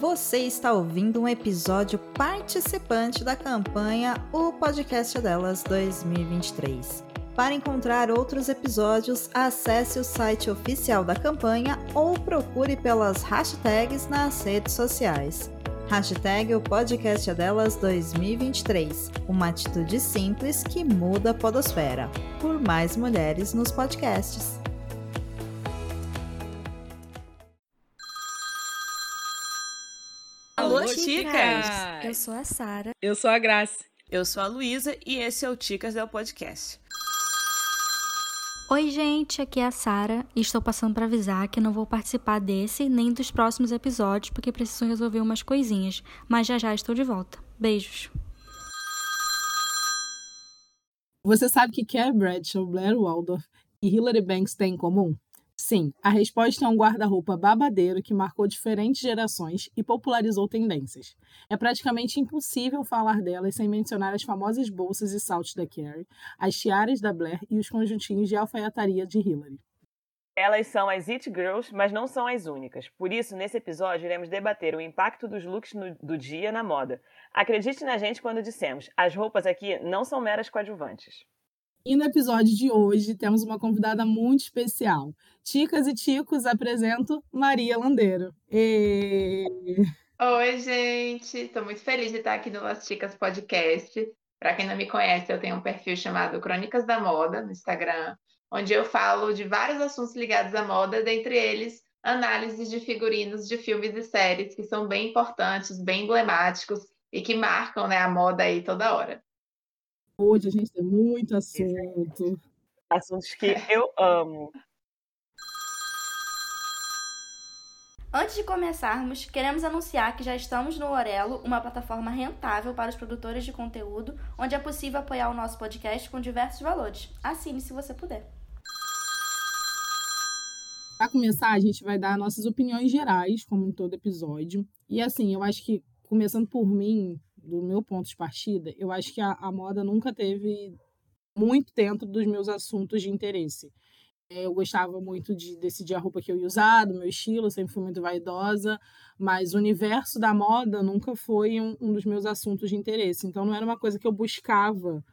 Você está ouvindo um episódio participante da campanha O Podcast Delas 2023. Para encontrar outros episódios, acesse o site oficial da campanha ou procure pelas hashtags nas redes sociais. Hashtag o podcast delas 2023. Uma atitude simples que muda a podosfera. Por mais mulheres nos podcasts. Chicas! Eu sou a Sara. Eu sou a Graça. Eu sou a Luísa e esse é o Ticas del Podcast. Oi, gente, aqui é a Sara e estou passando para avisar que não vou participar desse nem dos próximos episódios porque preciso resolver umas coisinhas, mas já já estou de volta. Beijos. Você sabe o que Carrie Bradshaw, Blair Waldorf e Hilary Banks têm em comum? Sim, a resposta é um guarda-roupa babadeiro que marcou diferentes gerações e popularizou tendências. É praticamente impossível falar delas sem mencionar as famosas bolsas e saltos da Carrie, as tiaras da Blair e os conjuntinhos de alfaiataria de Hillary. Elas são as It Girls, mas não são as únicas. Por isso, nesse episódio, iremos debater o impacto dos looks no, do dia na moda. Acredite na gente quando dissemos: as roupas aqui não são meras coadjuvantes. E no episódio de hoje temos uma convidada muito especial. Ticas e Ticos apresento Maria Landeiro. E... Oi, gente! Estou muito feliz de estar aqui no Las Ticas Podcast. Para quem não me conhece, eu tenho um perfil chamado Crônicas da Moda no Instagram, onde eu falo de vários assuntos ligados à moda, dentre eles análises de figurinos de filmes e séries que são bem importantes, bem emblemáticos e que marcam né, a moda aí toda hora. Hoje a gente tem muito assunto. Assuntos que eu amo. Antes de começarmos, queremos anunciar que já estamos no Orelo, uma plataforma rentável para os produtores de conteúdo, onde é possível apoiar o nosso podcast com diversos valores. Assine se você puder. Para começar, a gente vai dar nossas opiniões gerais, como em todo episódio. E assim, eu acho que, começando por mim, do meu ponto de partida, eu acho que a, a moda nunca teve muito dentro dos meus assuntos de interesse. É, eu gostava muito de decidir a roupa que eu ia usar, do meu estilo, sempre fui muito vaidosa, mas o universo da moda nunca foi um, um dos meus assuntos de interesse. Então não era uma coisa que eu buscava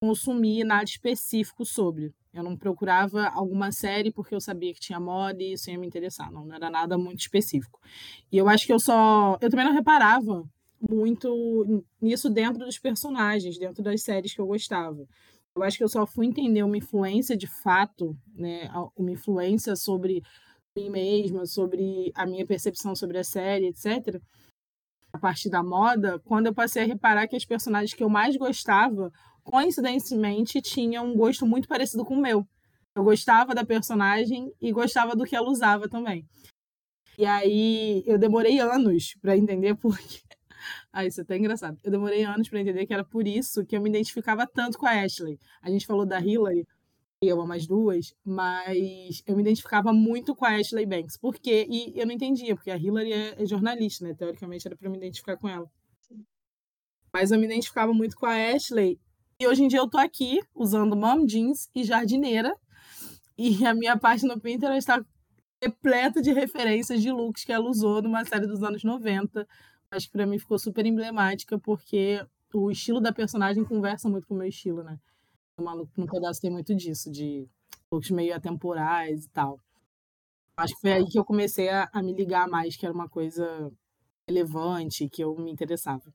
consumir nada específico sobre. Eu não procurava alguma série porque eu sabia que tinha moda e isso ia me interessar. Não, não era nada muito específico. E eu acho que eu só. Eu também não reparava muito nisso dentro dos personagens, dentro das séries que eu gostava. Eu acho que eu só fui entender uma influência de fato, né, uma influência sobre mim mesma, sobre a minha percepção sobre a série, etc. A partir da moda, quando eu passei a reparar que as personagens que eu mais gostava, coincidentemente, tinham um gosto muito parecido com o meu. Eu gostava da personagem e gostava do que ela usava também. E aí eu demorei anos para entender por quê. Ah, isso é até engraçado. Eu demorei anos para entender que era por isso que eu me identificava tanto com a Ashley. A gente falou da Hillary, eu amo as duas, mas eu me identificava muito com a Ashley Banks. Por quê? E eu não entendia, porque a Hillary é, é jornalista, né? Teoricamente era para me identificar com ela. Mas eu me identificava muito com a Ashley. E hoje em dia eu tô aqui usando mom jeans e jardineira. E a minha página no Pinterest está repleta de referências de looks que ela usou numa série dos anos 90, acho que para mim ficou super emblemática, porque o estilo da personagem conversa muito com o meu estilo, né? O Maluco no Pedaço tem muito disso, de looks meio atemporais e tal. Acho que foi aí que eu comecei a, a me ligar mais, que era uma coisa relevante, que eu me interessava.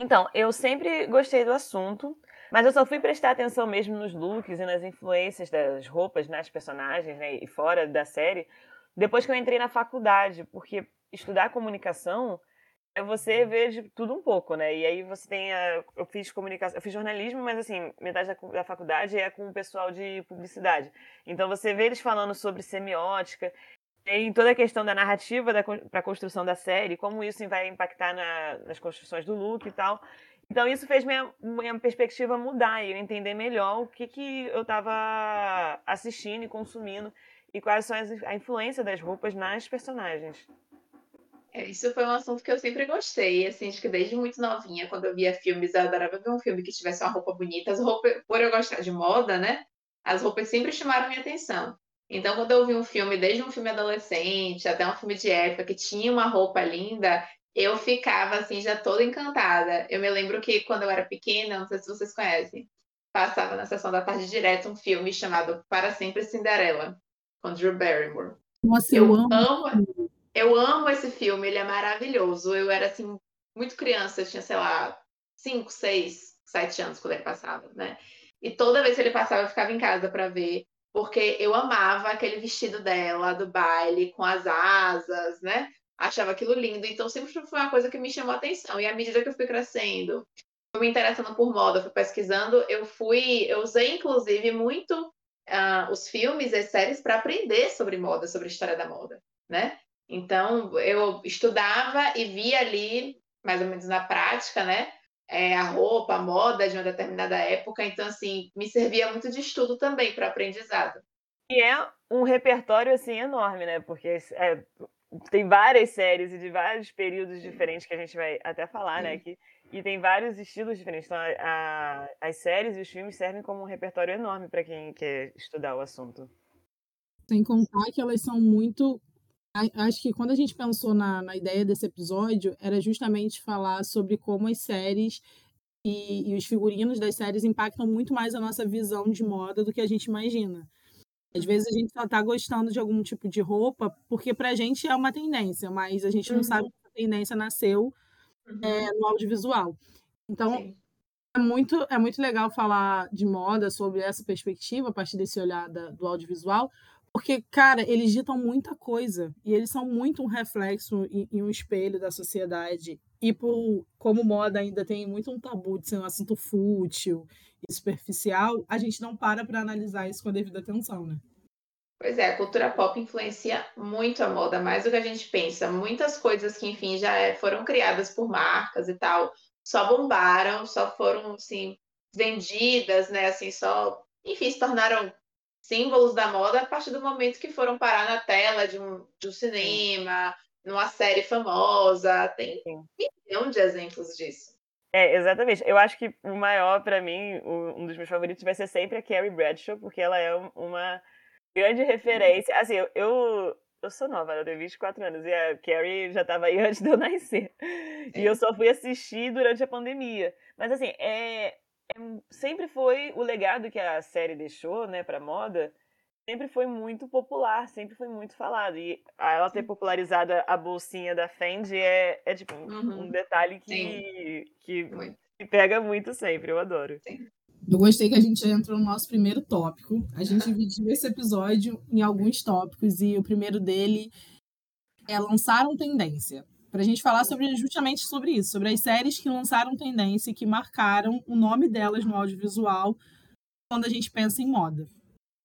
Então, eu sempre gostei do assunto, mas eu só fui prestar atenção mesmo nos looks e nas influências das roupas nas personagens, né, e fora da série, depois que eu entrei na faculdade, porque estudar comunicação você ver de tudo um pouco, né? E aí você tem a, eu fiz comunicação, eu fiz jornalismo, mas assim, metade da, da faculdade é com o pessoal de publicidade. Então você vê eles falando sobre semiótica, em toda a questão da narrativa para a construção da série, como isso vai impactar na, nas construções do look e tal. Então isso fez minha, minha perspectiva mudar e eu entender melhor o que, que eu estava assistindo e consumindo e quais são as, a influência das roupas nas personagens. É, isso foi um assunto que eu sempre gostei, assim, acho que desde muito novinha, quando eu via filmes, eu adorava ver um filme que tivesse uma roupa bonita. As roupas, por eu gostar de moda, né? As roupas sempre chamaram minha atenção. Então, quando eu vi um filme, desde um filme adolescente até um filme de época, que tinha uma roupa linda, eu ficava assim, já toda encantada. Eu me lembro que quando eu era pequena, não sei se vocês conhecem, passava na sessão da tarde direto um filme chamado Para Sempre Cinderela, com Drew Barrymore. Nossa, eu, eu amo. amo. Eu amo esse filme, ele é maravilhoso. Eu era assim, muito criança, eu tinha, sei lá, 5, 6, 7 anos quando ele passava, né? E toda vez que ele passava, eu ficava em casa para ver, porque eu amava aquele vestido dela do baile com as asas, né? Achava aquilo lindo, então sempre foi uma coisa que me chamou a atenção. E à medida que eu fui crescendo, fui me interessando por moda, fui pesquisando, eu fui, eu usei inclusive muito uh, os filmes e séries para aprender sobre moda, sobre história da moda, né? Então eu estudava e via ali, mais ou menos na prática, né? é, a roupa, a moda de uma determinada época. Então, assim, me servia muito de estudo também para aprendizado. E é um repertório, assim, enorme, né? Porque é, tem várias séries e de vários períodos diferentes que a gente vai até falar, né? Que, e tem vários estilos diferentes. Então, a, a, as séries e os filmes servem como um repertório enorme para quem quer estudar o assunto. Sem contar que elas são muito Acho que quando a gente pensou na, na ideia desse episódio, era justamente falar sobre como as séries e, e, os figurinos das séries impactam muito mais a nossa visão de moda do que a gente imagina. Às vezes a gente só está gostando de algum tipo de roupa porque para a gente é uma tendência, mas a gente não uhum. sabe que a tendência nasceu uhum. é, no audiovisual. Então, é muito, é muito legal falar de moda sobre essa perspectiva, a partir desse olhar da, do audiovisual, porque, cara, eles ditam muita coisa e eles são muito um reflexo e, e, um espelho da sociedade. E por como moda ainda tem muito um tabu de ser um assunto fútil e superficial, a gente não para para analisar isso com a devida atenção, né? Pois é, a cultura pop influencia muito a moda, mais do que a gente pensa. Muitas coisas que, enfim, já é, foram criadas por marcas e tal, só bombaram, só foram, assim, vendidas, né? Assim, só, enfim, se tornaram símbolos da moda a partir do momento que foram parar na tela de um, de um cinema, numa série famosa. Tem um milhão de exemplos disso. É, exatamente. Eu acho que o maior, para mim, um dos meus favoritos vai ser sempre a Carrie Bradshaw, porque ela é uma grande referência. Assim, eu, eu, eu sou nova, eu tenho 24 anos, e a Carrie já estava aí antes de eu nascer. É. E eu só fui assistir durante a pandemia. Mas, assim, é, sempre foi o legado que a série deixou, né, para moda, sempre foi muito popular, sempre foi muito falado. E ela ter popularizado a bolsinha da Fendi é, é tipo uhum. um detalhe que, que, que, pega muito sempre, eu adoro. Sim. Eu gostei que a gente entrou no nosso primeiro tópico. A gente dividiu esse episódio em alguns tópicos e o primeiro dele é lançar uma tendência para a gente falar sobre justamente sobre isso, sobre as séries que lançaram tendência e que marcaram o nome delas no audiovisual quando a gente pensa em moda.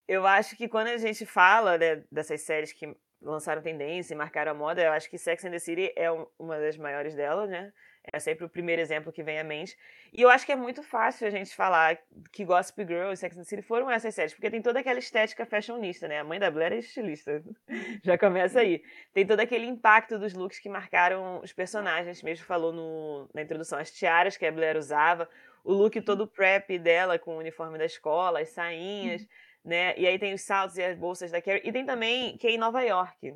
Eu acho que quando a gente fala né, dessas séries que lançaram tendência e marcaram a moda, eu acho que Sex and the City é uma das maiores delas, né? É sempre o primeiro exemplo que vem à mente. E eu acho que é muito fácil a gente falar que Gossip Girl e Sex and the City foram essas séries, porque tem toda aquela estética fashionista, né? A mãe da Blair é estilista. Já começa aí. Tem todo aquele impacto dos looks que marcaram os personagens. Mesmo falou no, na introdução, as tiaras que a Blair usava, o look todo prep dela com o uniforme da escola, as sainhas, né? E aí tem os saltos e as bolsas da Carrie. E tem também que é em Nova York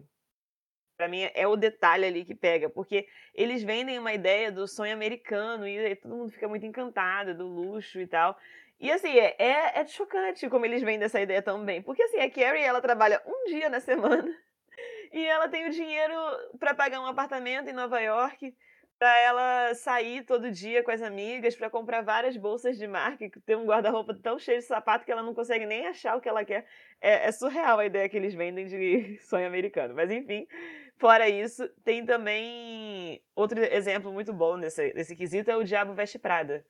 para mim é o detalhe ali que pega, porque eles vendem uma ideia do sonho americano e todo mundo fica muito encantado do luxo e tal. E assim, é, é, é chocante como eles vendem essa ideia também. Porque assim, a Carrie, ela trabalha um dia na semana e ela tem o dinheiro para pagar um apartamento em Nova York para ela sair todo dia com as amigas, para comprar várias bolsas de marca, ter um guarda-roupa tão cheio de sapato que ela não consegue nem achar o que ela quer. É, é, surreal a ideia que eles vendem de sonho americano. Mas enfim, fora isso, tem também outro exemplo muito bom nesse, nesse quesito é o Diabo Veste Prada.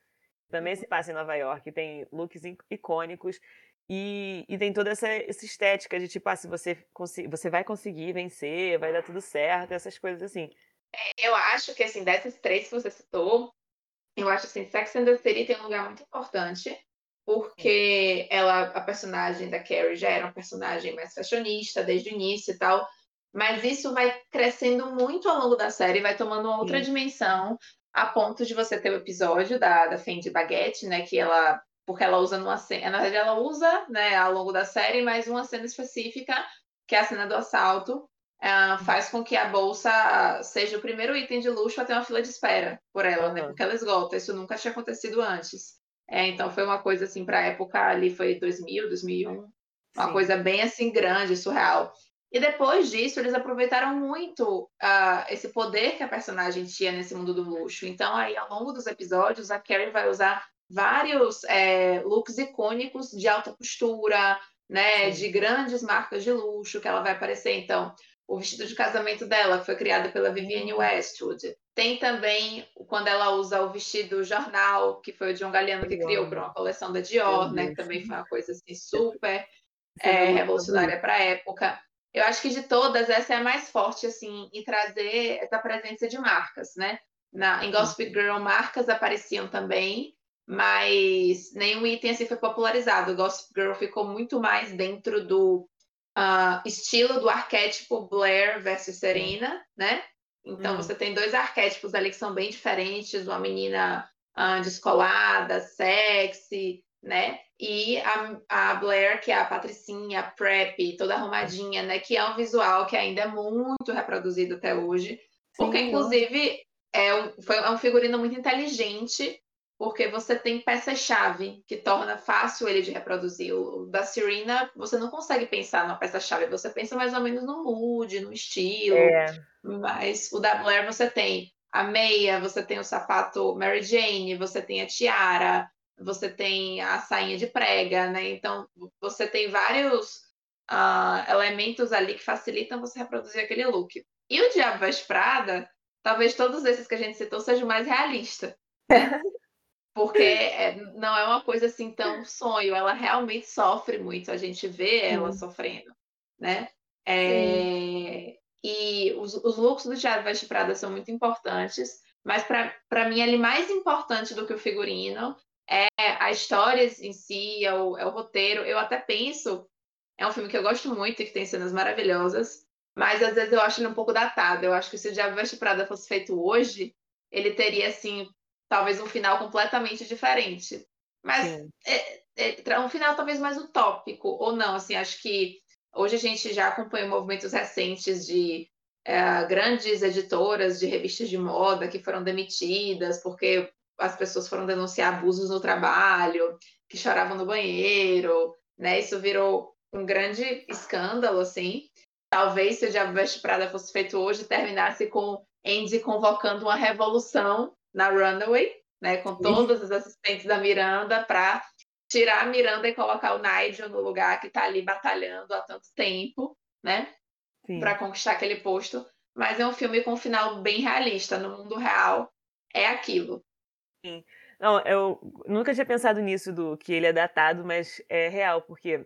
Também se passa em Nova York, tem looks icônicos e, e tem toda essa, essa estética de tipo, ah, se você, você vai conseguir vencer, vai dar tudo certo, essas coisas assim. Eu acho que, assim, dessas três que você citou, eu acho assim, Sex and the City tem um lugar muito importante, porque ela, a personagem da Carrie já era um personagem mais fashionista desde o início e tal, mas isso vai crescendo muito ao longo da série, vai tomando outra Sim. dimensão, a ponto de você ter o episódio da, da Fendi Baguette, né, que ela porque ela usa numa cena, na verdade ela usa, né, ao longo da série, mas uma cena específica, que é a cena do assalto, uh, faz com que a bolsa seja o primeiro item de luxo a ter uma fila de espera por ela, uhum. né, porque ela esgota, isso nunca tinha acontecido antes. É, então foi uma coisa assim, para a época ali foi 2000, 2001, uma Sim. coisa bem assim grande, surreal. E depois disso, eles aproveitaram muito uh, esse poder que a personagem tinha nesse mundo do luxo. Então, aí, ao longo dos episódios, a Carrie vai usar vários é, looks icônicos de alta costura, né, de grandes marcas de luxo que ela vai aparecer. Então, o vestido de casamento dela, que foi criado pela Vivienne Westwood. Tem também quando ela usa o vestido jornal, que foi o John Galliano que criou para uma coleção da Dior, né, que também foi uma coisa assim super é, revolucionária para a época. Eu acho que de todas, essa é a mais forte, assim, em trazer essa presença de marcas, né? Na, em Gossip Girl, marcas apareciam também, mas nenhum item assim foi popularizado. Gossip Girl ficou muito mais dentro do uh, estilo do arquétipo Blair versus Serena, né? Então, hum. você tem dois arquétipos ali que são bem diferentes, uma menina uh, descolada, sexy, né? E a, a Blair, que é a patricinha, a prep, toda arrumadinha, né? Que é um visual que ainda é muito reproduzido até hoje. Porque, Sim, inclusive, é um, foi, é um figurino muito inteligente, porque você tem peça-chave que torna fácil ele de reproduzir. O da Serena, você não consegue pensar numa peça-chave, você pensa mais ou menos no mood, no estilo. É. Mas o da Blair você tem a meia, você tem o sapato Mary Jane, você tem a tiara, você tem a sainha de prega, né? Então, você tem vários uh, elementos ali que facilitam você reproduzir aquele look. E o Diabo Veste Prada, talvez todos esses que a gente citou sejam mais realistas. Né? Porque é, não é uma coisa assim tão sonho, ela realmente sofre muito, a gente vê ela Sim. sofrendo, né? É, e os, os looks do Diabo Veste Prada são muito importantes, mas para mim ele mais importante do que o figurino é a história em si, é o, é o roteiro. Eu até penso, é um filme que eu gosto muito e que tem cenas maravilhosas, mas às vezes eu acho ele um pouco datado. Eu acho que se o Diabo Veste Prada fosse feito hoje, ele teria, assim, talvez um final completamente diferente. Mas é, é, um final talvez mais utópico, ou não, assim, acho que hoje a gente já acompanha movimentos recentes de é, grandes editoras de revistas de moda que foram demitidas porque as pessoas foram denunciar abusos no trabalho, que choravam no banheiro, né? Isso virou um grande escândalo, assim. Talvez se o Diabo Veste Prada fosse feito hoje, terminasse com Andy convocando uma revolução na Runaway, né? Com todos os assistentes da Miranda para tirar a Miranda e colocar o Nigel no lugar que está ali batalhando há tanto tempo, né? Para conquistar aquele posto. Mas é um filme com um final bem realista. No mundo real, é aquilo. Sim. Não, eu nunca tinha pensado nisso do que ele é datado, mas é real, porque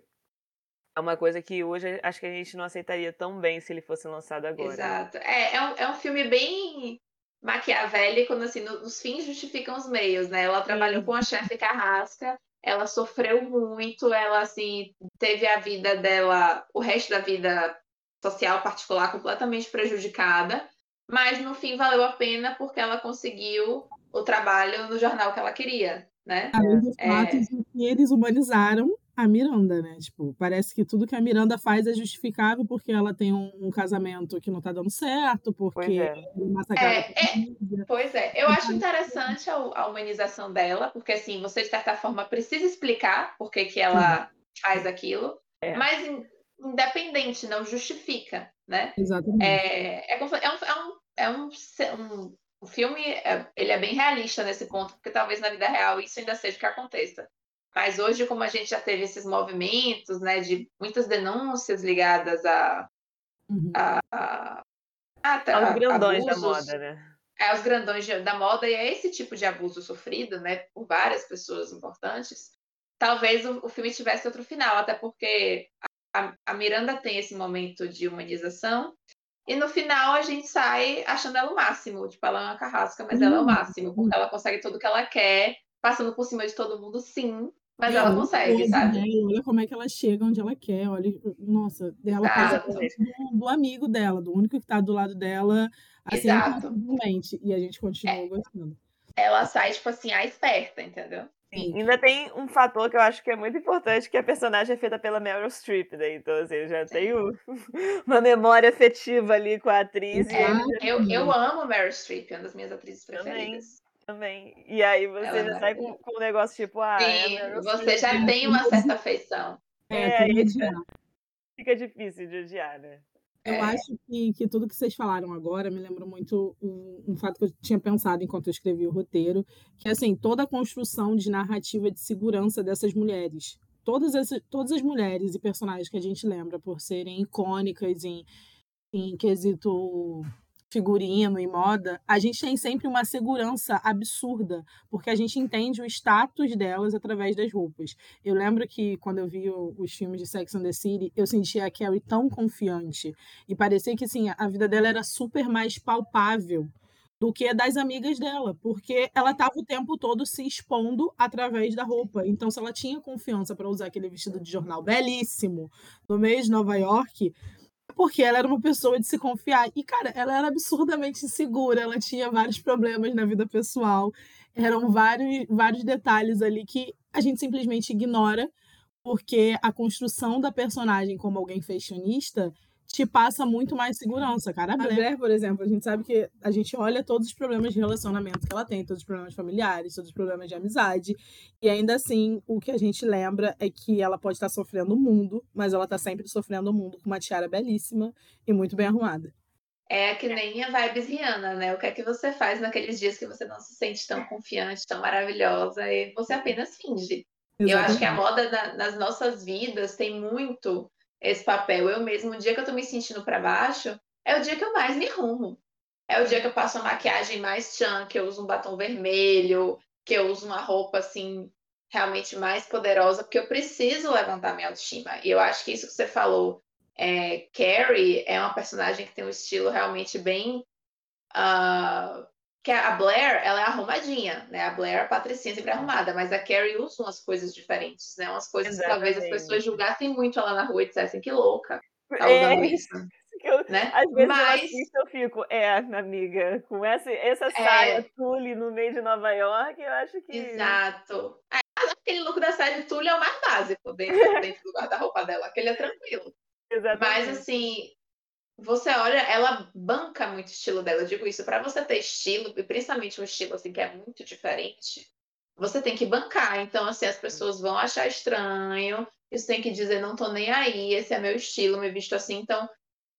é uma coisa que hoje acho que a gente não aceitaria tão bem se ele fosse lançado agora. Exato. É, é, um, é um filme bem maquiavélico, assim, os fins justificam os meios, né? Ela trabalhou Sim. com a chefe Carrasca, ela sofreu muito, ela, assim, teve a vida dela, o resto da vida social particular completamente prejudicada, mas no fim valeu a pena porque ela conseguiu o trabalho no jornal que ela queria, né? Além é... que eles humanizaram a Miranda, né? Tipo, parece que tudo que a Miranda faz é justificável porque ela tem um, um casamento que não tá dando certo, porque é. é, é Pois é, eu acho interessante a, a, humanização dela, porque assim, você de certa forma precisa explicar por que, que ela faz aquilo, é. mas independente, não justifica, né? Exatamente. É, é, é, um, é, um, é um, um o filme é, ele é bem realista nesse ponto, porque talvez na vida real isso ainda seja o que aconteça. Mas hoje, como a gente já teve esses movimentos, né, de muitas denúncias ligadas a, uhum. a, a, a, aos grandões abusos, da moda, né? É, aos grandões da moda e é esse tipo de abuso sofrido, né, por várias pessoas importantes. Talvez o, o filme tivesse outro final, até porque a, a Miranda tem esse momento de humanização e no final a gente sai achando ela o máximo. Tipo, ela é uma carrasca, mas ela é o máximo, porque ela consegue tudo que ela quer, passando por cima de todo mundo, sim. Mas ela consegue, sabe? Né? Olha como é que ela chega onde ela quer. Olha, nossa, ela faz do, do, amigo dela, do único que tá do lado dela, assim, Exato. E a gente continua é. gostando. Ela sai, tipo assim, a esperta, entendeu? Sim. Ainda tem um fator que eu acho que é muito importante, que a personagem é feita pela Meryl Streep, né? Então, assim, eu já tenho uma memória afetiva ali com a atriz. É, eu, eu amo Meryl Streep, é uma das minhas atrizes preferidas. Também. E aí você Ela já é sai com, com um negócio tipo, ah, é Sim, é você já tem uma certa afeição. É, é aí fica difícil de odiar, né? Eu é. acho que, que tudo que vocês falaram agora me lembrou muito um, um, fato que eu tinha pensado enquanto eu escrevi o roteiro, que é assim, toda a construção de narrativa de segurança dessas mulheres. Todas, essas, todas as mulheres e personagens que a gente lembra por serem icônicas em, em quesito figurino e moda, a gente tem sempre uma segurança absurda, porque a gente entende o status delas através das roupas. Eu lembro que quando eu vi os filmes de Sex and the City, eu sentia a Carrie tão confiante e parecia que assim, a vida dela era super mais palpável do que das amigas dela, porque ela estava o tempo todo se expondo através da roupa. Então, se ela tinha confiança para usar aquele vestido de jornal belíssimo no meio de Nova York, porque ela era uma pessoa de se confiar. E, cara, ela era absurdamente insegura, ela tinha vários problemas na vida pessoal. Eram vários, vários detalhes ali que a gente simplesmente ignora, porque a construção da personagem como alguém fashionista te passa muito mais segurança, cara. A Blair, por exemplo, a gente sabe que a gente olha todos os problemas de relacionamento que ela tem, todos os problemas familiares, todos os problemas de amizade, e ainda assim, o que a gente lembra é que ela pode estar sofrendo o mundo, mas ela está sempre sofrendo o mundo com uma tiara belíssima e muito bem arrumada. É que nem a vibes Rihanna, né? O que é que você faz naqueles dias que você não se sente tão confiante, tão maravilhosa, e você apenas finge. Exatamente. Eu acho que a moda na, nas nossas vidas tem muito esse papel. Eu mesmo, o dia que eu tô me sentindo para baixo, é o dia que eu mais me arrumo. É o dia que eu passo uma maquiagem mais chan, que eu uso um batom vermelho, que eu uso uma roupa assim realmente mais poderosa, porque eu preciso levantar minha autoestima. E eu acho que isso que você falou, é, Carrie é uma personagem que tem um estilo realmente bem uh, que a Blair, ela é arrumadinha, né? A Blair, a Patricinha sempre arrumada, mas a Carrie usa umas coisas diferentes, né? Umas coisas Exatamente. que talvez as pessoas julgassem muito ela na rua e dissessem que louca tá é. usando é. isso. Eu, né? Às vezes mas... eu assisto, eu fico, é, amiga, com essa, essa é. saia tule no meio de Nova York, eu acho que. Exato. É, aquele look da saia de tule é o mais básico dentro, dentro do guarda-roupa dela, aquele é tranquilo. Exatamente. Mas assim, você olha, ela banca muito o estilo dela. Eu digo isso, para você ter estilo, e principalmente um estilo assim que é muito diferente, você tem que bancar. Então, assim, as pessoas vão achar estranho, isso tem que dizer, não tô nem aí, esse é meu estilo, me visto assim. Então,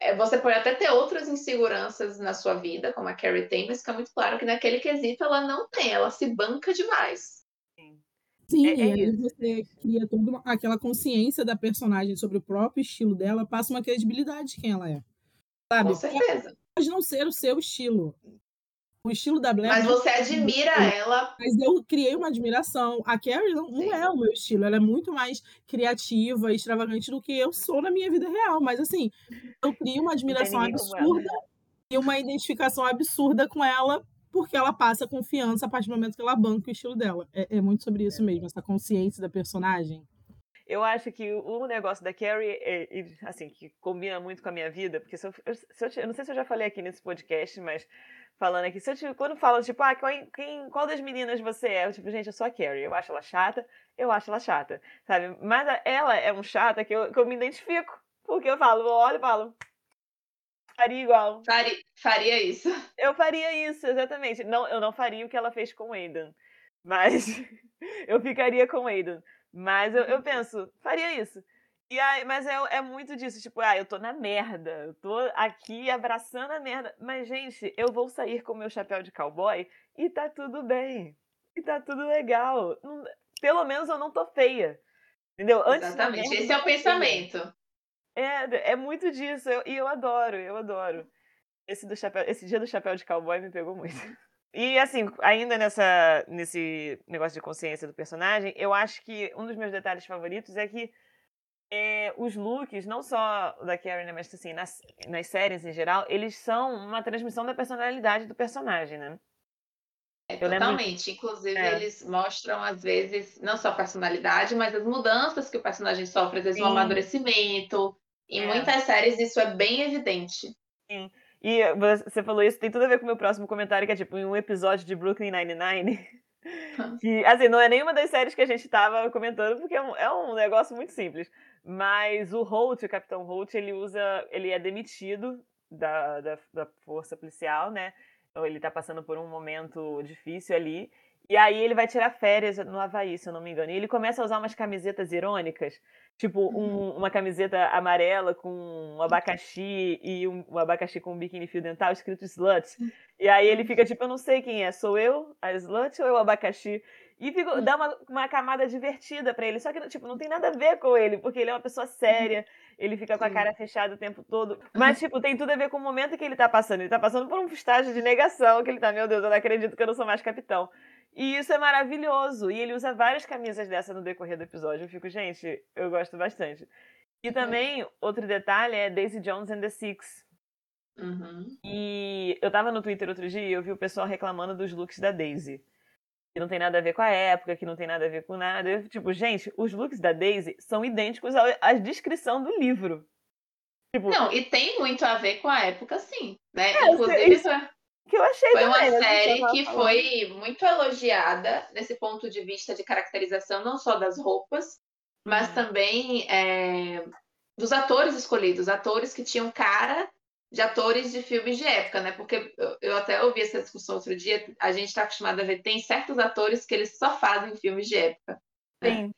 é, você pode até ter outras inseguranças na sua vida, como a Carrie tem, mas fica muito claro que naquele quesito ela não tem, ela se banca demais. Sim, é, é aí você cria toda uma, aquela consciência da personagem sobre o próprio estilo dela, passa uma credibilidade de quem ela é. Sabe? Com certeza. Pode não ser o seu estilo. O estilo da Blair. Mas você admira ela. Mas eu criei uma admiração. A Carrie não, não, é o meu estilo. Ela é muito mais criativa e extravagante do que eu sou na minha vida real. Mas assim, eu crio uma admiração absurda e uma identificação absurda com ela porque ela passa confiança a partir do momento que ela banca o estilo dela. É, é muito sobre isso mesmo, essa consciência da personagem. Eu acho que o negócio da Carrie, é, é, assim, que combina muito com a minha vida, porque se eu, se eu, eu, não sei se eu já falei aqui nesse podcast, mas falando aqui, se eu, quando falam, tipo, ah, quem, qual das meninas você é? Eu, tipo, gente, eu sou a Carrie, eu acho ela chata, eu acho ela chata, sabe? Mas ela é um chata que eu, que eu me identifico, porque eu falo, eu olho e falo, faria igual. Faria, faria isso. Eu faria isso, exatamente. Não, eu não faria o que ela fez com o Aidan, mas eu ficaria com o Aidan. Mas eu, eu penso, faria isso. E aí, mas é, é muito disso, tipo, ah, eu tô na merda, eu tô aqui abraçando a merda. Mas, gente, eu vou sair com meu chapéu de cowboy e tá tudo bem. E tá tudo legal. Não, pelo menos eu não tô feia. Entendeu? Antes Exatamente, esse é o pensamento. É, é muito disso, e eu, eu adoro, eu adoro. Esse, do chapéu, esse dia do chapéu de cowboy me pegou muito. E assim, ainda nessa, nesse negócio de consciência do personagem, eu acho que um dos meus detalhes favoritos é que é, os looks, não só da Karen, né, mas assim, nas, nas séries em geral, eles são uma transmissão da personalidade do personagem, né? É, totalmente. Inclusive, é. eles mostram, às vezes, não só a personalidade, mas as mudanças que o personagem sofre, às vezes, Sim. um amadurecimento. Em é. muitas séries, isso é bem evidente. Sim. E você falou isso, tem tudo a ver com o meu próximo comentário, que é tipo, em um episódio de Brooklyn Nine-Nine, Que, assim, não é nenhuma das séries que a gente estava comentando, porque é um, é um, negócio muito simples. Mas o Holt, o Capitão Holt, ele usa. Ele é demitido da, da, da força policial, né? Ou ele tá passando por um momento difícil ali. E aí ele vai tirar férias no Havaí, se eu não me engano. E ele começa a usar umas camisetas irônicas. Tipo, um, uma camiseta amarela com um abacaxi e um, um, abacaxi com um biquíni fio dental escrito slut. E aí ele fica tipo, eu não sei quem é, sou eu, a slut ou eu, o abacaxi? E fica, dá uma, uma camada divertida para ele. Só que, tipo, não tem nada a ver com ele, porque ele é uma pessoa séria, ele fica com a cara fechada o tempo todo. Mas, tipo, tem tudo a ver com o momento que ele tá passando. Ele tá passando por um estágio de negação, que ele tá, meu Deus, eu não acredito que eu não sou mais capitão. E isso é maravilhoso. E ele usa várias camisas dessa no decorrer do episódio. Eu fico, gente, eu gosto bastante. E também, outro detalhe é Daisy Jones and the Six. Uhum. E eu tava no Twitter outro dia e eu vi o pessoal reclamando dos looks da Daisy. Que não tem nada a ver com a época, que não tem nada a ver com nada. Eu, tipo, gente, os looks da Daisy são idênticos à descrição do livro. Tipo, não, e tem muito a ver com a época, sim. Né? É, Inclusive, isso, que eu achei Foi também, uma série que foi muito elogiada nesse ponto de vista de caracterização, não só das roupas, mas uhum. também é, dos atores escolhidos, atores que tinham cara de atores de filmes de época, né? Porque eu, eu até ouvi essa discussão outro dia, a gente está acostumado a ver, tem certos atores que eles só fazem filmes de época. Né? Sim.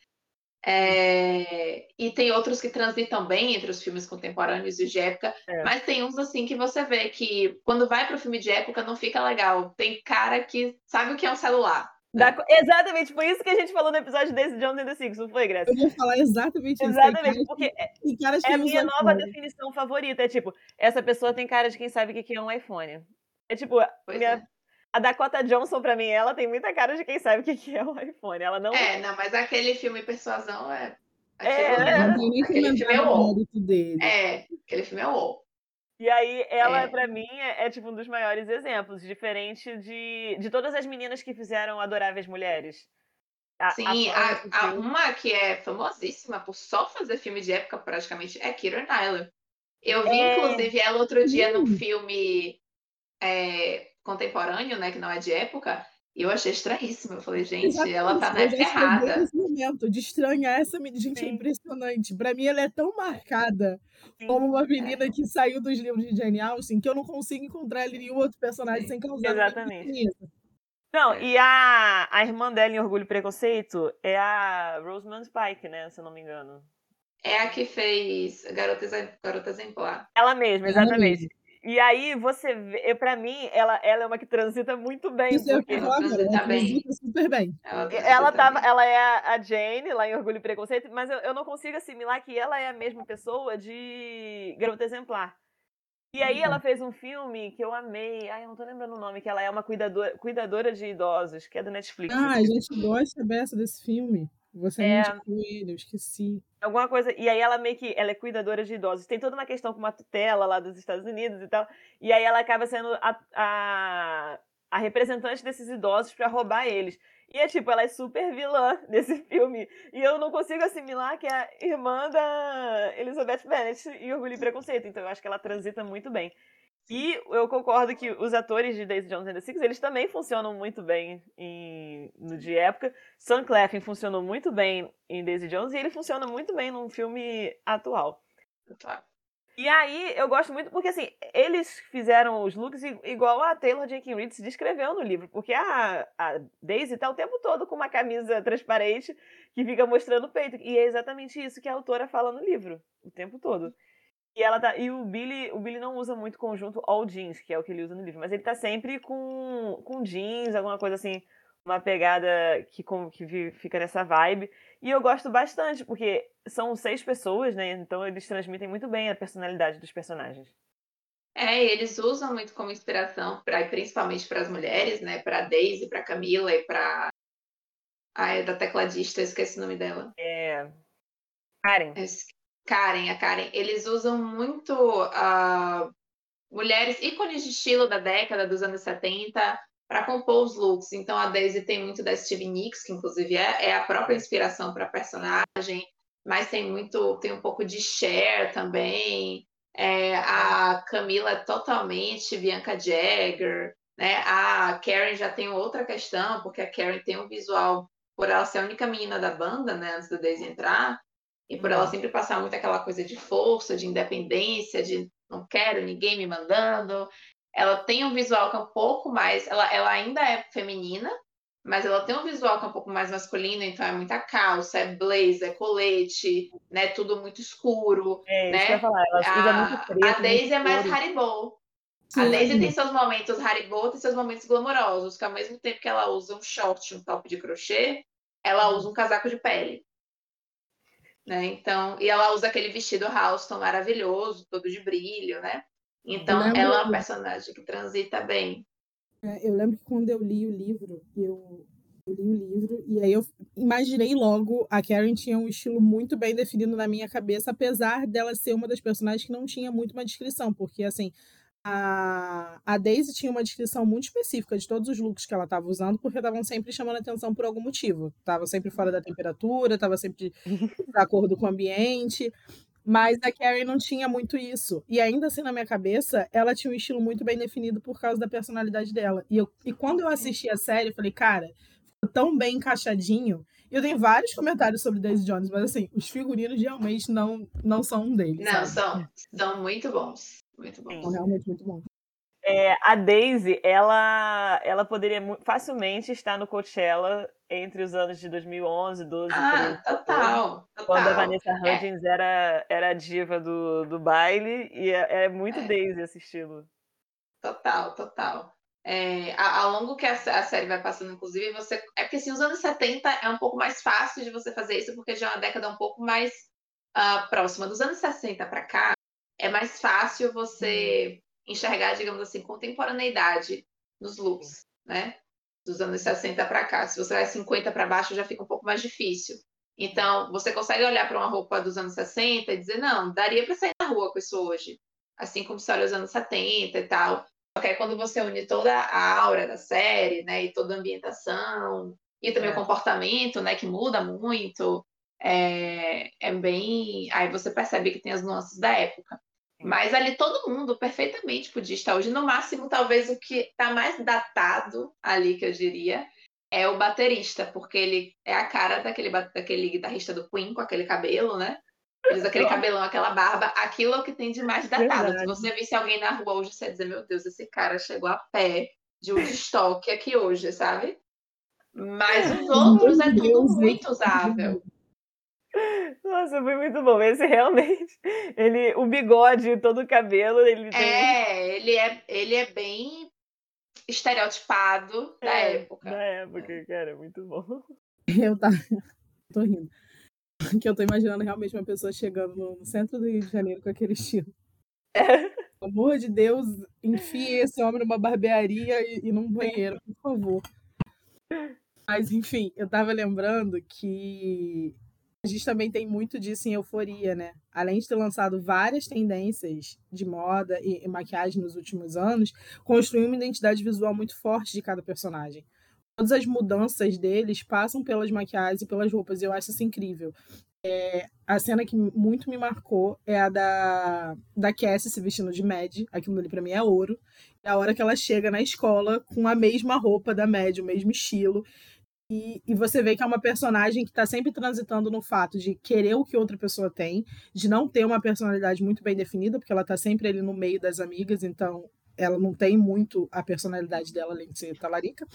É, e tem outros que transitam bem entre os filmes contemporâneos e de época, é. mas tem uns assim que você vê que quando vai para o filme de época não fica legal. Tem cara que sabe o que é um celular. Da, exatamente, foi isso que a gente falou no episódio desse de and the Six, não foi, Graça? Eu ia falar exatamente isso. Exatamente, porque é, é a minha nova iPhone. definição favorita. É tipo, essa pessoa tem cara de quem sabe o que é um iPhone. É tipo, minha, é. A Dakota Johnson, pra mim, ela tem muita cara de quem sabe o que é o iPhone. Ela não. É, não, mas aquele filme Persuasão é. É, é, aquele filme é o É, aquele filme é o E aí, ela, é. pra mim, é, é, tipo um dos maiores exemplos, diferente de, de todas as meninas que fizeram Adoráveis Mulheres. A, Sim, a, a, uma que é famosíssima por só fazer filme de época, praticamente, é Kira Nyler. Eu vi, é. inclusive, ela outro dia num filme é, contemporâneo, né, que não é de época, e eu achei estranhíssimo. Eu falei, gente, Exatamente. ela tá na época errada. Nesse momento de estranhar essa menina. Gente, é Sim. é impressionante. Pra mim, ela é tão marcada Sim. como uma menina é. que saiu dos livros de Jane Austen que eu não consigo encontrar ela em nenhum outro personagem Sim. sem causar Exatamente. Não, e a, a irmã dela em Orgulho e Preconceito é a Rosamund Pike, né? Se eu não me engano. É a que fez Garota, Garota Exemplar. Ela mesma, exatamente. E aí você vê, para mim, ela, ela é uma que transita muito bem. Isso porque... ela transita bem. super bem. Ela, ela, tava, ela é a Jane, lá em Orgulho e Preconceito, mas eu, eu não consigo assimilar que ela é a mesma pessoa de Garota Exemplar. E aí ela uhum. fez um filme que eu amei. Ai, eu não tô lembrando o nome, que ela é uma cuidadora, cuidadora de idosos, que é do Netflix. Ah, a gente gosta dessa desse filme. Você é, indicou ele, eu esqueci. Alguma coisa. E aí ela meio que. Ela é cuidadora de idosos. Tem toda uma questão com uma tutela lá dos Estados Unidos e tal. E aí ela acaba sendo a, a, a representante desses idosos para roubar eles. E é tipo, ela é super vilã nesse filme. E eu não consigo assimilar que é a irmã da Elizabeth Bennet em Orgulho e Preconceito. Então eu acho que ela transita muito bem. E eu concordo que os atores de Daisy Jones and the Six, eles também funcionam muito bem em, no de época. Sam Claflin funcionou muito bem em Daisy Jones e ele funciona muito bem num filme atual. Tá. E aí eu gosto muito porque assim, eles fizeram os looks igual a Taylor Jenkins Reid se descreveu no livro, porque a, a Daisy tá o tempo todo com uma camisa transparente que fica mostrando o peito. E é exatamente isso que a autora fala no livro, o tempo todo. E ela tá. E o Billy, o Billy não usa muito conjunto all jeans, que é o que ele usa no livro, mas ele tá sempre com, com jeans, alguma coisa assim, uma pegada que, com, que fica nessa vibe. E eu gosto bastante, porque são seis pessoas, né? Então eles transmitem muito bem a personalidade dos personagens. É, eles usam muito como inspiração, pra, principalmente para as mulheres, né? Para Daisy, para Camila e para a é da tecladista, eu esqueci o nome dela. É. Karen. Karen, a Karen, eles usam muito uh, mulheres ícones de estilo da década dos anos 70 para compor os looks. Então a Daisy tem muito da Stevie Nicks, que inclusive é, é a própria inspiração para a personagem, mas tem muito, tem um pouco de Cher também. É, a Camila é totalmente Bianca Jagger. Né? A Karen já tem outra questão, porque a Karen tem um visual, por ela ser a única menina da banda, né, antes do Daisy entrar, e por ela uhum. sempre passar muito aquela coisa de força, de independência, de não quero ninguém me mandando. Ela tem um visual que é um pouco mais. Ela, ela ainda é feminina, mas ela tem um visual que é um pouco mais masculino, então é muita calça, é blazer, é colete, né? Tudo muito escuro. É, né? isso que eu ia falar. Muito preto, a Daisy é mais Haribo. A Daisy tem seus momentos Haribo, tem seus momentos glamourosos, que ao mesmo tempo que ela usa um short, um top de crochê, ela usa um casaco de pele. Né? Então, e ela usa aquele vestido Halston maravilhoso, todo de brilho, né? Então, ela é uma personagem que transita bem. É, eu lembro que quando eu li o livro, eu, eu, li o livro e aí eu imaginei logo a Karen tinha um estilo muito bem definido na minha cabeça, apesar dela ser uma das personagens que não tinha muito uma descrição, porque assim, a, a Daisy tinha uma descrição muito específica de todos os looks que ela estava usando, porque estavam sempre chamando atenção por algum motivo. Estava sempre fora da temperatura, estava sempre de, acordo com o ambiente. Mas a Carrie não tinha muito isso. E ainda assim, na minha cabeça, ela tinha um estilo muito bem definido por causa da personalidade dela. E, eu, e quando eu assisti a série, eu falei, cara, ficou tão bem encaixadinho. E eu tenho vários comentários sobre Daisy Jones, mas assim, os figurinos realmente não, não são um deles. Não, são, são muito bons. Muito bom. São realmente muito bons. É, a Daisy, ela, ela poderia facilmente estar no Coachella entre os anos de 2011, 12, ah, 13, total, total. Quando a Vanessa é. Hudgens é. era, era a diva do, do baile, e é, é muito é. Daisy esse estilo. Total, total. É, ao longo que a, a, série vai passando, inclusive, você. É porque assim, os anos 70 é um pouco mais fácil de você fazer isso, porque já é uma década um pouco mais uh, próxima. Dos anos 60 para cá, é mais fácil você enxergar, digamos assim, contemporaneidade nos looks, né? Dos anos 60 para cá. Se você vai 50 para baixo, já fica um pouco mais difícil. Então, você consegue olhar para uma roupa dos anos 60 e dizer, não, daria para sair na rua com isso hoje. Assim como se olha os anos 70 e tal. Só que aí quando você une toda a aura da série, né, e toda a ambientação, e também é. o comportamento, né, que muda muito, é, é bem. Aí você percebe que tem as nuances da época. Mas ali todo mundo perfeitamente podia estar hoje. No máximo, talvez o que está mais datado ali, que eu diria, é o baterista, porque ele é a cara daquele, daquele guitarrista do Queen com aquele cabelo, né? Eles aquele cabelão, aquela barba, aquilo é o que tem de mais datado. Verdade. Se você visse alguém na rua hoje, você ia dizer, meu Deus, esse cara chegou a pé de Woodstock aqui hoje, sabe? Mas os outros é tudo muito usável. Nossa, foi muito bom. Esse realmente, ele, o bigode, todo o cabelo, ele tem... É, ele é, ele é bem estereotipado da é, época. Da época, cara, muito bom. Eu tá, tô rindo. Que eu tô imaginando realmente uma pessoa chegando no centro do Rio de Janeiro com aquele estilo. É. Pelo amor de Deus, enfie esse homem numa barbearia e, e num banheiro, por favor. Mas, enfim, eu tava lembrando que a gente também tem muito disso em Euforia, né? Além de ter lançado várias tendências de moda e, e maquiagem nos últimos anos, construiu uma identidade visual muito forte de cada personagem. Todas as mudanças deles passam pelas maquiagens e pelas roupas, e eu acho isso incrível. É, a cena que muito me marcou é a da, da Cassie se vestindo de Mad. Aquilo ali pra mim é ouro. É a hora que ela chega na escola com a mesma roupa da Mad, o mesmo estilo. E, e, você vê que é uma personagem que está sempre transitando no fato de querer o que outra pessoa tem, de não ter uma personalidade muito bem definida, porque ela está sempre ali no meio das amigas, então ela não tem muito a personalidade dela, além de ser talarica.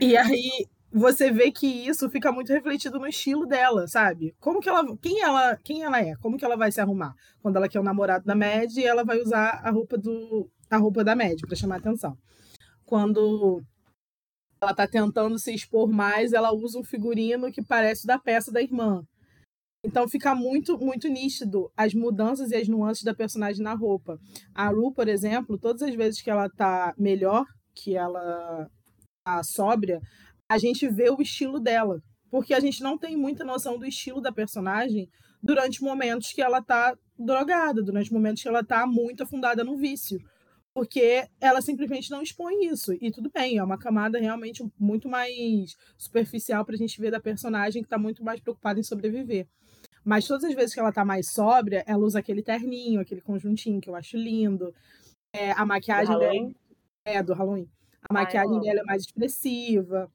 E aí você vê que isso fica muito refletido no estilo dela, sabe? Como que ela, quem ela, quem ela é? Como que ela vai se arrumar? Quando ela quer o namorado da Mad, ela vai usar a roupa do a roupa da Mad para chamar atenção. Quando ela tá tentando se expor mais, ela usa um figurino que parece da peça da irmã. Então fica muito, muito nítido as mudanças e as nuances da personagem na roupa. A Ru, por exemplo, todas as vezes que ela tá melhor, que ela tá sóbria, a gente vê o estilo dela. Porque a gente não tem muita noção do estilo da personagem durante momentos que ela tá drogada, durante momentos que ela tá muito afundada no vício porque ela simplesmente não expõe isso. E tudo bem, é uma camada realmente muito mais superficial para a gente ver da personagem que está muito mais preocupada em sobreviver. Mas todas as vezes que ela está mais sóbria, ela usa aquele terninho, aquele conjuntinho que eu acho lindo. É, a maquiagem do dela. É, do Halloween. A maquiagem dela é mais expressiva.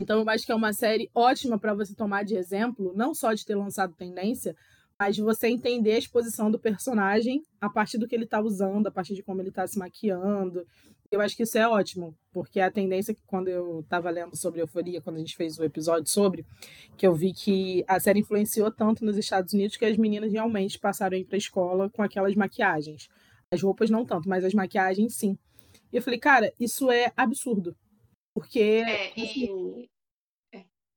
Então, eu acho que é uma série ótima para você tomar de exemplo, não só de ter lançado tendência, mas você entender a exposição do personagem a partir do que ele está usando, a partir de como ele está se maquiando. Eu acho que isso é ótimo, porque a tendência que quando eu estava lendo sobre euforia, quando a gente fez o episódio sobre, que eu vi que a série influenciou tanto nos Estados Unidos que as meninas realmente passaram a ir para a escola com aquelas maquiagens. As roupas não tanto, mas as maquiagens sim. E eu falei, cara, isso é absurdo. Porque. É, e...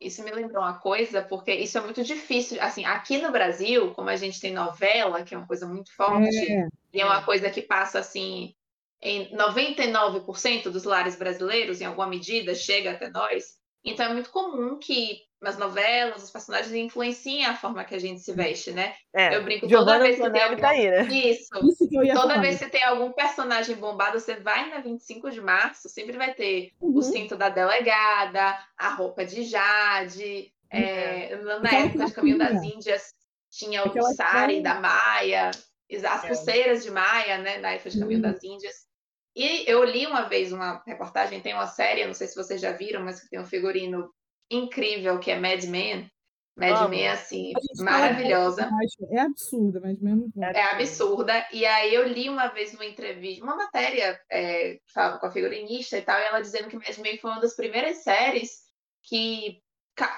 Isso me lembrou uma coisa, porque isso é muito difícil. Assim, aqui no Brasil, como a gente tem novela, que é uma coisa muito forte, é. e é uma coisa que passa assim em 99% dos lares brasileiros, em alguma medida, chega até nós. Então é muito comum que nas novelas, os personagens influenciem a forma que a gente se veste, né? É, eu brinco Giovana toda vez que tem algum... tá aí, né? Isso. Isso toda falar. vez que tem algum personagem bombado, você vai na 25 de março, sempre vai ter uhum. o cinto da delegada, a roupa de Jade. Uhum. É, na época de Caminho das Índias tinha o Aquela sari da Maia, as é. pulseiras de Maia, né? Na época de Caminho uhum. das Índias. E eu li uma vez uma reportagem, tem uma série, não sei se vocês já viram, mas que tem um figurino incrível que é Mad Men. Mad Men, assim, maravilhosa. É absurda, Mad Men é, é absurda. E aí eu li uma vez uma entrevista, uma matéria é, com a figurinista e tal, e ela dizendo que Mad Men foi uma das primeiras séries que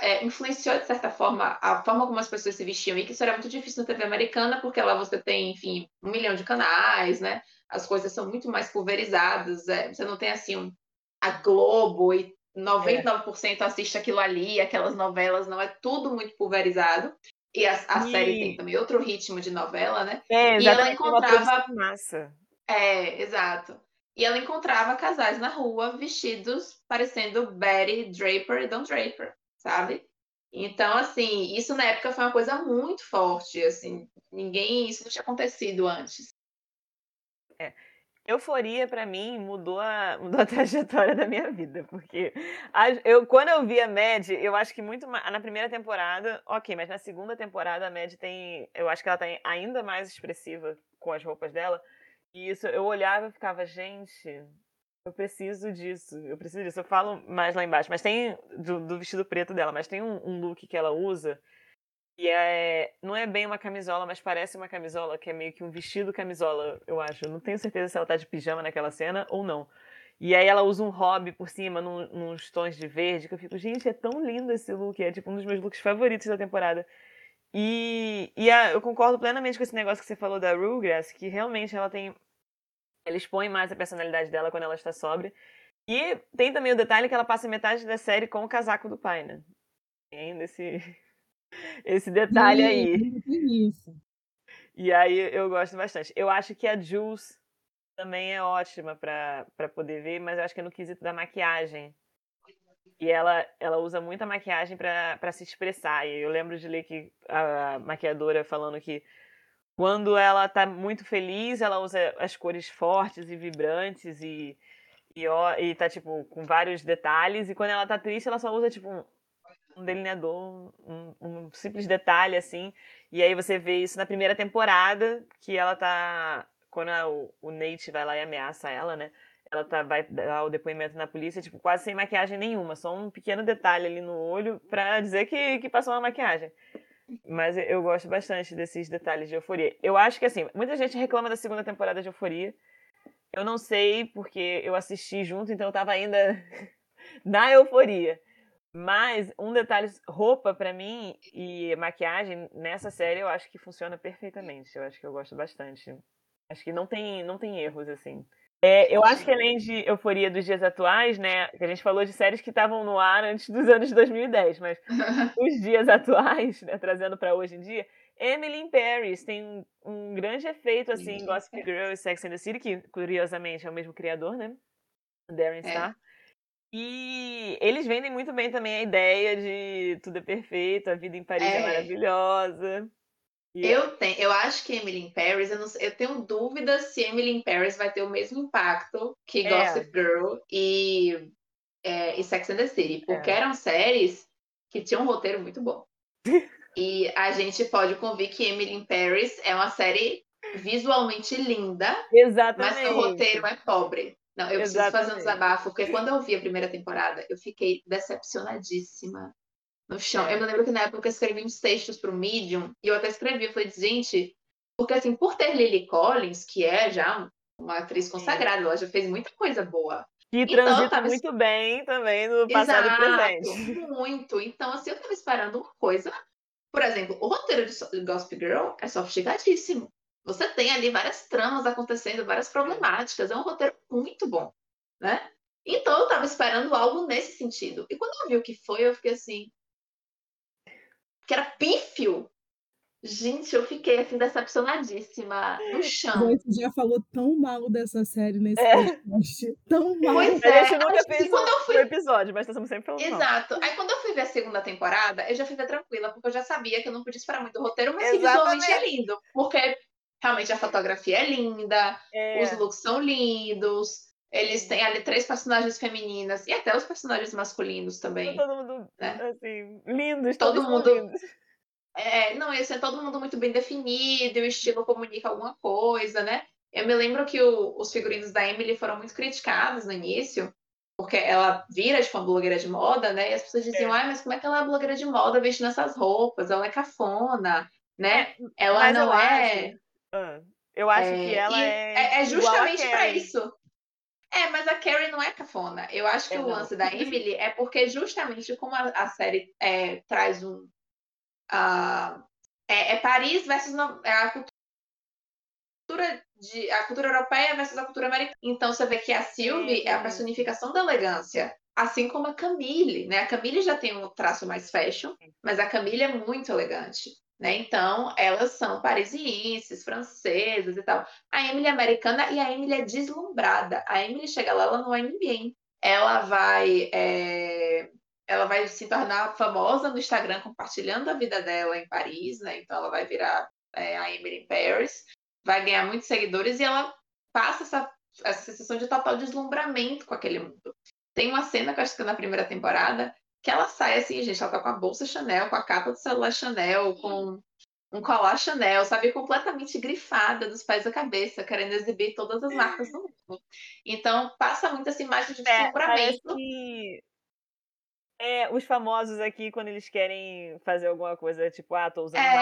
é, influenciou, de certa forma, a forma como as pessoas se vestiam, e que isso era muito difícil na TV americana, porque lá você tem, enfim, um milhão de canais, né? As coisas são muito mais pulverizadas, é, você não tem, assim, um, a Globo e 99% é. assiste aquilo ali, aquelas novelas, não é tudo muito pulverizado. E a, a e... série tem também outro ritmo de novela, né? É, e ela encontrava. Massa. É, exato. E ela encontrava casais na rua vestidos parecendo Betty Draper e Don Draper, sabe? Então, assim, isso na época foi uma coisa muito forte, assim, ninguém, isso não tinha acontecido antes. É. Euforia, para mim, mudou a, mudou a trajetória da minha vida, porque a, eu, quando eu vi a Mad, eu acho que muito mais, na primeira temporada, ok, mas na segunda temporada a Mad tem, eu acho que ela tá ainda mais expressiva com as roupas dela, e isso, eu olhava e ficava, gente, eu preciso disso, eu preciso disso, eu falo mais lá embaixo, mas tem, do, do vestido preto dela, mas tem um, um look que ela usa, e é, não é bem uma camisola, mas parece uma camisola, que é meio que um vestido camisola, eu acho. Eu não tenho certeza se ela tá de pijama naquela cena ou não. E aí ela usa um hobby por cima, num, nos tons de verde, que eu fico, gente, é tão lindo esse look. É tipo um dos meus looks favoritos da temporada. E, e a, eu concordo plenamente com esse negócio que você falou da Rugrats, que realmente ela tem. Ela expõe mais a personalidade dela quando ela está sóbria. E tem também o detalhe que ela passa metade da série com o casaco do pai, né? Tem ainda esse, esse detalhe Sim, aí. Isso. E aí eu gosto bastante. Eu acho que a Jules também é ótima para poder ver, mas eu acho que é no quesito da maquiagem. E ela, ela usa muita maquiagem para se expressar. E eu lembro de ler que a maquiadora falando que quando ela tá muito feliz, ela usa as cores fortes e vibrantes e, e, e tá, tipo, com vários detalhes. E quando ela tá triste, ela só usa, tipo, um delineador, um, um, simples detalhe, assim. E aí você vê isso na primeira temporada, que ela tá. Quando a, o, o Nate vai lá e ameaça ela, né? Ela tá, vai dar o depoimento na polícia, tipo, quase sem maquiagem nenhuma, só um pequeno detalhe ali no olho pra dizer que, que passou uma maquiagem. Mas eu gosto bastante desses detalhes de euforia. Eu acho que, assim, muita gente reclama da segunda temporada de euforia. Eu não sei, porque eu assisti junto, então eu tava ainda na euforia. Mas um detalhe, roupa para mim e maquiagem nessa série eu acho que funciona perfeitamente. Eu acho que eu gosto bastante. Acho que não tem, não tem erros assim. É, eu acho que além de euforia dos dias atuais, né, que a gente falou de séries que estavam no ar antes dos anos 2010, mas os dias atuais, né, trazendo para hoje em dia, Emily in Paris tem um, um grande efeito assim, Gossip Girl e Sex and the City, que curiosamente é o mesmo criador, né? Darren é. E eles vendem muito bem também a ideia de tudo é perfeito, a vida em Paris é, é maravilhosa. E eu tenho, eu acho que Emily in Paris, eu, não, eu tenho dúvidas se Emily in Paris vai ter o mesmo impacto que é. Gossip Girl e, é, e Sex and the City, porque é. eram séries que tinham um roteiro muito bom. e a gente pode convir que Emily in Paris é uma série visualmente linda, Exatamente. mas o roteiro é pobre. Não, eu preciso fazer um desabafo, porque quando eu vi a primeira temporada, eu fiquei decepcionadíssima no chão. Eu me lembro que na época eu escrevi uns textos para o Medium, e eu até escrevi, eu falei, gente, porque assim, por ter Lily Collins, que é já uma atriz consagrada, ela já fez muita coisa boa. Que então, transita tava... muito bem também no passado e presente. Muito. Então, assim, eu tava esperando uma coisa. Por exemplo, o roteiro de Gossip Girl é sofisticadíssimo. Você tem ali várias tramas acontecendo, várias problemáticas. É um roteiro muito bom, né? Então, eu tava esperando algo nesse sentido. E quando eu vi o que foi, eu fiquei assim... Que era pífio. Gente, eu fiquei assim decepcionadíssima no chão. Você já falou tão mal dessa série nesse é. podcast. Tão mal. Pois é, a gente nunca fez um, eu fui... um episódio, mas estamos sempre falando Exato. Mal. Aí quando eu fui ver a segunda temporada, eu já fui ver tranquila, porque eu já sabia que eu não podia esperar muito do roteiro, mas que visualmente é lindo. Porque realmente a fotografia é linda, é. os looks são lindos. Eles têm ali três personagens femininas e até os personagens masculinos também. Todo mundo, né? assim, lindos. Todo mundo. Lindos é, não, esse é todo mundo muito bem definido, o estilo comunica alguma coisa, né? Eu me lembro que o, os figurinos da Emily foram muito criticados no início, porque ela vira, tipo, uma blogueira de moda, né? E as pessoas diziam, é. ai, mas como é que ela é blogueira de moda vestindo essas roupas? Ela é cafona, né? É, ela não é... Acho, ah, eu acho é, que ela é... É, é justamente para isso. É, mas a Carrie não é cafona. Eu acho que é, o lance da Emily é porque justamente como a, a série é, traz um, uh, é, Paris versus no, é a cultura de a cultura europeia versus a cultura americana. Então você vê que a Sylvie é, é a personificação da elegância, assim como a Camille, né? A Camille já tem um traço mais fashion, mas a Camille é muito elegante. Né? Então, elas são parisienses, francesas e tal. A Emily é americana e a Emily é deslumbrada. A Emily chega lá, ela não é ninguém. Ela vai é, ela vai se tornar famosa no Instagram compartilhando a vida dela em Paris, né? Então ela vai virar é, a Emily in Paris, vai ganhar muitos seguidores e ela passa essa, essa sensação de total deslumbramento com aquele mundo. Tem uma cena que eu acho que é na primeira temporada que ela sai assim, gente, ela tá com a bolsa Chanel, com a capa do celular Chanel, com um colar Chanel, sabe, completamente grifada dos pés da cabeça, querendo exibir todas as marcas do mundo. Então, passa muito essa imagem de deslumbramento. É, que é, os famosos aqui, quando eles querem fazer alguma coisa, tipo, ah, tô usando É,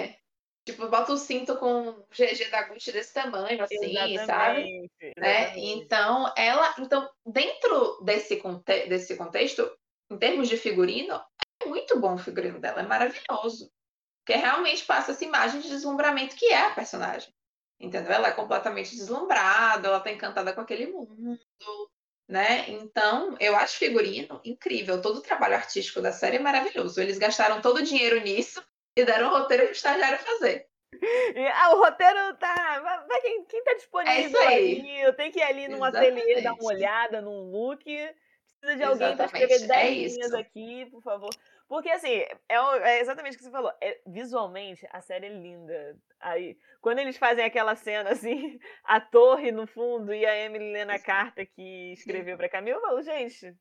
marca. tipo, bota o cinto com GG da Gucci desse tamanho, assim, exatamente, sabe? Né? Então, ela, então, dentro desse, conte desse contexto, em termos de figurino, é muito bom o figurino dela, é maravilhoso. Porque realmente passa essa imagem de deslumbramento que é a personagem. Entendeu? Ela é completamente deslumbrada, ela tá encantada com aquele mundo né? Então, eu acho figurino incrível. Todo o trabalho artístico da série é maravilhoso. Eles gastaram todo o dinheiro nisso e deram o roteiro para o estagiário fazer. Ah, o roteiro tá. Vai, quem, quem tá disponível é aí? Eu tenho que ir ali num ateliê dar uma olhada num look. Precisa de alguém para escrever 10 é linhas aqui, por favor. Porque, assim, é, é, exatamente o que você falou. É, visualmente, a série é linda. Aí, quando eles fazem aquela cena, assim, a torre no fundo e a Emily lendo a carta que escreveu pra Camila, eu falo, gente,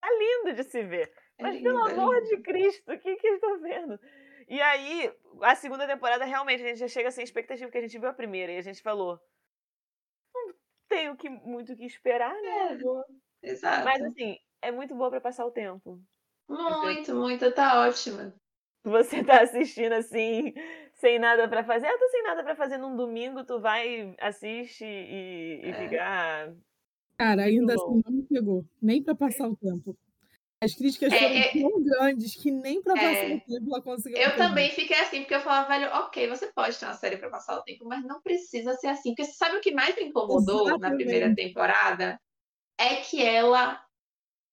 tá lindo de se ver. É Mas, lindo, pelo é amor de Cristo, o que que eu tô vendo? E aí, a segunda temporada, realmente, a gente já chega sem expectativa, porque a gente viu a primeira e a gente falou, não tenho que, muito o que esperar, né? É, exato. Mas, assim, é muito boa para passar o tempo. Muito, muito, tá ótima. Você tá assistindo assim, sem nada para fazer. Ah, tô sem nada para fazer num domingo, tu vai, assiste e, e é. fica. Ah, Cara, ainda assim não me pegou, nem para passar o tempo. As críticas é, foram é, tão grandes que nem para passar é, o tempo ela conseguiu. Eu também fiquei assim, porque eu falava, velho, ok, você pode ter uma série para passar o tempo, mas não precisa ser assim. Porque sabe o que mais me incomodou Exatamente. na primeira temporada? É que ela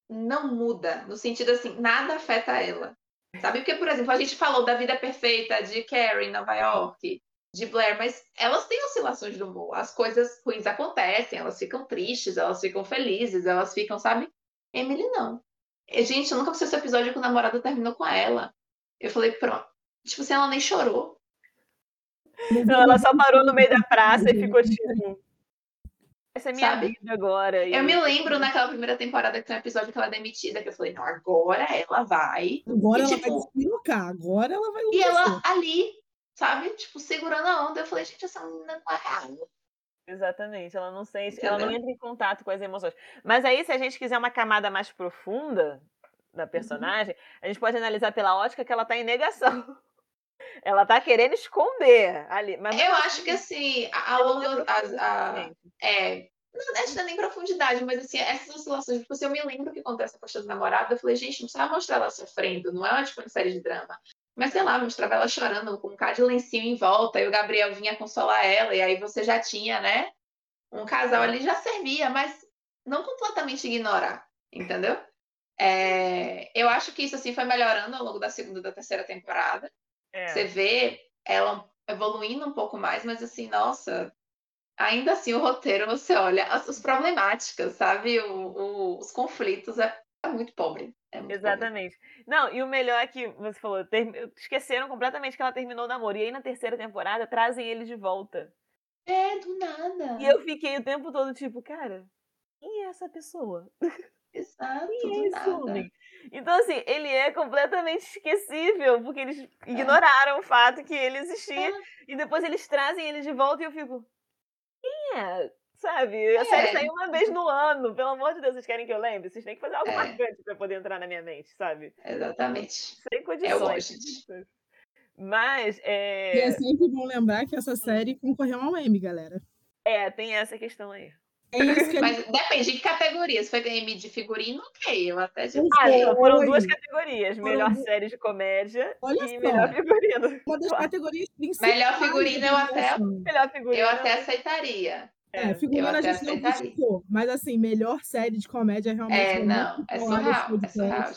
não muda, no sentido assim, nada afeta ela. Sabe? Porque, por exemplo, a gente falou da vida perfeita de Carrie em Nova York, de Blair, mas elas têm oscilações do humor. As coisas ruins acontecem, elas ficam tristes, elas ficam felizes, elas ficam, sabe? Emily não. Gente, eu nunca assisti esse episódio que o namorado terminou com ela. Eu falei, pronto. Tipo assim, ela nem chorou. Não, ela só parou no meio da praça e ficou tipo. Essa é minha Sabe? vida agora. Eu me lembro naquela primeira temporada que tem um episódio que ela é demitida, que eu falei, não, agora ela vai. Agora e, ela tipo, vai deslocar, agora ela vai. E ela ali, sabe, tipo, segurando a onda. Eu falei, gente, essa menina não é real. Exatamente, ela não sente, ela não entra em contato com as emoções. Mas aí, se a gente quiser uma camada mais profunda da personagem, uhum. a gente pode analisar pela ótica que ela tá em negação. Ela tá querendo esconder ali. Mas eu acho que assim, ao longo. A, a, é, não, é nem profundidade, mas assim, essas oscilações, tipo, se eu me lembro que acontece a questão do namorado, eu falei, gente, não precisa mostrar ela sofrendo, não é uma, tipo, uma série de drama. Mas sei lá, mostrava ela chorando com um cara de lencinho em volta, e o Gabriel vinha consolar ela, e aí você já tinha, né? Um casal ali já servia, mas não completamente ignorar, entendeu? É, eu acho que isso assim foi melhorando ao longo da segunda e da terceira temporada. É. Você vê ela evoluindo um pouco mais, mas assim, nossa, ainda assim o roteiro, você olha as, as problemáticas, sabe? O, o, os conflitos é, é muito pobre. É muito Exatamente. Pobre. Não, e o melhor é que você falou, ter, esqueceram completamente que ela terminou o namoro. E aí na terceira temporada trazem ele de volta. É, do nada. E eu fiquei o tempo todo tipo, cara, quem é essa pessoa? Exato. Quem é esse homem? Então, assim, ele é completamente esquecível, porque eles é. ignoraram o fato que ele existia. É. E depois eles trazem ele de volta e eu fico. Quem é? Sabe? A série é. saiu uma vez no ano. Pelo amor de Deus, vocês querem que eu lembre? Vocês têm que fazer algo é. marcante pra poder entrar na minha mente, sabe? Exatamente. Sem condições. É Mas. É... E é sempre bom lembrar que essa série concorreu ao Emmy, galera. É, tem essa questão aí. É Mas depende de categorias. Foi Emmy de figurino, ok. Eu até já ah, não, foram duas categorias: melhor série de comédia Olha e só. melhor figurino. Uma das categorias principais. Melhor figurino eu até, melhor figurino. Eu até aceitaria. É, é figurino a gente não criticou, mas assim, melhor série de comédia realmente. É, não, é surreal. É surreal.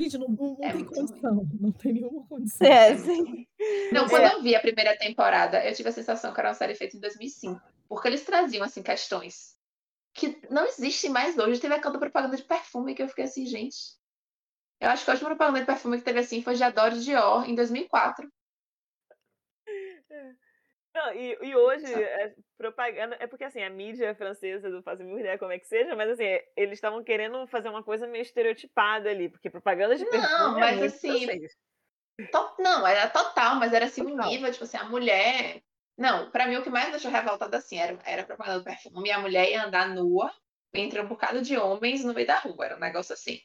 Gente, não, não, não é tem condição, bom. não tem nenhuma condição. É, sim. Não, quando é. eu vi a primeira temporada, eu tive a sensação que era uma série feita em 2005, porque eles traziam, assim, questões que não existem mais hoje. Teve aquela propaganda de perfume que eu fiquei assim, gente. Eu acho que a última propaganda de perfume que teve assim foi de Adore Dior, em 2004. Não, e, e hoje, é, propaganda. É porque assim, a mídia francesa, não faço a ideia como é que seja, mas assim, eles estavam querendo fazer uma coisa meio estereotipada ali, porque propaganda de perfume. Não, é mas é assim. To, não, era total, mas era assim um nível, tipo assim, a mulher. Não, pra mim o que mais deixou revoltada assim era, era propaganda do perfume e a mulher ia andar nua entre um bocado de homens no meio da rua, era um negócio assim.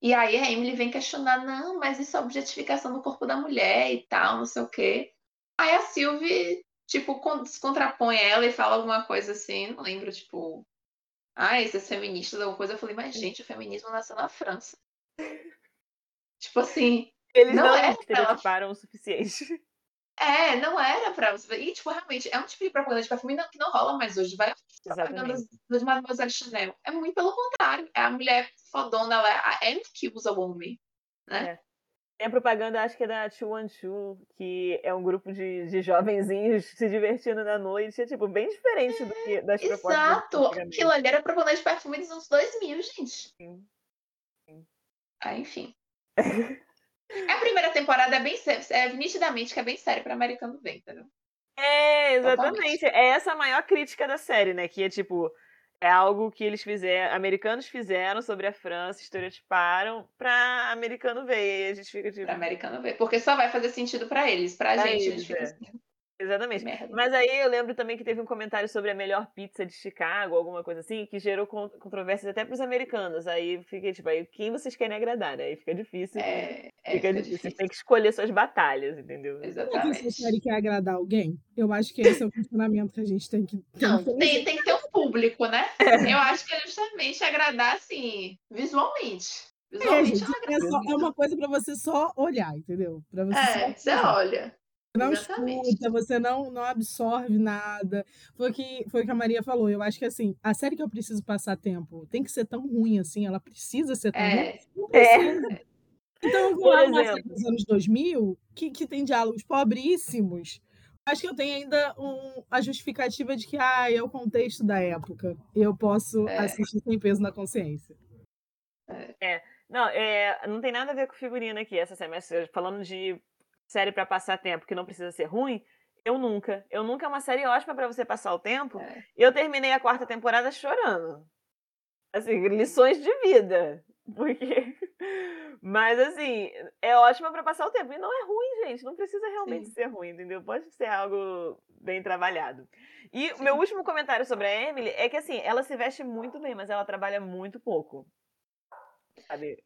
E aí a Emily vem questionar, não, mas isso é objetificação do corpo da mulher e tal, não sei o quê. Aí a Sylvie tipo, descontrapõe ela e fala alguma coisa assim, não lembro, tipo, ah, esses feministas, alguma coisa. Eu falei, mas gente, o feminismo nasceu na França. tipo assim. Eles não, não era estereotiparam ela... o suficiente. É, não era pra. E, tipo, realmente, é um tipo de propaganda de perfume que não rola mais hoje. Vai propaganda das Mademoiselle Chanel. É muito pelo contrário. É a mulher fodona, ela é a Anne que usa o homem. Né? É. Tem a propaganda, acho que é da Chu, que é um grupo de, de jovenzinhos se divertindo na noite. É, tipo, bem diferente do que das Exato. propostas. Exato! Aquilo ali era propaganda de perfume dos anos 2000, gente. Sim. Sim. Ah, enfim. a primeira temporada é bem é nitidamente que é bem séria para americano ver, entendeu? É, exatamente. Totalmente. É essa a maior crítica da série, né? Que é tipo, é algo que eles fizeram, americanos fizeram sobre a França, estereotiparam para americano ver. E a gente fica tipo. Pra americano ver, porque só vai fazer sentido para eles, pra, pra gente. Eles, é. Exatamente. Merda. Mas aí eu lembro também que teve um comentário sobre a melhor pizza de Chicago, alguma coisa assim, que gerou controvérsias até pros americanos. Aí fiquei tipo, aí quem vocês querem agradar? Aí fica difícil. É, é, fica, difícil. difícil. Você tem que escolher suas batalhas, entendeu? Exatamente. Você quer, quer agradar alguém? Eu acho que esse é o funcionamento que a gente tem que ter. Não, tem, tem que ter um público, né? Eu acho que é justamente agradar, assim, visualmente. Visualmente é, gente, é, só, é, uma coisa para você só olhar, entendeu? Pra você é, você olha não Exatamente. escuta, você não, não absorve nada. Foi o que, foi que a Maria falou. Eu acho que assim, a série que eu preciso passar tempo tem que ser tão ruim assim, ela precisa ser tão é. ruim. É. Então, eu vou lá uma série dos anos 2000 que, que tem diálogos pobríssimos. Acho que eu tenho ainda um, a justificativa de que ah, é o contexto da época. Eu posso é. assistir sem peso na consciência. É. Não, é, não tem nada a ver com figurino aqui, essa série, mas falando de série para passar tempo que não precisa ser ruim, eu nunca. Eu nunca é uma série ótima para você passar o tempo. É. Eu terminei a quarta temporada chorando. Assim, lições de vida. Porque. Mas assim, é ótima para passar o tempo. E não é ruim, gente. Não precisa realmente Sim. ser ruim, entendeu? Pode ser algo bem trabalhado. E o meu último comentário sobre a Emily é que assim, ela se veste muito bem, mas ela trabalha muito pouco. Sabe?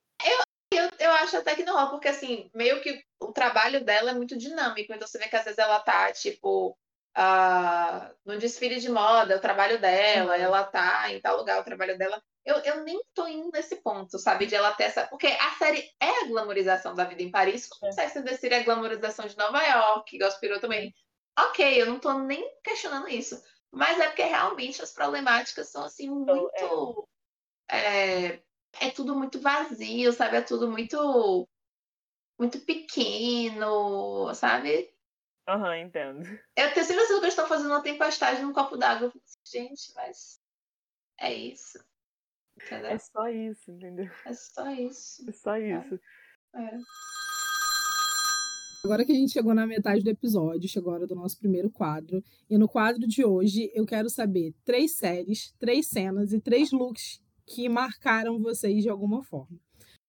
Eu, eu, acho até que não, porque assim, meio que o trabalho dela é muito dinâmico. Então você vê que às vezes ela tá, tipo, uh, no desfile de moda, o trabalho dela, uhum. ela tá em tal lugar, o trabalho dela. Eu, eu nem tô indo nesse ponto, sabe? De ela ter essa. Porque a série é a glamorização da vida em Paris, como é. The City é a glamorização de Nova York, Gospirou também. Ok, eu não tô nem questionando isso. Mas é porque realmente as problemáticas são assim, então, muito. É, é tudo muito vazio, sabe? É tudo muito. Muito pequeno, sabe? Aham, uhum, entendo. Eu tenho certeza que eles estão fazendo uma tempestade num copo d'água. Gente, mas é isso. Entendeu? É só isso, entendeu? É só isso. É só isso. É. é. Agora que a gente chegou na metade do episódio, chegou a hora do nosso primeiro quadro. E no quadro de hoje eu quero saber três séries, três cenas e três looks que marcaram vocês de alguma forma.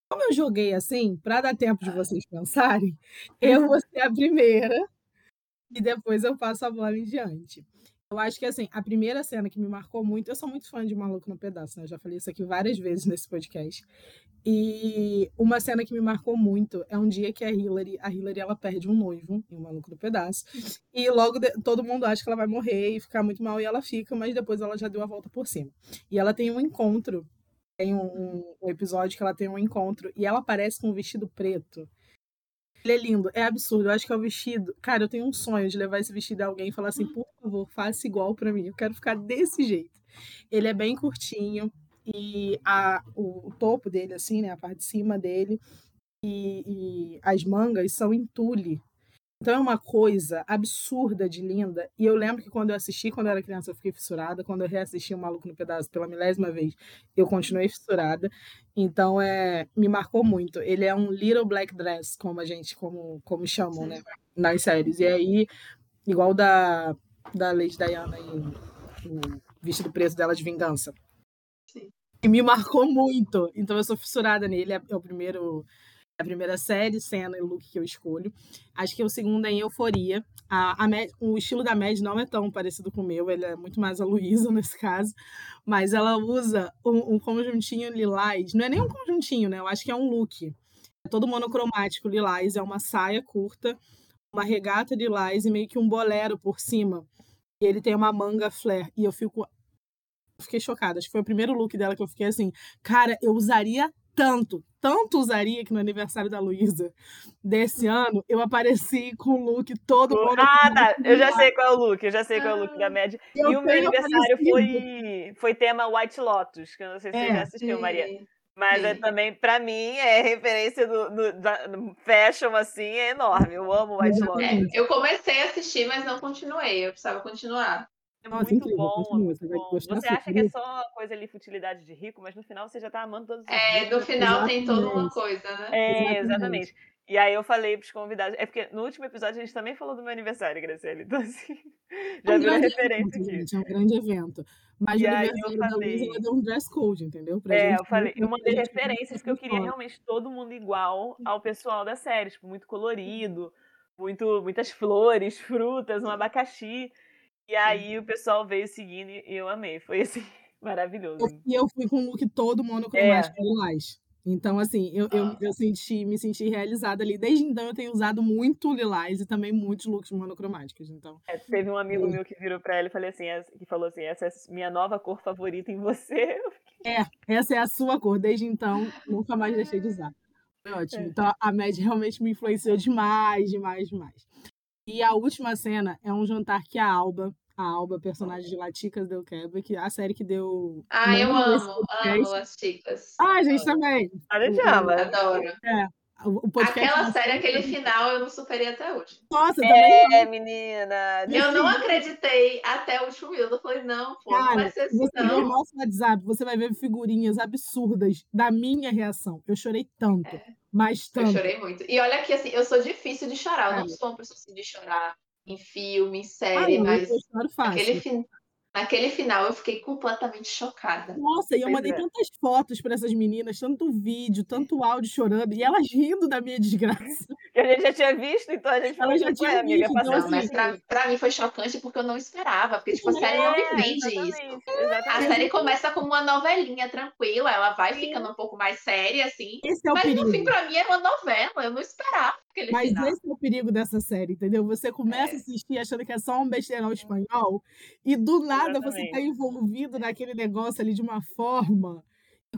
Como eu joguei assim, para dar tempo de vocês pensarem, eu vou ser a primeira e depois eu passo a bola em diante. Eu acho que, assim, a primeira cena que me marcou muito, eu sou muito fã de Maluco no Pedaço, né? Eu já falei isso aqui várias vezes nesse podcast. E uma cena que me marcou muito é um dia que a Hillary, a Hillary, ela perde um noivo em um Maluco no Pedaço. E logo de, todo mundo acha que ela vai morrer e ficar muito mal e ela fica, mas depois ela já deu a volta por cima. E ela tem um encontro, tem um, um episódio que ela tem um encontro e ela aparece com um vestido preto ele é lindo, é absurdo. Eu acho que é o vestido. Cara, eu tenho um sonho de levar esse vestido a alguém e falar assim: por favor, faça igual para mim. Eu quero ficar desse jeito. Ele é bem curtinho e a, o, o topo dele, assim, né? A parte de cima dele e, e as mangas são em tule. Então é uma coisa absurda de linda. E eu lembro que quando eu assisti, quando eu era criança, eu fiquei fissurada. Quando eu reassisti o Maluco no Pedaço pela milésima vez, eu continuei fissurada. Então é, me marcou muito. Ele é um little black dress, como a gente, como, como chamam, né? Nas séries. E aí, igual da, da Lady Diana e o vestido preto dela de vingança. Sim. E me marcou muito. Então eu sou fissurada nele. É, é o primeiro a primeira série, cena e look que eu escolho. Acho que o segundo é em Euforia. A, a o estilo da Mad não é tão parecido com o meu, ele é muito mais a Luísa nesse caso. Mas ela usa um, um, conjuntinho lilás. Não é nem um conjuntinho, né? Eu acho que é um look. É todo monocromático lilás. É uma saia curta, uma regata lilás e meio que um bolero por cima. E ele tem uma manga flare. E eu fico. Fiquei chocada. Acho que foi o primeiro look dela que eu fiquei assim. Cara, eu usaria tanto, tanto usaria que no aniversário da Luísa desse ano, eu apareci com o look todo mundo. Ah, tá. Eu já sei qual é o look, eu já sei qual é o look da Média. e o meu aniversário foi, foi tema White Lotus, que eu não sei se é, você já assistiu, sim. Maria. Mas é também, pra mim, é referência do, do, da, do fashion, assim, é enorme. Eu amo White Lotus. É, eu comecei a assistir, mas não continuei. Eu precisava continuar. É Nossa, muito incrível, bom, Você, bom. você acha que é só coisa ali, futilidade de rico, mas no final você já tá amando todos os É, no final tem toda uma coisa, né? É, exatamente. E aí eu falei pros convidados. É porque no último episódio a gente também falou do meu aniversário, Graciela. Então, assim, já é um virou referência evento, aqui. Gente, é um grande evento. Mas e o eu falei... ela deu um dress code, entendeu? Pra é, eu falei, eu mandei referências que eu queria realmente todo mundo igual ao pessoal da série, tipo, muito colorido, muito, muitas flores, frutas, um abacaxi. E aí o pessoal veio seguindo e eu amei. Foi assim, maravilhoso. E eu fui com um look todo monocromático é. lilás. Então, assim, eu, eu, eu, senti, me senti realizada ali. Desde então, eu tenho usado muito lilás e também muitos looks monocromáticos. Então, é, teve um amigo é. meu que virou pra ela e falei assim, que falou assim: essa é minha nova cor favorita em você. É, essa é a sua cor. Desde então, nunca mais deixei de usar. Foi ótimo. É. Então, a Mad realmente me influenciou demais, demais, demais. E a última cena é um jantar que a Alba, a Alba, personagem de Laticas Del Quebra, que é a série que deu. Ah, eu amo, amo as Chicas. Ah, a gente também. A gente ama. Adoro. É. O Aquela série, aquele final, eu não superei até hoje. Nossa, é, também. menina. Eu não acreditei até o último minuto. Eu falei, não, pô, Cara, não vai ser assim, você não. no nosso WhatsApp, você vai ver figurinhas absurdas da minha reação. Eu chorei tanto. É. Mas tanto. Eu chorei muito. E olha que, assim, eu sou difícil de chorar. Eu não sou uma pessoa assim, de chorar em filme, em série, ah, não, mas eu choro fácil. aquele, fin... Naquele final eu fiquei completamente chocada. Nossa, e eu Pois mandei é. tantas fotos para essas meninas, tanto vídeo, tanto áudio chorando, e elas rindo da minha desgraça. Que a gente já tinha visto, então a gente falou, já tipo, tinha "Ué, amiga, visto, passa então, Não, mas assim, pra, pra mim foi chocante porque eu não esperava. Porque, tipo, a série não me É, vende isso. exatamente, A série começa como uma novelinha tranquila, ela vai Sim. ficando um pouco mais séria, assim. Esse é o Mas no fim, perigo. pra mim, era uma novela. Eu não esperava Mas final. esse é o perigo dessa série, entendeu? Você começa É. a assistir achando que é só um besteirão espanhol, e do nada você tá Exatamente. envolvido naquele negócio ali de uma forma.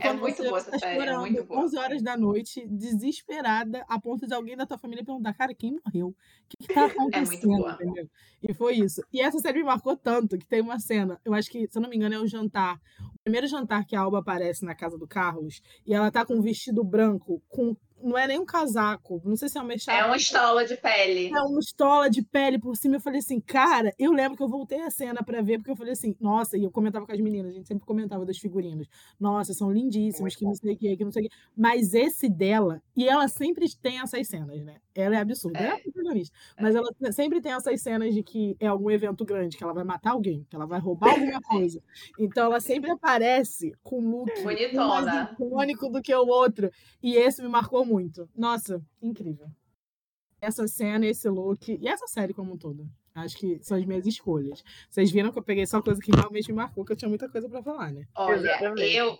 É quando muito você boa essa tá série, é muito boa. 11 horas da noite, desesperada, a ponto de alguém da tua família perguntar, cara, quem morreu? O que, que tá acontecendo? boa. entendeu? E foi isso. E essa série me marcou tanto que tem uma cena, eu acho que, se eu não me engano, é o jantar. O primeiro jantar que a Alba aparece na casa do Carlos, e ela tá com um vestido branco, com. Não é nem um casaco, não sei se é uma É mechada. uma estola de pele. É uma estola de pele por cima. Eu falei assim, cara, eu lembro que eu voltei a cena pra ver, porque eu falei assim, nossa, e eu comentava com as meninas, a gente sempre comentava dos figurinos. Nossa, são lindíssimos, que não sei o que, que não sei o que. Mas esse dela, e ela sempre tem essas cenas, né? Ela é absurda, ela é a É. protagonista. Mas ela sempre tem essas cenas de que é algum evento grande, que ela vai matar alguém, que ela vai roubar alguma coisa. Então ela sempre aparece com um look um mais Bonitona. icônico do que o outro. E esse me marcou muito. Nossa, incrível. Essa cena, esse look e essa série como um todo. Acho que são as minhas escolhas. Vocês viram que eu peguei só coisa que realmente me marcou, que eu tinha muita coisa pra falar, né? Olha, Exatamente. eu.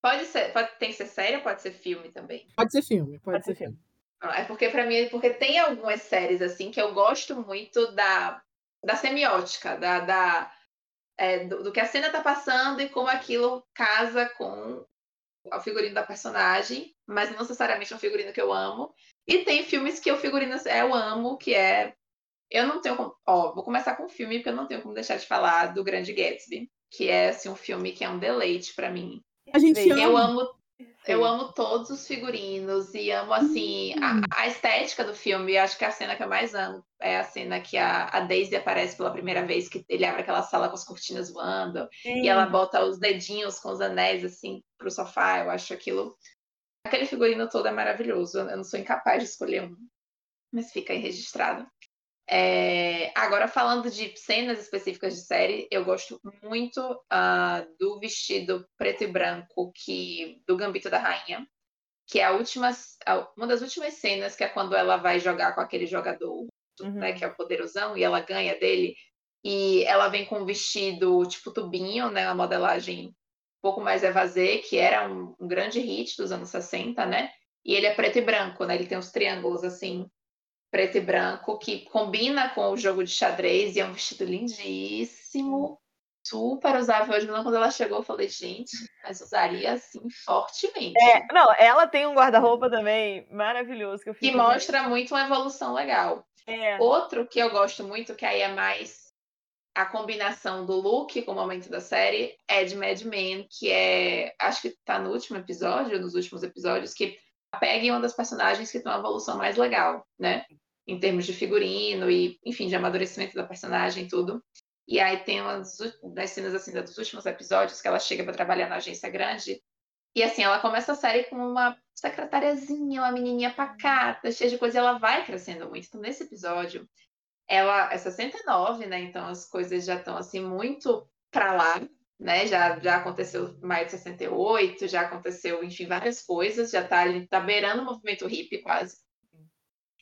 Pode ser, pode, tem que ser série ou pode ser filme também? Pode ser filme, pode, Pode ser ser filme. Não, É porque pra mim, porque tem algumas séries assim que eu gosto muito da, da semiótica, da, da é, do, do que a cena tá passando e como aquilo casa com o figurino da personagem, mas não necessariamente é um figurino que eu amo. E tem filmes que o figurino eu amo, que é eu não tenho como, ó, vou começar com um filme porque eu não tenho como deixar de falar do Grande Gatsby, que é assim um filme que é um deleite pra mim. A gente. Eu ama. amo eu amo todos os figurinos e amo, assim, a, a estética do filme. Eu acho que a cena que eu mais amo é a cena que a, a Daisy aparece pela primeira vez, que ele abre aquela sala com as cortinas voando e ela bota os dedinhos com os anéis, assim, pro sofá. Eu acho aquilo... Aquele figurino todo é maravilhoso. Eu não sou incapaz de escolher um, mas fica aí registrado. É, Agora, falando de cenas específicas de série, eu gosto muito ah, do vestido preto e branco que do Gambito da Rainha, que é a última, uma das últimas cenas, que é quando ela vai jogar com aquele jogador, Uhum. né, que é o poderosão, e ela ganha dele, e ela vem com um vestido tipo tubinho, né, uma modelagem um pouco mais evasê, que era um, um grande hit dos anos 60, né? E ele é preto e branco, né? Ele tem os triângulos assim, preto e branco, que combina com o jogo de xadrez e é um vestido lindíssimo, super usável. Hoje, quando ela chegou, eu falei, gente, mas usaria assim fortemente. É, não, ela tem um guarda-roupa também maravilhoso que eu Que mostra muito uma evolução legal. É, Outro que eu gosto muito, que aí é mais a combinação do look com o momento da série, é de Mad Men, que é. Acho que tá no último episódio, nos últimos episódios, que a Peggy é uma das personagens que tem uma evolução mais legal, né? Em termos de figurino e, enfim, de amadurecimento da personagem e tudo. E aí tem umas das cenas assim dos últimos episódios que ela chega para trabalhar na agência grande. E assim, ela começa a série com uma secretariazinha, uma menininha pacata, cheia de coisa, e ela vai crescendo muito. Então, nesse episódio, ela é 69, né? Então as coisas já estão assim muito para lá, né? Já, já aconteceu mais de 68, já aconteceu, enfim, várias coisas, já tá ali, tá beirando o movimento hippie quase.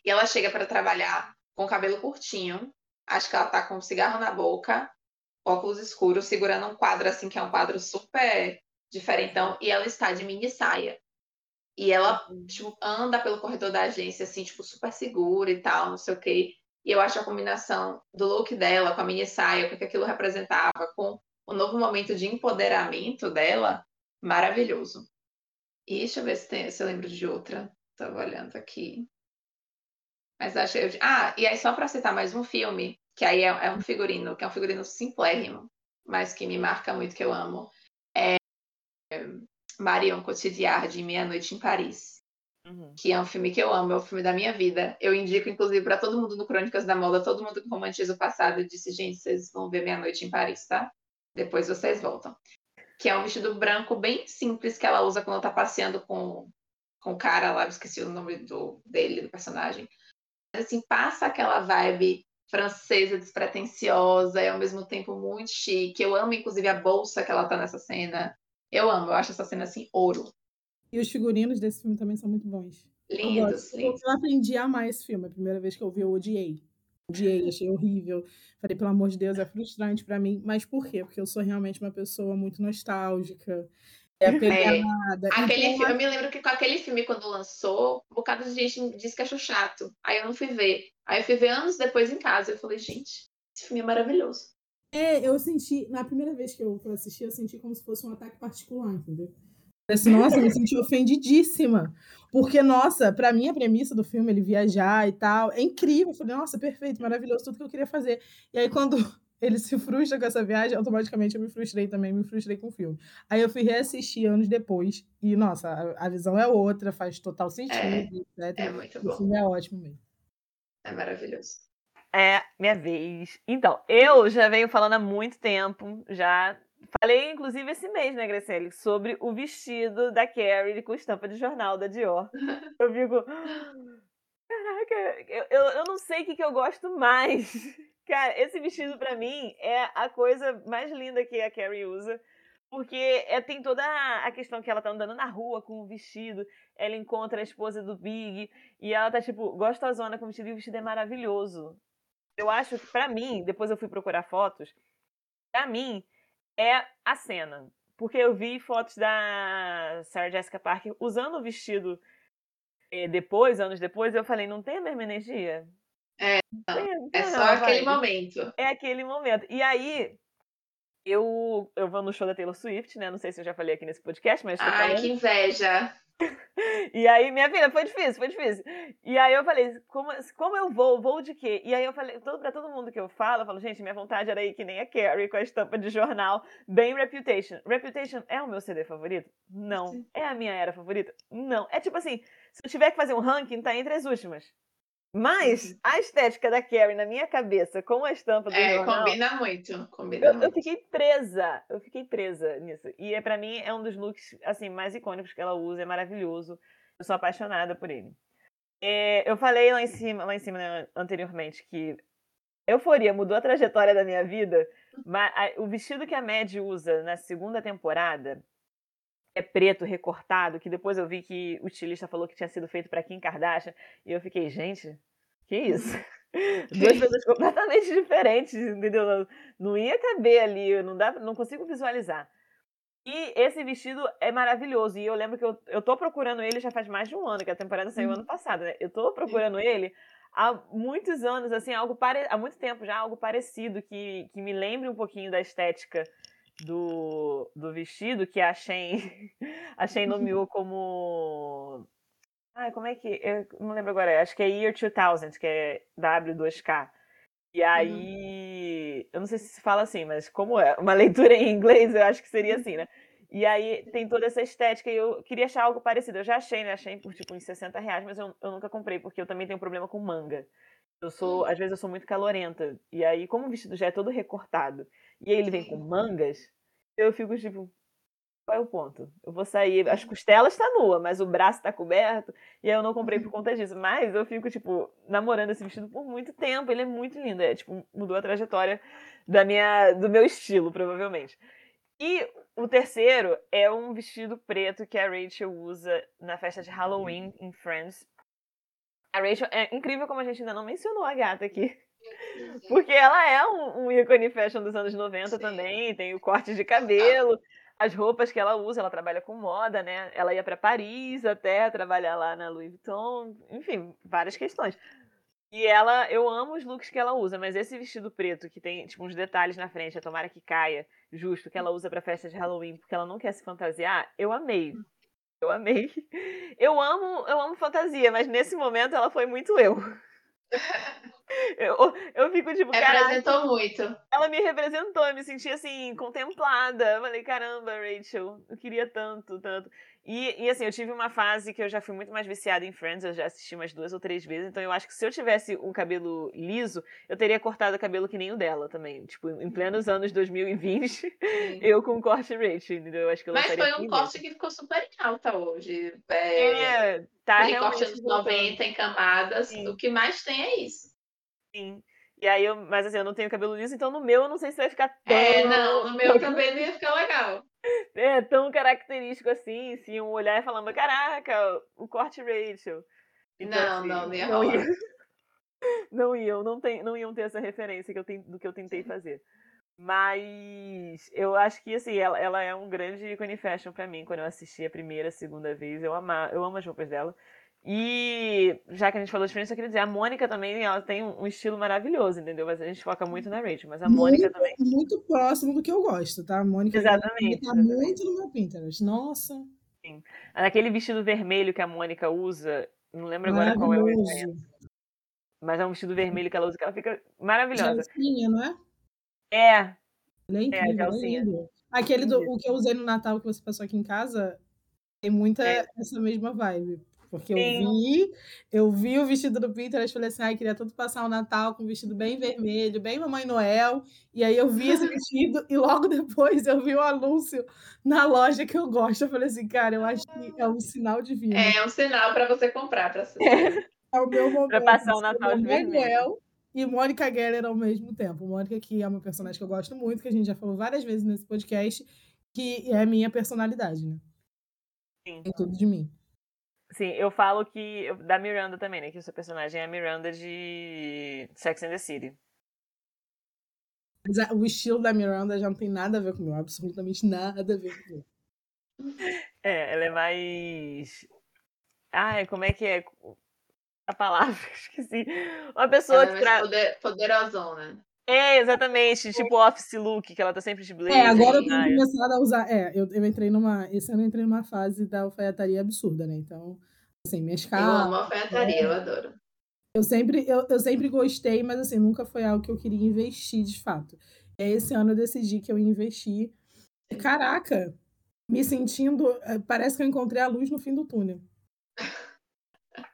E ela chega para trabalhar com cabelo curtinho, acho que ela tá com um cigarro na boca, óculos escuros, segurando um quadro assim, que é um quadro super diferentão, e ela está de mini saia. E ela tipo, anda pelo corredor da agência, assim, tipo, super segura e tal, não sei o quê. E eu acho a combinação do look dela com a mini saia, o que aquilo representava, com o novo momento de empoderamento dela, maravilhoso. E deixa eu ver se, tem, se eu lembro de outra. Tava olhando aqui. Mas acho que. eu- Ah, e aí só para citar mais um filme, que aí é, é um figurino, que é um figurino simplérrimo, mas que me marca muito, que eu amo. É Marion Cotillard, de Meia-Noite em Paris uhum. que é um filme que eu amo, é o filme da minha vida. Eu indico, inclusive, para todo mundo no Crônicas da Moda, todo mundo que romantiza o passado, eu disse, gente, vocês vão ver Meia-Noite em Paris, tá? Depois vocês voltam. Que é um vestido branco bem simples que ela usa quando tá passeando com, com o cara lá, eu esqueci o nome do, dele, do personagem. Assim, passa aquela vibe francesa despretensiosa e ao mesmo tempo muito chique. Eu amo, inclusive, a bolsa que ela tá nessa cena. Eu amo, eu acho essa cena assim, ouro. E os figurinos desse filme também são muito bons. Lindos, eu, lindos. Eu aprendi a amar esse filme. A primeira vez que eu vi, eu odiei. Odiei, achei horrível. Falei, pelo amor de Deus, é frustrante para mim. Mas por quê? Porque eu sou realmente uma pessoa muito nostálgica. É apegada. É. Aquele filme, eu me lembro que com aquele filme, quando lançou, um bocado de gente disse que achou chato. Aí eu não fui ver. Aí eu fui ver anos depois em casa. Eu falei, gente, esse filme é maravilhoso. É, eu senti, na primeira vez que eu assisti, eu senti como se fosse um ataque particular, entendeu? Assim, nossa, eu me senti ofendidíssima. Porque, nossa, para mim a premissa do filme, ele viajar e tal, é incrível. Eu falei, nossa, perfeito, maravilhoso, tudo que eu queria fazer. E aí, quando ele se frustra com essa viagem, automaticamente eu me frustrei também, me frustrei com o filme. Aí eu fui reassistir anos depois, e, nossa, a, a visão é outra, faz total sentido, é, etc. É muito bom. O filme é ótimo mesmo. É maravilhoso. É, minha vez. Então, eu já venho falando há muito tempo, já Falei, inclusive, esse mês, né, Graciele, sobre o vestido da Carrie com estampa de jornal da Dior. Eu fico. Caraca, eu, eu, eu não sei o que, que eu gosto mais. Cara, esse vestido para mim é a coisa mais linda que a Carrie usa. Porque é, tem toda a questão que ela tá andando na rua com o vestido, ela encontra a esposa do Big e ela tá, tipo, gostosona com o vestido e o vestido é maravilhoso. Eu acho que, pra mim, depois eu fui procurar fotos, pra mim, é a cena. Porque eu vi fotos da Sarah Jessica Parker usando o vestido eh, depois, anos depois, eu falei, não tem a mesma energia? É, não, é só aquele momento. É aquele momento. E aí, eu, eu vou no show da Taylor Swift, né? Não sei se eu já falei aqui nesse podcast, mas. Ai, que inveja! e aí, minha filha, foi difícil, foi difícil. E aí eu falei, como, como eu vou? Vou de quê? E aí eu falei, todo, pra todo mundo que eu falo, eu falo, gente, minha vontade era ir que nem a Carrie, com a estampa de jornal, bem Reputation. Reputation é o meu CD favorito? Não. É a minha era favorita? Não. É tipo assim, se eu tiver que fazer um ranking, tá entre as últimas. Mas uhum. a estética da Carrie na minha cabeça com a estampa do é, jornal... combina muito, combina eu, muito. Eu fiquei presa, eu fiquei presa nisso. E é, para mim é um dos looks assim mais icônicos que ela usa, é maravilhoso. Eu sou apaixonada por ele. É, eu falei lá em cima, lá em cima né, anteriormente que Euforia mudou a trajetória da minha vida, mas a, o vestido que a Mad usa na segunda temporada é preto, recortado, que depois eu vi que o estilista falou que tinha sido feito para Kim Kardashian, e eu fiquei, gente, que isso? Duas coisas completamente diferentes, entendeu? Não, não ia caber ali, não, dá, não consigo visualizar. E esse vestido é maravilhoso. E eu lembro que eu, eu tô procurando ele já faz mais de um ano, que a temporada saiu ano passado, né? Eu tô procurando ele há muitos anos, assim, algo pare... há muito tempo já, algo parecido, que, que me lembre um pouquinho da estética do, do vestido, que a Shen, a Shen nomeou como. Ai, como é que. Eu não lembro agora, acho que é Year 2000, que é W2K. E aí. Uhum. Eu não sei se se fala assim, mas como é uma leitura em inglês, eu acho que seria assim, né? E aí tem toda essa estética e eu queria achar algo parecido. Eu já achei, né? Achei por tipo uns 60 reais, mas eu, eu nunca comprei, porque eu também tenho problema com manga. Eu sou, às vezes eu sou muito calorenta. E aí, como o vestido já é todo recortado, e aí ele vem com mangas, eu fico tipo, qual é o ponto? Eu vou sair, as costelas tá nua, mas o braço tá coberto, e aí eu não comprei por conta disso. Mas eu fico, tipo, namorando esse vestido por muito tempo, ele é muito lindo, é, tipo, mudou a trajetória da minha, do meu estilo, provavelmente. E o terceiro é um vestido preto que a Rachel usa na festa de Halloween em Friends, a Rachel é incrível como a gente ainda não mencionou a gata aqui. Porque ela é um, um ícone fashion dos anos 90 Sim. também, tem o corte de cabelo, as roupas que ela usa, ela trabalha com moda, né? Ela ia para Paris até trabalhar lá na Louis Vuitton, enfim, várias questões. E ela, eu amo os looks que ela usa, mas esse vestido preto que tem tipo uns detalhes na frente, a tomara que caia, justo, que ela usa para festa de Halloween, porque ela não quer se fantasiar, eu amei. Eu amei. Eu amo, eu amo fantasia, mas nesse momento ela foi muito eu. Eu, eu fico tipo, Representou muito. Ela me representou, eu me senti assim, contemplada. Eu falei, caramba, Rachel, eu queria tanto, tanto. E, e assim, eu tive uma fase que eu já fui muito mais viciada em Friends, eu já assisti umas duas ou três vezes, então eu acho que se eu tivesse um cabelo liso, eu teria cortado o cabelo que nem o dela também. Tipo, em plenos anos 2020, Sim. eu com o corte Rachel, entendeu? Eu acho que eu Mas foi um corte que ficou super em alta hoje. É, é tá corte anos 90 em camadas, Sim. o que mais tem é isso. Sim. E aí, eu, mas assim, eu não tenho cabelo liso, então no meu eu não sei se vai ficar tão. É, não, no meu também não ia ficar legal. É, tão característico assim, se um olhar e falando, caraca, o corte Rachel. Então, não, assim, não, não ia não ia, não iam, não, tem, não iam ter essa referência que eu ten- do que eu tentei fazer. Mas eu acho que assim, ela, ela é um grande ícone fashion pra mim. Quando eu assisti a primeira, a segunda vez, eu, ama, eu amo as roupas dela. E já que a gente falou de diferença, eu queria dizer, a Mônica também, ela tem um estilo maravilhoso, entendeu? Mas a gente foca muito na Rachel, mas a Mônica muito, também. muito próximo do que eu gosto, tá? A Mônica Exatamente, tá exatamente. muito no meu Pinterest. Nossa, Aquele vestido vermelho que a Mônica usa, não lembro agora qual é o evento, mas é um vestido vermelho que ela usa que ela fica maravilhosa. Gelsinha, não é? É, Ele é incrível, é gelsinha. lindo. Aquele do, o que eu usei no Natal que você passou aqui em casa tem muita É. essa mesma vibe. Porque eu Sim. vi, eu vi o vestido do Pinterest e falei assim, ai, queria tanto passar o Natal com um vestido bem vermelho, bem Mamãe Noel. E aí eu vi esse vestido e logo depois eu vi o anúncio na loja que eu gosto. Eu falei assim, cara, eu acho que é um sinal divino. É um sinal pra você comprar, pra ser. É o meu momento. Pra passar o ser Natal de vermelho. Noel e Mônica Geller ao mesmo tempo. Mônica, que é uma personagem que eu gosto muito, que a gente já falou várias vezes nesse podcast, que é a minha personalidade, né? Sim. Tem tudo de mim. Sim, eu falo que. Da Miranda também, né? Que o seu personagem é a Miranda de Sex and the City. Mas o estilo da Miranda já não tem nada a ver com o meu, absolutamente nada a ver com o meu. É, ela é mais. Ai, como é que é a palavra? Esqueci. Uma pessoa Ela é que tra... poder, poderosona. É, exatamente. Tipo office look, que ela tá sempre de blazer. É, agora eu tenho começado a usar. É, eu, eu entrei numa. Esse ano eu entrei numa fase da alfaiataria absurda, né? Então, assim, minhas Eu calças. amo alfaiataria, eu adoro. Eu sempre, eu, eu sempre gostei, mas assim, nunca foi algo que eu queria investir de fato. E aí, esse ano eu decidi que eu ia investir. E, caraca, me sentindo. eh, Parece que eu encontrei a luz no fim do túnel.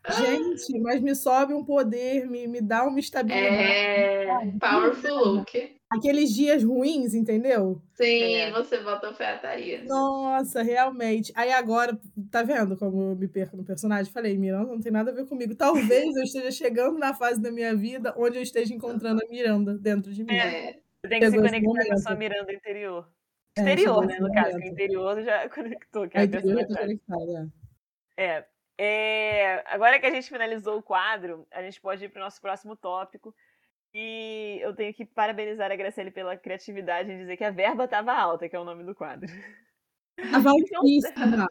Gente, mas me sobe um poder, me, me dá uma estabilidade. É powerful look. Aqueles dias ruins, entendeu? Sim, É. você bota alfaiataria. Nossa, realmente. Aí agora, tá vendo como eu me perco no personagem? Falei, Miranda não tem nada a ver comigo. Talvez eu esteja chegando na fase da minha vida onde eu esteja encontrando a Miranda dentro de mim. É. Você tem que se Chegou conectar com a sua. Miranda interior. É, Exterior, chegou né? No caso, interior já conectou, que é A a interior tô personalidade. conectada. É. É, agora que a gente finalizou o quadro, a gente pode ir para o nosso próximo tópico. E eu tenho que parabenizar a Graciele pela criatividade em dizer que a verba estava alta, que é o nome do quadro. Tava altíssima.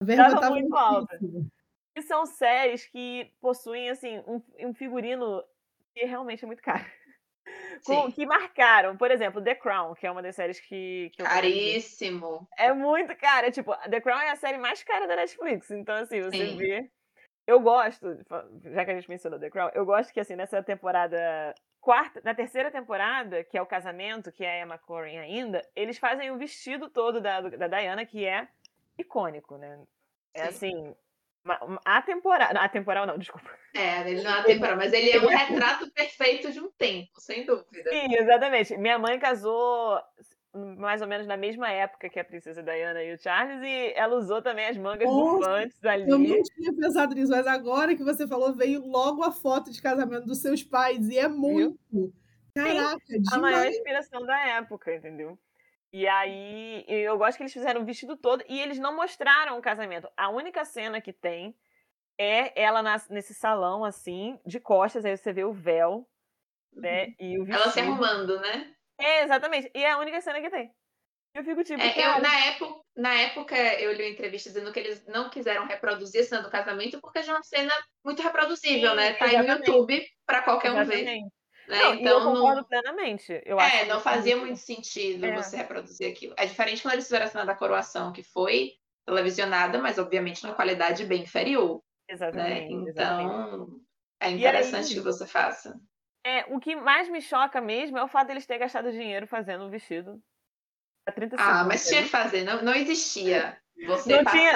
A verba Tava tava muito alta. altíssima. E são séries que possuem, assim, um, um figurino que realmente é muito caro. Com- que marcaram, por exemplo, The Crown, que é uma das séries que, que. Caríssimo. É muito cara. Tipo, The Crown é a série mais cara da Netflix. Então, assim, você Sim. vê. Eu gosto, já que a gente mencionou The Crown, eu gosto que, assim, nessa temporada. Quarta, na terceira temporada, que é o casamento, que é a Emma Corrin ainda, eles fazem o vestido todo da, da Diana, que é icônico, né? É Sim. assim. Uma- uma- A temporada. A temporal não, desculpa. É, ele não é temporal, mas ele é um retrato perfeito de um tempo, sem dúvida. Sim, exatamente. Minha mãe casou mais ou menos na mesma época que a princesa Diana e o Charles, e ela usou também as mangas bufantes ali. Eu não tinha pensado nisso, mas agora que você falou, veio logo a foto de casamento dos seus pais, e é muito. Caraca, a maior demais. inspiração da época, entendeu? E aí, eu gosto que eles fizeram o vestido todo e eles não mostraram o casamento. A única cena que tem é ela nas- nesse salão, assim, de costas, aí você vê o véu, né? E o vestido. Ela se arrumando, né? É, exatamente. E é a única cena que tem. Eu fico tipo, É, eu, na, época, na época, eu li uma entrevista dizendo que eles não quiseram reproduzir a cena do casamento porque já é uma cena muito reproduzível, Sim, né? Tá aí no exatamente. YouTube pra qualquer um ver. Exatamente. Né? Não, e eu então, concordo não, plenamente. Eu é, não isso fazia muito- muito sentido É. você reproduzir aquilo. É diferente quando eles fizeram a cena da coroação, que foi televisionada, mas obviamente numa qualidade bem inferior. Né? Exatamente, exatamente. Então, é E interessante aí- que você faça. É, o que mais me choca mesmo é o fato deles terem gastado dinheiro fazendo o vestido a 30 Ah, mas tinha que fazer, não, não existia você Não passar tinha-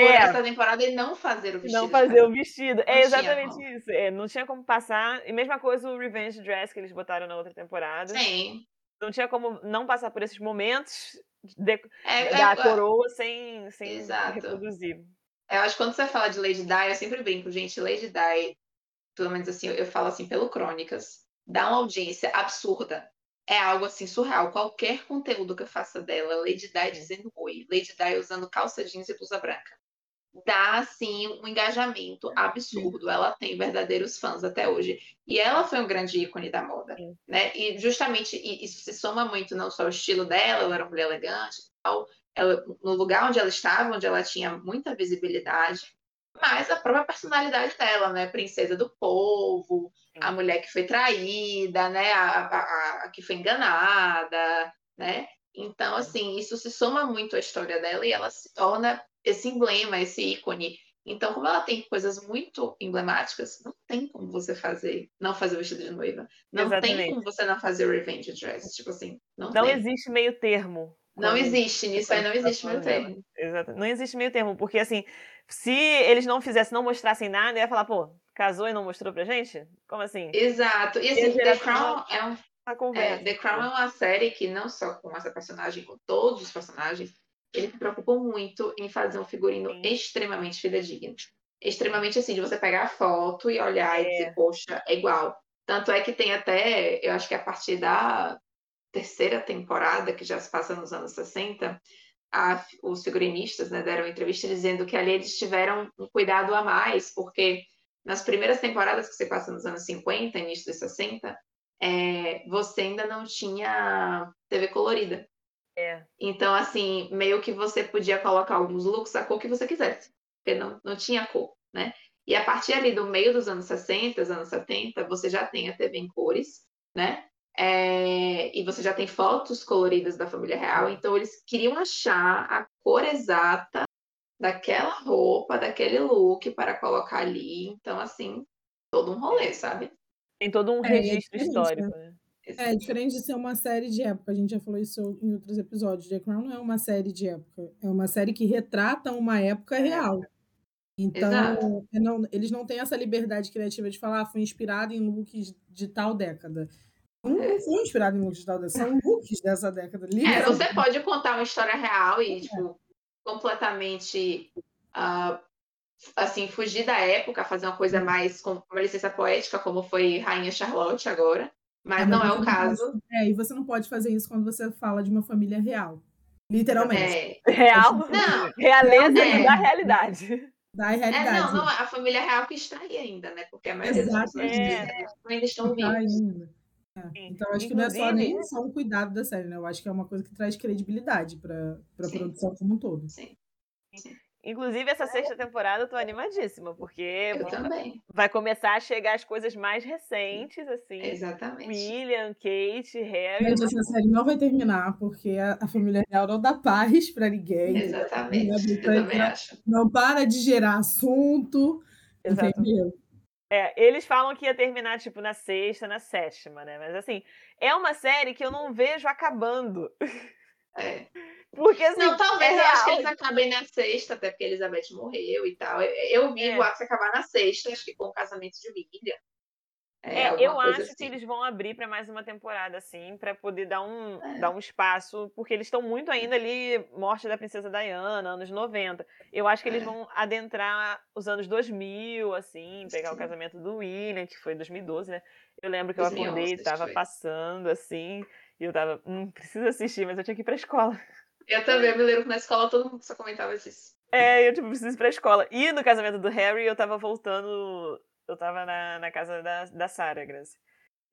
por É, essa temporada e não fazer o vestido. não fazer casamento. o vestido. Não É exatamente como. isso. É, não tinha como passar. E mesma coisa o Revenge Dress que eles botaram na outra temporada. Sim. Não tinha como não passar por esses momentos de- É, da é- coroa sem, sem Exato. reproduzir. Eu acho que quando você fala de Lady Di, eu sempre brinco, gente, Lady Di, pelo menos assim, eu falo assim pelo Crônicas. dá uma audiência absurda. É algo assim surreal. Qualquer conteúdo que eu faça dela, Lady Di dizendo oi, Lady Di usando calça jeans e blusa branca, dá assim um engajamento absurdo. Ela tem verdadeiros fãs até hoje. E ela foi um grande ícone da moda, né? E justamente isso se soma muito não só ao estilo dela, ela era uma mulher elegante, tal, ela, no lugar onde ela estava, onde ela tinha muita visibilidade, mas a própria personalidade dela, né? Princesa do povo, a mulher que foi traída, né? A, a, a, que foi enganada, né? Então, assim, isso se soma muito à história dela e ela se torna esse emblema, esse ícone. Então, como ela tem coisas muito emblemáticas, não tem como você fazer, não fazer o vestido de noiva. Não Exatamente. tem como você não fazer o revenge dress. Tipo assim, não, não tem. existe meio termo. Não existe, nisso aí não existe meio termo. Exato. Não existe meio termo, porque assim, se eles não fizessem, não mostrassem nada, ia falar, pô, casou e não mostrou pra gente? Como assim? Exato. E assim, The Crown é um. É, The Crown é uma série que não só com essa personagem, com todos os personagens, ele se preocupou muito em fazer um figurino Sim. extremamente fidedigno. Extremamente assim, de você pegar a foto e olhar é. e dizer, poxa, é igual. Tanto é que tem até, eu acho que a partir da terceira temporada, que já se passa nos anos 60, a, os figurinistas né, deram entrevista dizendo que ali eles tiveram um cuidado a mais, porque nas primeiras temporadas que se passa nos anos 50, início dos 60, é, você ainda não tinha TV colorida. É. Então, assim, meio que você podia colocar alguns looks a cor que você quisesse, porque não, não tinha cor, né? E a partir ali do meio dos anos 60, anos 70, você já tem a TV em cores, né? É, e você já tem fotos coloridas da família real, então eles queriam achar a cor exata daquela roupa, daquele look para colocar ali. Então, assim, todo um rolê, sabe? Tem todo um é, registro é histórico, né? Né? É, diferente de ser uma série de época, a gente já falou isso em outros episódios. The Crown não é uma série de época, é uma série que retrata uma época é. real. Então, não, eles não têm essa liberdade criativa de falar, ah, foi inspirado em looks de tal década. Não, não foi inspirado em looks de tal década, são looks dessa década. É, você pode contar uma história real e, tipo, completamente uh, assim, fugir da época, fazer uma coisa mais com uma licença poética, como foi Rainha Charlotte agora. Mas é, não é o caso. Pode, é, e você não pode fazer isso quando você fala de uma família real. Literalmente. É. Real? Não. Realeza é. da realidade. Da realidade. É, não, não, a família real que está aí ainda, né? Porque a maioria das pessoas é. ainda estão. Ainda. É. Então, acho que não é só nem só um cuidado da série, né? Eu acho que é uma coisa que traz credibilidade para a produção como um todo. Sim. Sim. Inclusive, essa sexta temporada eu tô animadíssima, porque eu também. vai começar a chegar as coisas mais recentes, assim. Exatamente. William, Kate, Harry. Gente, essa série não vai terminar, porque a, a família real não dá paz pra ninguém. Exatamente. Eu também acho. Não para de gerar assunto. Exato. Entendeu? É, eles falam que ia terminar, tipo, na sexta, na sétima, né? Mas, assim, é uma série que eu não vejo acabando. É. Porque, assim, não, talvez é eu acho que eles acabem na sexta, até porque Elizabeth morreu e tal. Eu, eu vi é. o Axe acabar na sexta, acho que com o casamento de William. É, é eu acho assim. que eles vão abrir para mais uma temporada, assim, para poder dar um, é. dar um espaço, porque eles estão muito ainda ali, morte da princesa Diana, anos 90. Eu acho que eles é. vão adentrar os anos 2000, assim, pegar Sim. o casamento do William, que foi 2012, né? Eu lembro que 2011, eu acordei, estava passando, assim, e eu tava, hum, preciso assistir, mas eu tinha que ir pra escola. Eu também, eu me lembro que na escola todo mundo só comentava disso. É, eu tipo, preciso ir pra escola. E no casamento do Harry, eu tava voltando. Eu tava na, na casa da, da Sarah, Grace.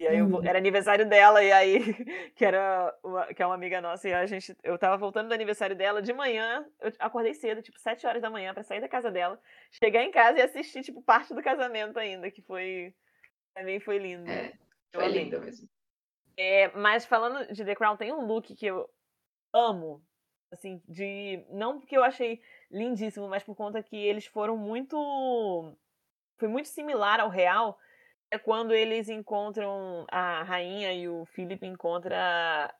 E aí eu, era aniversário dela, e aí, que era uma, que é uma amiga nossa, e a gente, eu tava voltando do aniversário dela de manhã, eu acordei cedo, tipo, sete horas da manhã, para sair da casa dela, chegar em casa e assistir, tipo, parte do casamento ainda, que foi. Também foi lindo. É, foi lindo mesmo. É, mas falando de The Crown, tem um look que eu amo, assim, de não porque eu achei lindíssimo, mas por conta que eles foram muito foi muito similar ao real, é quando eles encontram a rainha e o Philip encontra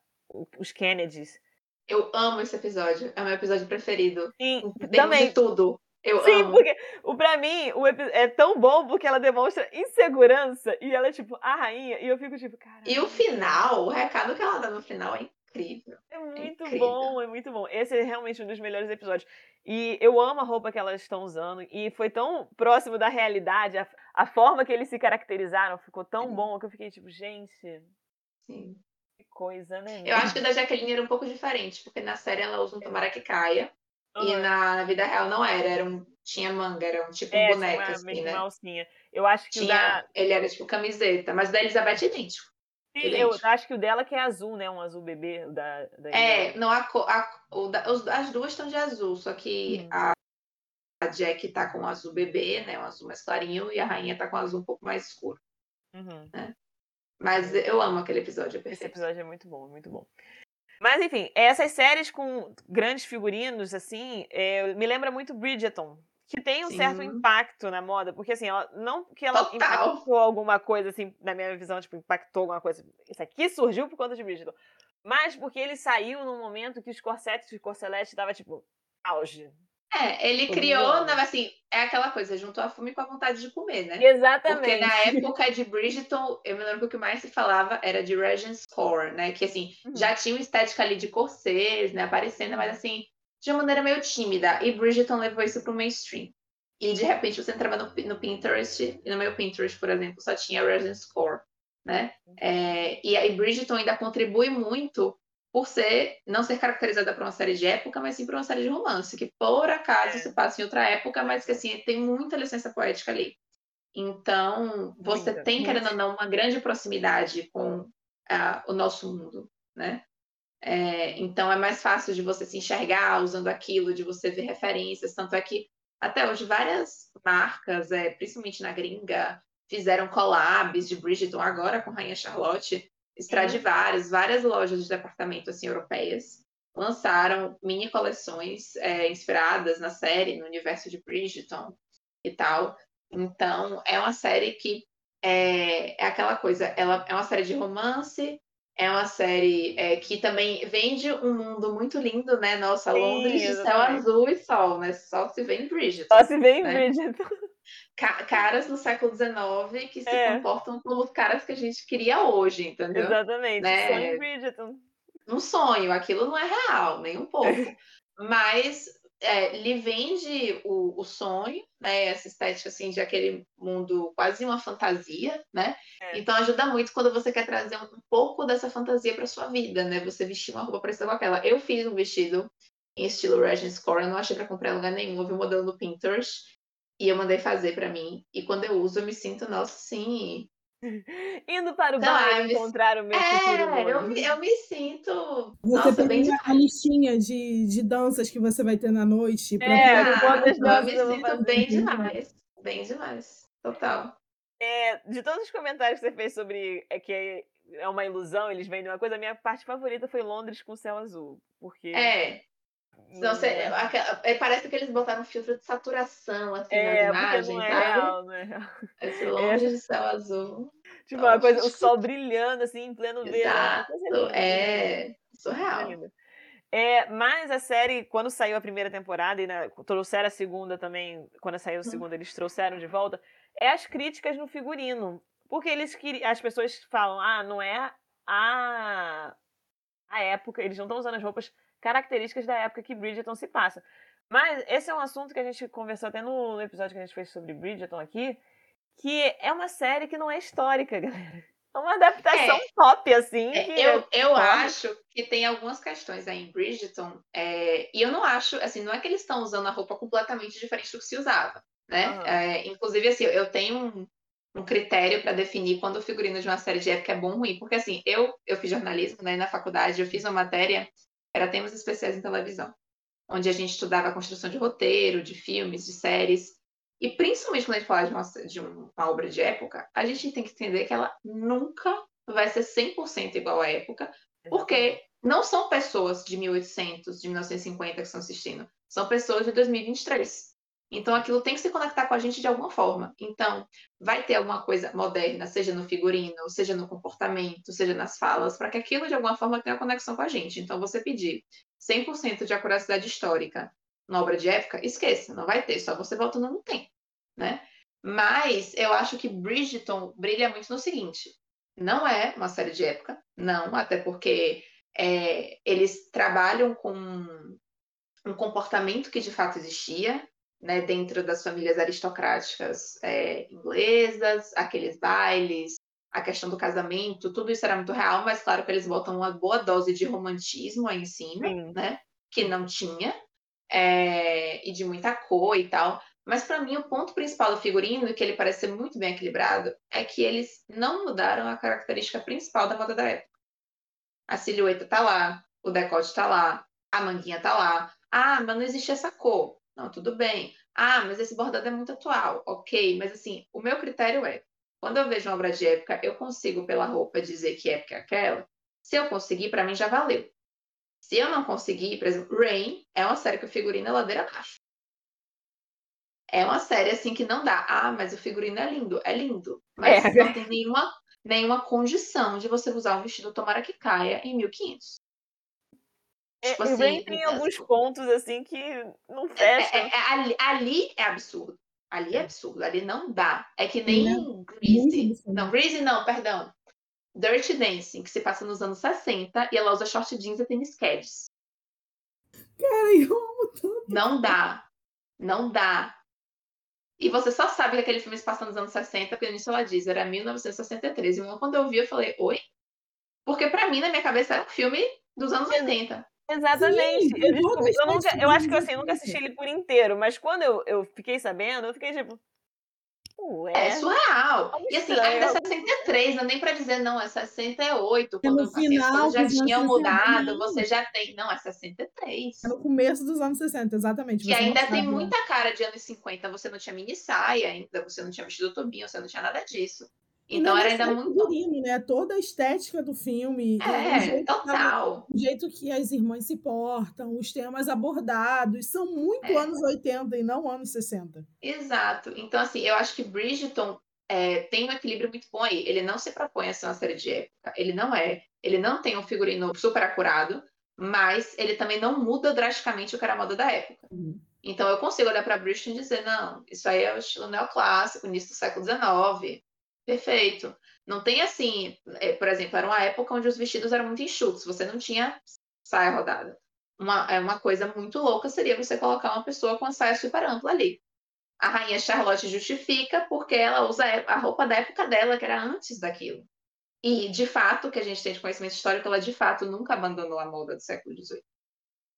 os Kennedys. Eu amo esse episódio, é o meu episódio preferido. Sim, também. De tudo. Eu Sim, amo. porque o, pra mim o é tão bom porque ela demonstra insegurança e ela é tipo a rainha e eu fico tipo, cara. E o final, o recado que ela dá no final é incrível. É muito incrível. bom, é muito bom. Esse é realmente um dos melhores episódios. E eu amo a roupa que elas estão usando. E foi tão próximo da realidade. A, a forma que eles se caracterizaram ficou tão Sim. bom que eu fiquei tipo, gente, Sim. que coisa, né? Eu acho que da Jaqueline era um pouco diferente, porque na série ela usa um tomara que caia. E na vida real não era, era um, tinha manga, era um tipo um É, tinha boneco, uma, assim, né? alcinha. Eu acho que o Tinha, da. ele era tipo camiseta, mas o da Elizabeth é idêntico. Sim, eu acho que o dela que é azul, né? Um azul bebê. Da, da É, não, a, a, o da- os- as duas estão de azul, só que Uhum. a, a Jack tá com azul bebê, né? Um azul mais clarinho, e a rainha tá com azul um pouco mais escuro. Uhum. Mas eu amo aquele episódio, é Esse episódio é muito bom, muito bom. Mas enfim, essas séries com grandes figurinos, assim, é, me lembra muito Bridgerton, que tem um Sim. certo impacto na moda, porque assim, ela, não que ela Total. impactou alguma coisa, assim, na minha visão, tipo, impactou alguma coisa. Isso aqui surgiu por conta de Bridgerton. Mas porque ele saiu num momento que os corsetes e corselete tava, tipo, auge. É, ele criou, não, assim, é aquela coisa, juntou a fome com a vontade de comer, né? Exatamente. Porque na época de Bridgerton, eu me lembro que o que mais se falava era de Regent's Core, né? Que assim, Uhum. já tinha uma estética ali de corsês, né? Aparecendo, mas assim, de uma maneira meio tímida. E Bridgerton levou isso pro mainstream. E de repente você entrava no, no Pinterest, e no meu Pinterest, por exemplo, só tinha Regent's Core, né? É, e aí Bridgerton ainda contribui muito por ser, não ser caracterizada por uma série de época, mas sim por uma série de romance, que por acaso É. se passa em outra época, mas que assim, tem muita licença poética ali. Então, você tem, querendo ou não, uma grande proximidade com ah, o nosso mundo, né? É, então, é mais fácil de você se enxergar usando aquilo, de você ver referências. Tanto é que, até hoje, várias marcas, é, principalmente na gringa, fizeram collabs de Bridgerton agora com Rainha Charlotte. Stradivarius, várias lojas de departamento assim, europeias lançaram mini coleções é, inspiradas na série, no universo de Bridgerton e tal. Então, é uma série que é, é aquela coisa, ela é uma série de romance, é uma série é, que também vende um mundo muito lindo, né? Nossa, Sim, Londres de céu azul e sol, né? Só se vê em Bridgerton. Só se vê em né? Bridgerton. Ca- caras no século XIX que se É. comportam como caras que a gente queria hoje, entendeu? Exatamente. Né? Em Bridgerton. um sonho, aquilo não é real, nem um pouco. Mas é, lhe vende o, o sonho, né? Essa estética assim de aquele mundo quase uma fantasia, né? É. Então ajuda muito quando você quer trazer um, um pouco dessa fantasia para sua vida, né? Você vestir uma roupa parecida com aquela. Eu fiz um vestido em estilo Regent's Core, eu não achei para comprar em lugar nenhum, eu vi um modelo no Pinterest e eu mandei fazer para mim. E quando eu uso, eu me sinto, nossa, sim, Indo para o lá, bar eu e me- encontrar o meu futuro É, eu, eu me sinto. Você Nossa, bem a listinha de, de danças que você vai ter na noite. Pra É, quantas eu me sinto fazer? bem demais. Bem demais. Total. É, de todos os comentários que você fez sobre é que é uma ilusão, eles vendem uma coisa, a minha parte favorita foi Londres com céu azul. Porque. É. Não sei, é, é, parece que eles botaram um filtro de saturação assim é, porque imagens, não é sabe? real, não é real. Esse longe de céu azul. Tipo, uma coisa, o sol brilhando assim em pleno verão. Exato. Coisa linda. É surreal. É, mas a série, quando saiu a primeira temporada e na, trouxeram a segunda também, quando saiu a segunda, eles trouxeram de volta, é as críticas no figurino. Porque eles. As pessoas falam, ah, não é a, a época, eles não estão usando as roupas características da época que Bridgerton se passa. Mas esse é um assunto que a gente conversou até no, episódio que a gente fez sobre Bridgerton aqui, que é uma série que não é histórica, galera. É uma adaptação É. pop, assim. É, eu eu Pode. acho que tem algumas questões aí em Bridgerton, é, e eu não acho, assim, não é que eles estão usando a roupa completamente diferente do que se usava, né? É, inclusive, assim, eu tenho um, um critério para definir quando o figurino de uma série de época é bom ou ruim, porque, assim, eu, eu fiz jornalismo, né, na faculdade eu fiz uma matéria, era temas especiais em televisão, onde a gente estudava a construção de roteiro, de filmes, de séries, e principalmente quando a gente fala de uma, de uma obra de época, a gente tem que entender que ela nunca vai ser 100% igual à época, porque não são pessoas de 1800, de 1950 que estão assistindo, são pessoas de 2023. Então aquilo tem que se conectar com a gente de alguma forma. Então, vai ter alguma coisa moderna, seja no figurino, seja no comportamento, seja nas falas, para que aquilo de alguma forma tenha conexão com a gente. Então, você pedir 100% de acuracidade histórica na obra de época, esqueça, não vai ter, só você voltando no tempo, né? Mas eu acho que Bridgerton brilha muito no seguinte: não é uma série de época, não, até porque é, eles trabalham com um comportamento que de fato existia, né, dentro das famílias aristocráticas é, inglesas, aqueles bailes, a questão do casamento, tudo isso era muito real, mas claro que eles botam uma boa dose de romantismo aí em cima, Sim. né, que não tinha, é, e de muita cor e tal. Mas para mim o ponto principal do figurino, e que ele parece ser muito bem equilibrado, é que eles não mudaram a característica principal da moda da época. A silhueta tá lá, o decote tá lá, a manguinha tá lá. Ah, mas não existe essa cor. Não, tudo bem. Ah, mas esse bordado é muito atual. Ok, mas assim, o meu critério é, quando eu vejo uma obra de época, eu consigo pela roupa dizer que época é aquela. Se eu conseguir, para mim já valeu. Se eu não conseguir, por exemplo, Rain é uma série que o figurino é ladeira abaixo. É uma série assim que não dá. Ah, mas o figurino é lindo. É lindo. Mas é. não tem nenhuma, nenhuma condição de você usar um vestido tomara que caia em 1500. É, tipo assim, Rain tem alguns pontos assim que não fecha. É, é, é, ali, ali, é absurdo. Ali é, é absurdo. Ali não dá. É que nem Greasy. Não, Greasy não, perdão. Dirty Dancing, que se passa nos anos 60 e ela usa short jeans e tênis Keds. Cara, eu amo tanto. Não dá. Não dá. E você só sabe que aquele filme se passa nos anos 60, porque no início ela diz, era 1963. E quando eu vi, eu falei, oi? Porque pra mim, na minha cabeça, era um filme dos anos 80. Exatamente. Sim, eu, descobri, eu, nunca, eu acho que assim, eu nunca assisti ele por inteiro, mas quando eu, eu fiquei sabendo, eu fiquei tipo. Ué, é surreal. E assim, ainda é 63, não é nem para dizer, não, é 68. Quando no assim, final, as coisas já tinham mudado, você já tem. Não, é 63. É no começo dos anos 60, exatamente. E ainda tem muita cara de anos 50. Você não tinha mini saia ainda, você não tinha vestido tobinho, você não tinha nada disso. Então era ainda muito. Figurino, né? Toda a estética do filme. É, total. o jeito que as irmãs se portam, os temas abordados, são muito é. anos 80 e não anos 60. Exato. Então, assim, eu acho que Bridgerton é, tem um equilíbrio muito bom aí. Ele não se propõe a ser uma série de época. Ele não é. Ele não tem um figurino super acurado, mas ele também não muda drasticamente o que era a moda da época. Uhum. Então eu consigo olhar para Bridgerton e dizer, não, isso aí é o estilo neoclássico, início do século XIX Perfeito. Não tem assim, é, por exemplo, era uma época onde os vestidos eram muito enxutos, você não tinha saia rodada. Uma, é uma coisa muito louca seria você colocar uma pessoa com a saia super ampla ali. A rainha Charlotte justifica porque ela usa a roupa da época dela, que era antes daquilo. E, de fato, que a gente tem de conhecimento histórico, ela de fato nunca abandonou a moda do século XVIII.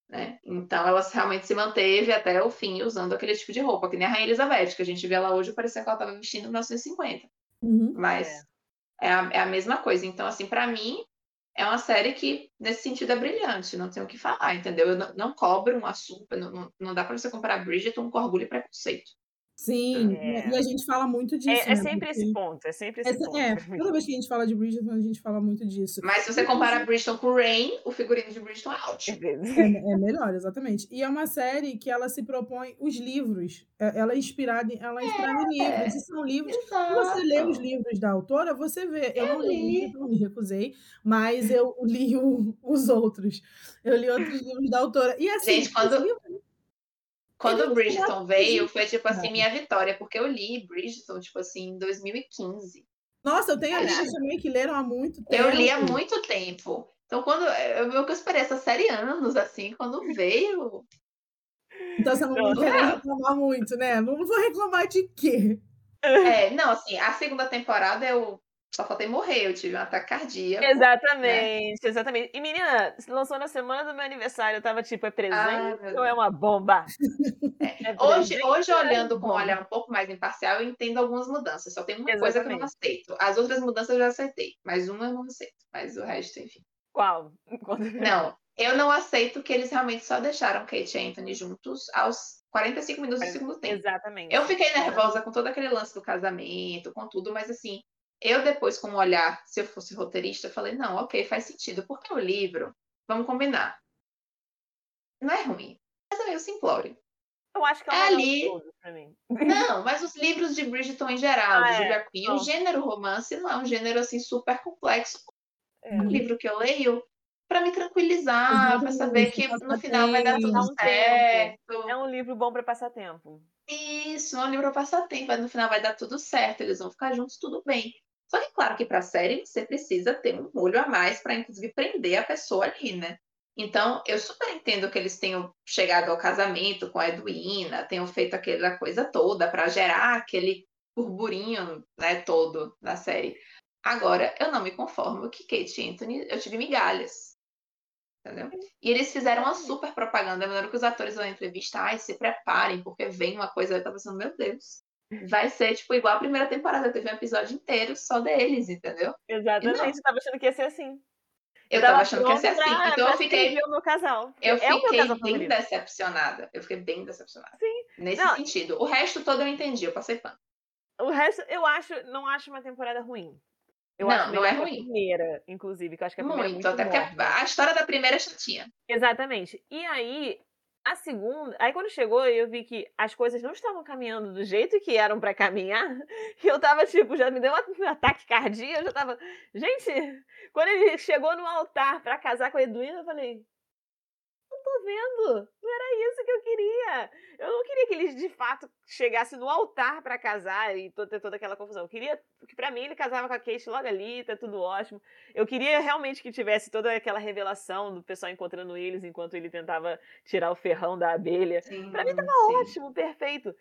Né? Então, ela realmente se manteve até o fim usando aquele tipo de roupa, que nem a Rainha Elizabeth, que a gente vê ela hoje, parecia que ela estava vestindo em 1950. Uhum. Mas é. É, a, é a mesma coisa. Então, assim, para mim, é uma série que, nesse sentido, é brilhante, não tenho o que falar, entendeu? Eu não, não cobro um açúcar, não, não, não dá para você comparar Bridgerton com orgulho e preconceito. Sim, é. e a gente fala muito disso. É, é né? sempre Porque... esse ponto, é sempre esse é, ponto. É, toda vez que a gente fala de Bridgerton, a gente fala muito disso. Mas se você compara Bridgerton com Rain, o figurino de Bridgerton é ótimo. É, é, melhor, exatamente. E é uma série que ela se propõe, os livros, é, ela é inspirada, ela é inspirada em livros, e são livros, Exato. você lê os livros da autora, você vê, eu, eu não li, não me recusei, mas eu li o, os outros, eu li outros livros da autora. E assim, gente, quando... Livros, quando o Bridgerton veio, foi tipo assim, minha vitória, porque eu li Bridgerton, tipo assim, em 2015. Nossa, eu tenho amigos também que leram há muito tempo. Eu li há muito tempo. Então, quando eu, eu esperei essa série anos, assim, quando veio. Então você não, não quer reclamar muito, né? Não vou reclamar de quê? É, não, assim, a segunda temporada eu só faltei morrer, eu tive um ataque cardíaco. Exatamente, né? exatamente. E menina, lançou na semana do meu aniversário, eu tava tipo, é presente ah, ou é uma bomba? É. É hoje, hoje, olhando com um olhar um pouco mais imparcial, eu entendo algumas mudanças. Só tem uma exatamente. coisa que eu não aceito. As outras mudanças eu já aceitei, mas uma eu não aceito. Mas o resto, enfim. Qual? Não, eu não aceito que eles realmente só deixaram Kate e Anthony juntos aos 45 minutos do segundo tempo. Exatamente. Eu fiquei nervosa com todo aquele lance do casamento, com tudo, mas assim, eu depois, com um olhar, se eu fosse roteirista, eu falei, não, ok, faz sentido, porque o livro, vamos combinar, não é ruim, mas é meio simplório. Eu acho que é, é ali. Pra mim. Não, mas os livros de Bridgerton em geral, ah, de Julia é. Quinn, o gênero romance não é um gênero assim super complexo. É um livro que eu leio para me tranquilizar, para saber que no final vai dar tudo certo. É um livro bom para passar tempo. Isso, é um livro para passar tempo, no final vai dar tudo certo, eles vão ficar juntos, tudo bem. Só que, claro que para a série você precisa ter um molho a mais para, inclusive, prender a pessoa ali, né? Então, eu super entendo que eles tenham chegado ao casamento com a Edwina, tenham feito aquela coisa toda para gerar aquele burburinho né, todo na série. Agora, eu não me conformo que Kate e Anthony, eu tive migalhas. Entendeu? E eles fizeram uma super propaganda. Eu que os atores na entrevista, ai, se preparem, porque vem uma coisa. Eu tava pensando, meu Deus, vai ser tipo igual a primeira temporada. Teve um episódio inteiro só deles, entendeu? Exatamente, eu tava achando que ia ser assim. Eu, eu tava, achando que ia ser assim. Pra, então eu fiquei. O meu casal. Eu é fiquei casal bem favorito. decepcionada. Eu fiquei bem decepcionada. Sim. Nesse Não. sentido. O resto todo eu entendi, eu passei pano. O resto, eu acho, não acho uma temporada ruim. Eu Não, acho não é que a ruim. primeira, inclusive, que eu acho que a primeira Muito, é muito até porque a história da primeira é chatinha. Exatamente. E aí, a segunda. Aí quando chegou, eu vi que as coisas não estavam caminhando do jeito que eram pra caminhar. E eu tava, tipo, já me deu um ataque cardíaco. Eu já tava. Gente, quando ele chegou no altar pra casar com a Edwina, eu falei. Tô vendo. Não era isso que eu queria. Eu não queria que eles de fato chegassem no altar pra casar e ter toda aquela confusão. Eu queria que pra mim ele casava com a Kate logo ali, tá tudo ótimo. Eu queria realmente que tivesse toda aquela revelação do pessoal encontrando eles enquanto ele tentava tirar o ferrão da abelha. Pra mim tava sim. ótimo, perfeito.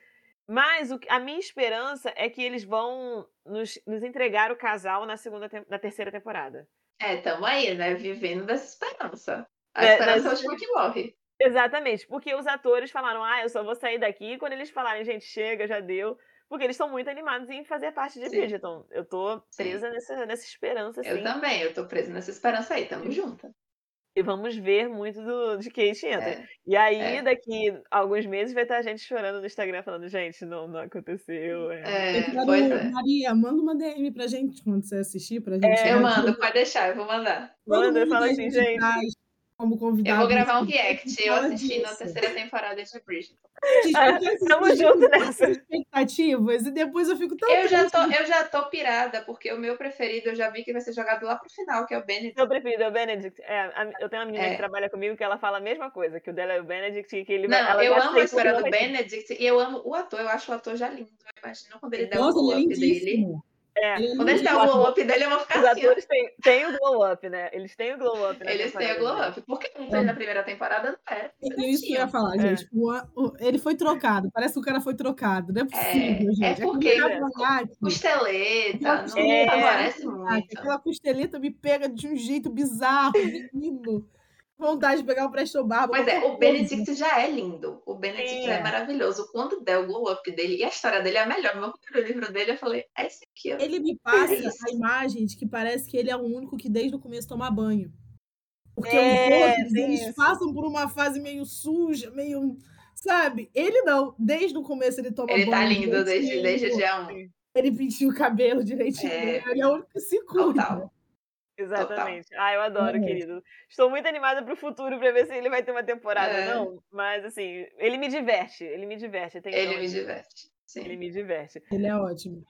Mas o a minha esperança é que eles vão nos, nos entregar o casal na segunda na terceira temporada. É, tamo aí, né? Vivendo dessa esperança. A É, esperança é a mas- última que morre. Exatamente, porque os atores falaram, ah, eu só vou sair daqui quando eles falarem, gente, chega, já deu. Porque eles estão muito animados em fazer parte de Sim. Bridgerton. Eu tô presa nessa, nessa esperança, assim. Eu também, eu tô presa nessa esperança aí, tamo junto. E vamos ver muito do, de Kate e Anthony. É, E aí, é. daqui a alguns meses, vai estar gente chorando no Instagram falando, gente, não, não aconteceu. é." é, quero- pois é. Maria, manda uma DM pra gente quando você assistir, pra gente. É, Eu mando, pode deixar, eu vou mandar. Manda, fala a assim, gente gente. Como Eu convidado. vou gravar um react, eu assistindo a terceira temporada de Bridgerton. Gente, porque, assim, Tamo eu junto tenho nessa. expectativas e depois eu fico tão Eu já, tô, eu já tô pirada, porque o meu preferido eu já vi que vai ser jogado lá pro final, que é o Benedict. Meu preferido é o Benedict. É, a- eu tenho uma menina É. que trabalha comigo que ela fala a mesma coisa, que o dela é o Benedict e que ele Não, vai. ela eu amo a história do. Benedict e eu amo o ator, eu acho o ator já lindo. Eu imagino quando ele der o Nossa, ele é glow-up dele. É, é Quando ele der o lindíssimo. glow-up dele, eu vou ficar os assim, ó. atores têm, têm o glow up, né? Eles têm o glow up. Eles têm o temporada. glow-up. Porque não foi na primeira temporada, não era. É isso que eu ia falar, É. gente. O a- o- ele foi trocado. Parece que o cara foi trocado. Não é possível, É, gente. é porque- cavanhaque, Costeleta, não favorece cavanhaque, muito. Aquela costeleta me pega de um jeito bizarro, menino. Vontade de pegar o Presto Barba. Pois é, o. Benedict já é lindo. O Benedict já É. é maravilhoso. Quando der o glow-up dele, e a história dele é a melhor. Meu primeiro livro dele, eu falei, é esse aqui, ó. Ele me passa É a imagem de que parece que ele é o único que desde o começo toma banho. Porque É, os outros, eles passam por uma fase meio suja, meio. Sabe? Ele não. Desde o começo ele toma Ele banho. tá lindo desde, desde o dia 1. Ele pintia o cabelo direitinho. É. Ele é o único que se cuida. Total. Exatamente. Ah, eu adoro, querido. Estou muito animada pro futuro pra ver se ele vai ter uma temporada É. ou não. Mas, assim, ele me diverte. Ele me diverte. Ele me diverte. Ele Sim. me diverte. Ele é ótimo.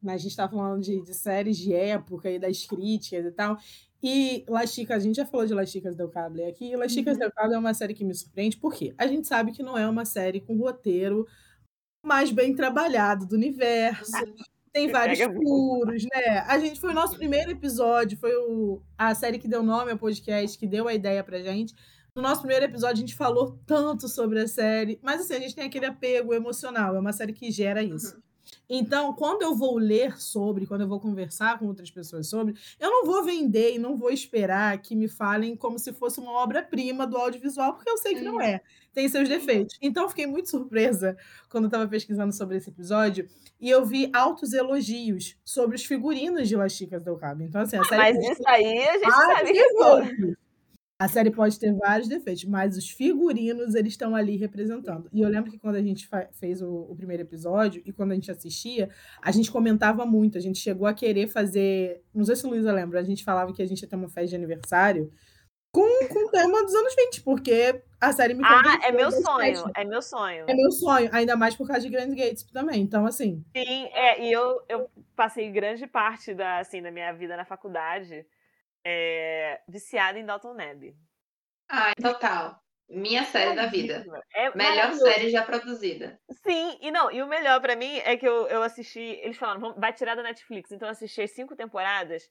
Mas A gente tá falando de, de séries de época e das críticas e tal. E Las Chicas, a gente já falou de Las Chicas del Cable aqui. E Las Chicas Uhum. del Cable é uma série que me surpreende, por quê? A gente sabe que não é uma série com roteiro mais bem trabalhado do universo. Tem vários furos, né? A gente foi o nosso primeiro episódio, foi o, a série que deu nome ao podcast, que deu a ideia pra gente. No nosso primeiro episódio, a gente falou tanto sobre a série, mas assim, a gente tem aquele apego emocional, é uma série que gera isso. Então, quando eu vou ler sobre, quando eu vou conversar com outras pessoas sobre, eu não vou vender e não vou esperar que me falem como se fosse uma obra-prima do audiovisual, porque eu sei que não Uhum. é. Tem seus defeitos. Então, eu fiquei muito surpresa quando eu estava pesquisando sobre esse episódio e eu vi altos elogios sobre os figurinos de Las Chicas del Cabo. Então, assim, a série Mas isso aí a gente sabe que foi. A série pode ter vários defeitos, mas os figurinos, eles estão ali representando. E eu lembro que quando a gente fez o, o primeiro episódio e quando a gente assistia, a gente comentava muito. A gente chegou a querer fazer. Não sei se a Luísa lembra, a gente falava que a gente ia ter uma festa de aniversário com, com o tema dos anos 20, porque a série me Ah, é meu sonho. estética. É meu sonho. É meu sonho, ainda mais por causa de Grand Gates também. Então, assim, Sim, é, e eu, eu passei grande parte da, assim, da minha vida na faculdade é, viciada em Dalton Neb. Ai, total. Minha série da vida. É Melhor série já produzida. Sim, e não, e o melhor pra mim é que eu, eu assisti. Eles falaram, "Vamos- vai tirar da Netflix. Então eu assisti as cinco temporadas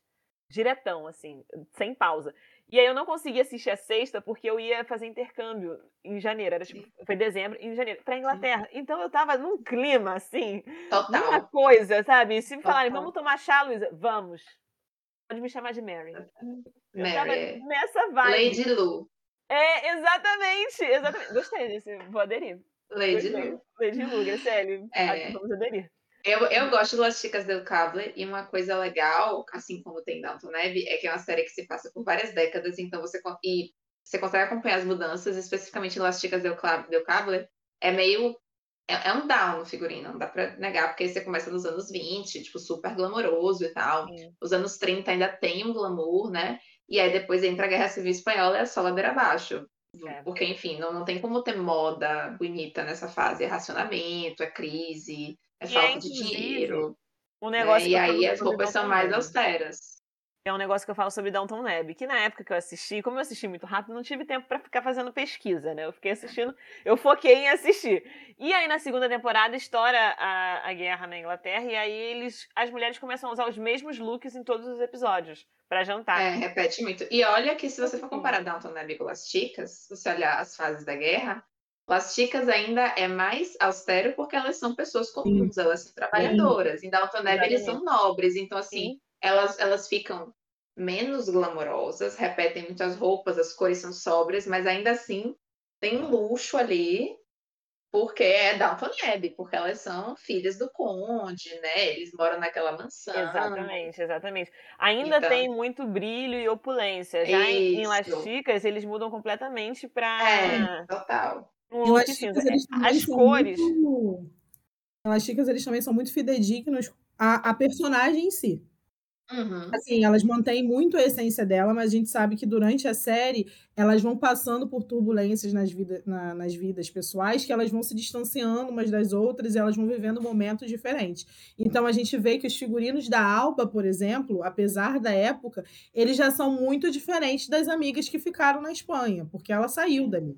diretão, assim, sem pausa. E aí eu não consegui assistir a sexta porque eu ia fazer intercâmbio em janeiro. Era tipo, foi dezembro, em janeiro, pra Inglaterra. Então eu tava num clima, assim, Total. coisa, sabe? Se me falarem, Total. vamos tomar chá, Luísa, vamos. Pode me chamar de Mary. Mary. é. nessa vibe. Lady Lu. É, exatamente, exatamente. Gostei desse, vou aderir. Lady Gostei. Lu. Lady Lu, Graciele. É. Vamos aderir. Eu, eu gosto de Las Chicas del Cable e uma coisa legal, assim como tem Downton Abbey, é que é uma série que se passa por várias décadas, então você e você consegue acompanhar as mudanças, especificamente em Las Chicas del, Cla- del Cable, é meio é, é um down no figurino, não dá pra negar, porque você começa nos anos 20, tipo, super glamouroso e tal. Sim. Os anos 30 ainda tem um glamour, né? E aí depois entra a Guerra Civil Espanhola e é só ladeira abaixo. É. Porque, enfim, não, não tem como ter moda bonita nessa fase. É racionamento, é crise, é E é, falta de inclusive, dinheiro. Né? negócio que E aí as roupas são mais austeras. É um negócio que eu falo sobre Downton Abbey, que na época que eu assisti, como eu assisti muito rápido, não tive tempo pra ficar fazendo pesquisa, né? Eu fiquei assistindo, eu foquei em assistir. E aí na segunda temporada estoura a, a guerra na Inglaterra e aí eles, as mulheres começam a usar os mesmos looks em todos os episódios pra jantar. É, repete muito. E olha que se você for comparar Downton Abbey com Las Chicas, se você olhar as fases da guerra, Las Chicas ainda é mais austero porque elas são pessoas comuns, elas são trabalhadoras. Em Downton Abbey eles são nobres, então assim, Sim. Elas, elas ficam menos glamorosas, repetem muitas roupas, as cores são sóbrias, mas ainda assim tem um luxo ali, porque é Downton Abbey, porque elas são filhas do conde, né? Eles moram naquela mansão. Exatamente, exatamente. Ainda Então- tem muito brilho e opulência. Já em, em Las. Chicas, eles mudam completamente pra É, total. um look cinza. também As cores. muito- Elas chicas, eles também são muito fidedignos à, à personagem em si. Uhum. Assim, elas mantêm muito a essência dela, mas a gente sabe que durante a série elas vão passando por turbulências nas, vida, na- nas vidas pessoais, que elas vão se distanciando umas das outras e elas vão vivendo momentos diferentes. Então a gente vê que os figurinos da Alba, por exemplo, apesar da época, eles já são muito diferentes das amigas que ficaram na Espanha, porque ela saiu dali.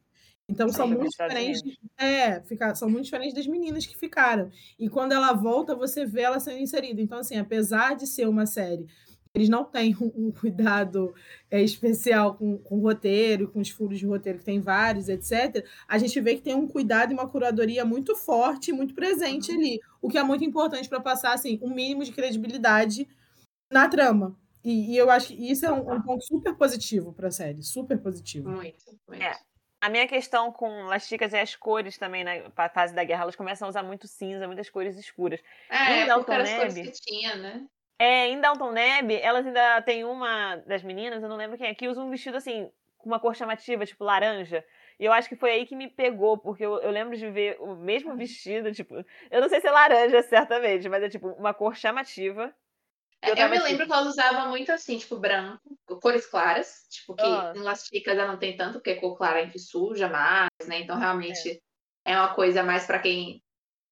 Então são muito diferentes. É, fica, são muito diferentes das meninas que ficaram. E quando ela volta, você vê ela sendo inserida. Então, assim, apesar de ser uma série, eles não têm um, um cuidado é, especial com, com o roteiro, com os furos de roteiro, que tem vários, etc. A gente vê que tem um cuidado e uma curadoria muito forte, muito presente ali. O que é muito importante para passar, assim, um mínimo de credibilidade na trama. E, e eu acho que isso é um, um ponto super positivo para a série. Super positivo. Muito, muito. É. A minha questão com Las Chicas é as cores também, na pa- fase da guerra. Elas começam a usar muito cinza, muitas cores escuras. É, Em porque Downton eram as cores que tinha, né? É, em Downton Abbey, elas ainda tem uma das meninas, eu não lembro quem é, que usa um vestido assim, com uma cor chamativa, tipo laranja. E eu acho que foi aí que me pegou, porque eu, eu lembro de ver o mesmo vestido, tipo, eu não sei se é laranja, certamente, mas é tipo uma cor chamativa. É, Eu Eu, me assim- lembro que elas usavam muito assim, tipo, branco, cores claras, tipo, que Ah. em Las Chicas já não tem tanto, porque cor clara a gente suja mais, né? Então, realmente, é, uma coisa mais pra quem.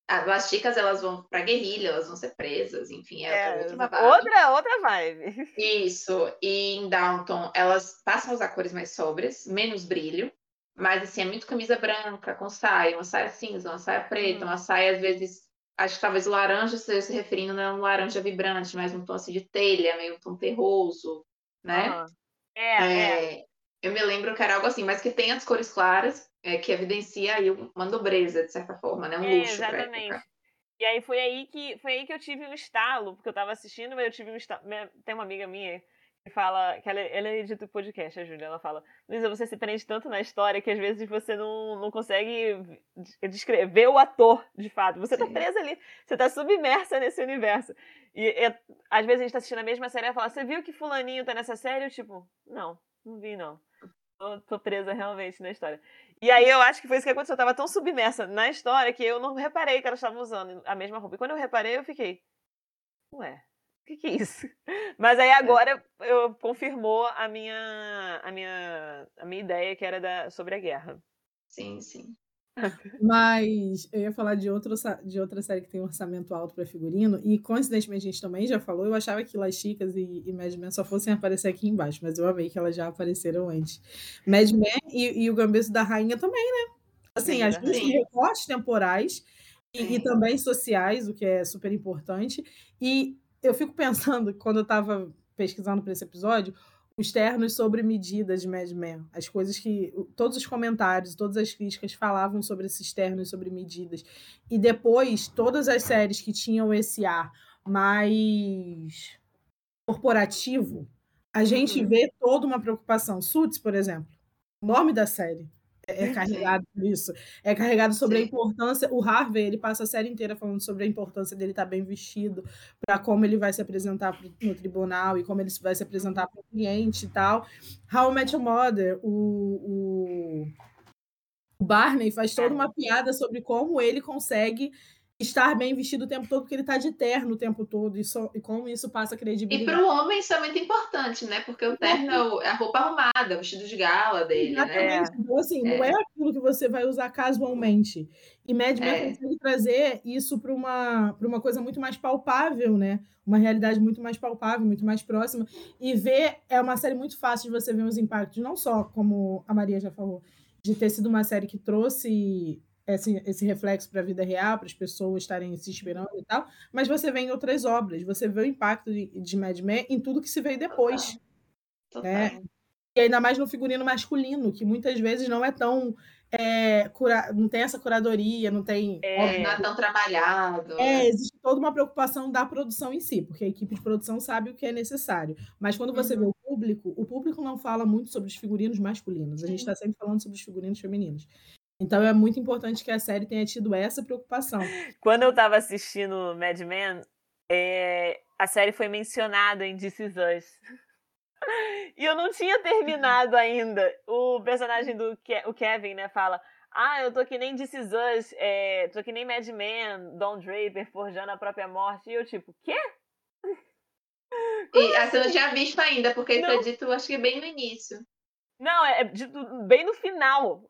As Las Chicas, elas vão pra guerrilha, elas vão ser presas, enfim, é, É, babado. outra, outra vibe. Isso, e em Downton, elas passam a usar cores mais sóbrias, menos brilho, mas assim, é muito camisa branca, com saia, uma saia cinza, uma saia preta, Hum. uma saia, às vezes, acho que talvez o laranja esteja se referindo não é um laranja vibrante, mas um tom assim de telha, meio um tom terroso, né? Aham. É, é. É, eu me lembro que era algo assim, mas que tem as cores claras, é, que evidencia aí uma nobreza, de certa forma, né? Um É, luxo exatamente. E aí foi aí que foi aí que eu tive um estalo, porque eu tava assistindo, mas eu tive um estalo. Tem uma amiga minha fala, que ela, ela edita o podcast, a Júlia, ela fala, Luísa, você se prende tanto na história que às vezes você não, não consegue de- descrever o ator, de fato. Você tá Sim. presa ali, você tá submersa nesse universo. E é- às vezes a gente tá assistindo a mesma série e ela fala, você viu que fulaninho tá nessa série? Eu tipo, não, não vi não. Tô, tô presa realmente na história. E aí eu acho que foi isso que aconteceu. Eu tava tão submersa na história que eu não reparei que elas estavam usando a mesma roupa. E quando eu reparei, eu fiquei. Ué, que, que é isso? Mas aí agora eu, confirmou a minha, a, minha, a minha ideia que era da, sobre a guerra. Sim, sim. Mas eu ia falar de, outro, de outra série que tem um orçamento alto para figurino, e coincidentemente a gente também já falou. Eu achava que Las Chicas e, e Mad Men só fossem aparecer aqui embaixo, mas eu amei que elas já apareceram antes. Mad Men e, e o Gambito da Rainha também, né? Assim, Sim, as duas recortes temporais e, e, também sociais, o que é super importante. E eu fico pensando, quando eu estava pesquisando para esse episódio, os ternos sobre medidas de Mad Men, as coisas que todos os comentários, todas as críticas falavam sobre esses ternos sobre medidas. E depois todas as séries que tinham esse ar mais corporativo, a gente uhum. vê toda uma preocupação. Suits, por exemplo, o nome da série é carregado por isso. É carregado sobre Sim. a importância. O Harvey, ele passa a série inteira falando sobre a importância dele estar bem vestido, para como ele vai se apresentar no tribunal e como ele vai se apresentar para o cliente e tal. How I Met Your Mother, o, o Barney faz toda uma piada sobre como ele consegue estar bem vestido o tempo todo, porque ele está de terno o tempo todo, e, so, e como isso passa credibilidade. E para o homem isso é muito importante, né? Porque o terno é, é a roupa arrumada, o vestido de gala dele, né? Exatamente. né? Então, assim, é. não é aquilo que você vai usar casualmente. E Mad Men é. consegue trazer isso para uma, uma coisa muito mais palpável, né? Uma realidade muito mais palpável, muito mais próxima. E ver, é uma série muito fácil de você ver os impactos, não só, como a Maria já falou, de ter sido uma série que trouxe esse, esse reflexo para a vida real, para as pessoas estarem se esperando e tal, mas você vê em outras obras, você vê o impacto de, de Mad Men em tudo que se veio depois. Total. Né? E ainda mais no figurino masculino, que muitas vezes não é tão. É, cura... não tem essa curadoria, não tem. É, não é tão trabalhado. É, né? existe toda uma preocupação da produção em si, porque a equipe de produção sabe o que é necessário. Mas quando você uhum. vê o público, o público não fala muito sobre os figurinos masculinos. A gente está sempre falando sobre os figurinos femininos. Então é muito importante que a série tenha tido essa preocupação. Quando eu estava assistindo Mad Men, é, a série foi mencionada em This Is Us. E eu não tinha terminado ainda. O personagem do Ke o Kevin, né, fala: Ah, eu tô que nem This Is Us, é, tô que nem Mad Men, Don Draper forjando a própria morte. E eu, tipo, quê? E assim? você não tinha visto ainda, porque não. isso é dito, acho que bem no início. Não, é dito bem no final.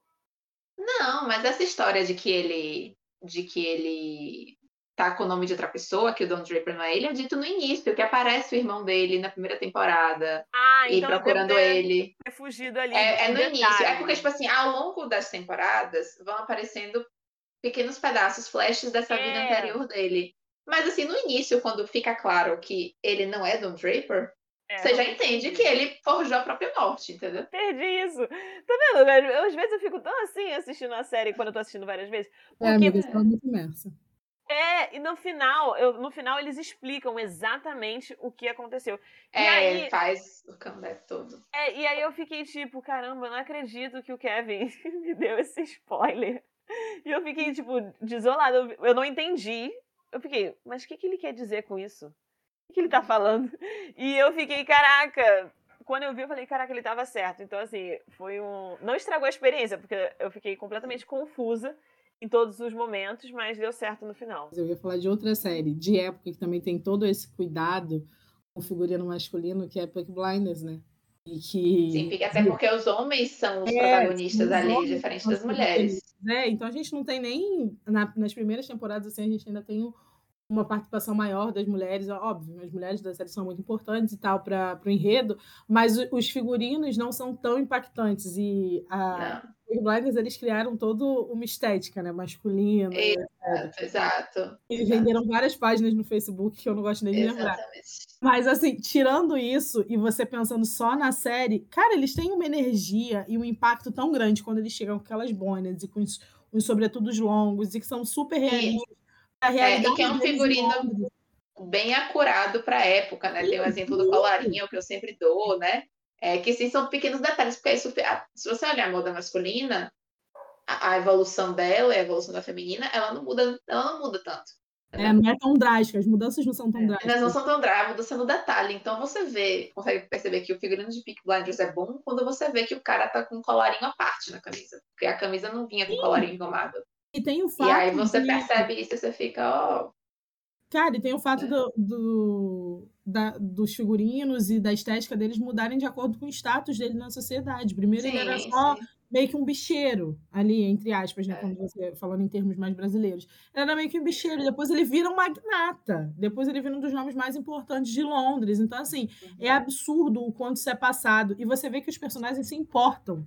Não, mas essa história de que ele de que ele tá com o nome de outra pessoa, que o Don Draper não é ele, é dito no início, que aparece o irmão dele na primeira temporada. Ah, e então procurando ele. Ter fugido ali. É, é no detalhe. início. É porque, tipo assim, ao longo das temporadas vão aparecendo pequenos pedaços, flashes dessa é. vida anterior dele. Mas assim, no início, quando fica claro que ele não é Don Draper, é, você já entende que ele forjou a própria morte, entendeu? Perdi isso. Tá vendo? às vezes eu fico tão assim assistindo a série quando eu tô assistindo várias vezes. É, porque... É, amiga, muito imersa. É, e no final, eu, no final eles explicam exatamente o que aconteceu. E é, aí, faz o comeback todo. É, e aí eu fiquei tipo, caramba, eu não acredito que o Kevin me deu esse spoiler. E eu fiquei, tipo, desolada. Eu não entendi. Eu fiquei, mas o que, que ele quer dizer com isso? O que ele tá falando? E eu fiquei, caraca. Quando eu vi, eu falei, caraca, ele tava certo. Então, assim, foi um. Não estragou a experiência, porque eu fiquei completamente confusa em todos os momentos, mas deu certo no final. Eu ia falar de outra série, de época, que também tem todo esse cuidado com o figurino masculino, que é Peak Blinders, né? E que... Sim, até porque os homens são os é, protagonistas ali, diferente das mulheres. É, então a gente não tem nem. Na, nas primeiras temporadas, assim, a gente ainda tem uma participação maior das mulheres, óbvio, as mulheres da série são muito importantes e tal para o enredo, mas os figurinos não são tão impactantes e a Big Blinders eles criaram toda uma estética, né, masculina. Exato, exato. Eles venderam várias páginas no Facebook que eu não gosto nem de lembrar. Mas assim, tirando isso e você pensando só na série, cara, eles têm uma energia e um impacto tão grande quando eles chegam com aquelas bonas e com os, os sobretudos longos e que são super realistas é, e que é um figurino bem acurado para a época, né? Tem o exemplo do colarinho que eu sempre dou, né? É, que sim, são pequenos detalhes, porque isso, se você olhar a moda masculina, a, a, evolução dela e a evolução da feminina, ela não muda, ela não muda tanto. É, não é tão drástica, as mudanças não são tão é, drásticas. Elas não são tão drásticas, mudança no detalhe. Então você vê, consegue perceber que o figurino de Peak Blinders é bom quando você vê que o cara tá com um colarinho à parte na camisa. Porque a camisa não vinha com Sim. colarinho engomado. E tem o fato. E aí você de... percebe isso e você fica, ó. Oh. Cara, e tem o fato é. do, do da, dos figurinos e da estética deles mudarem de acordo com o status dele na sociedade. Primeiro sim, ele era só sim. meio que um bicheiro ali, entre aspas, né? Quando você falando em termos mais brasileiros. Ele era meio que um bicheiro, depois ele vira um magnata, depois ele vira um dos nomes mais importantes de Londres. Então, assim, é absurdo o quanto isso é passado. E você vê que os personagens se importam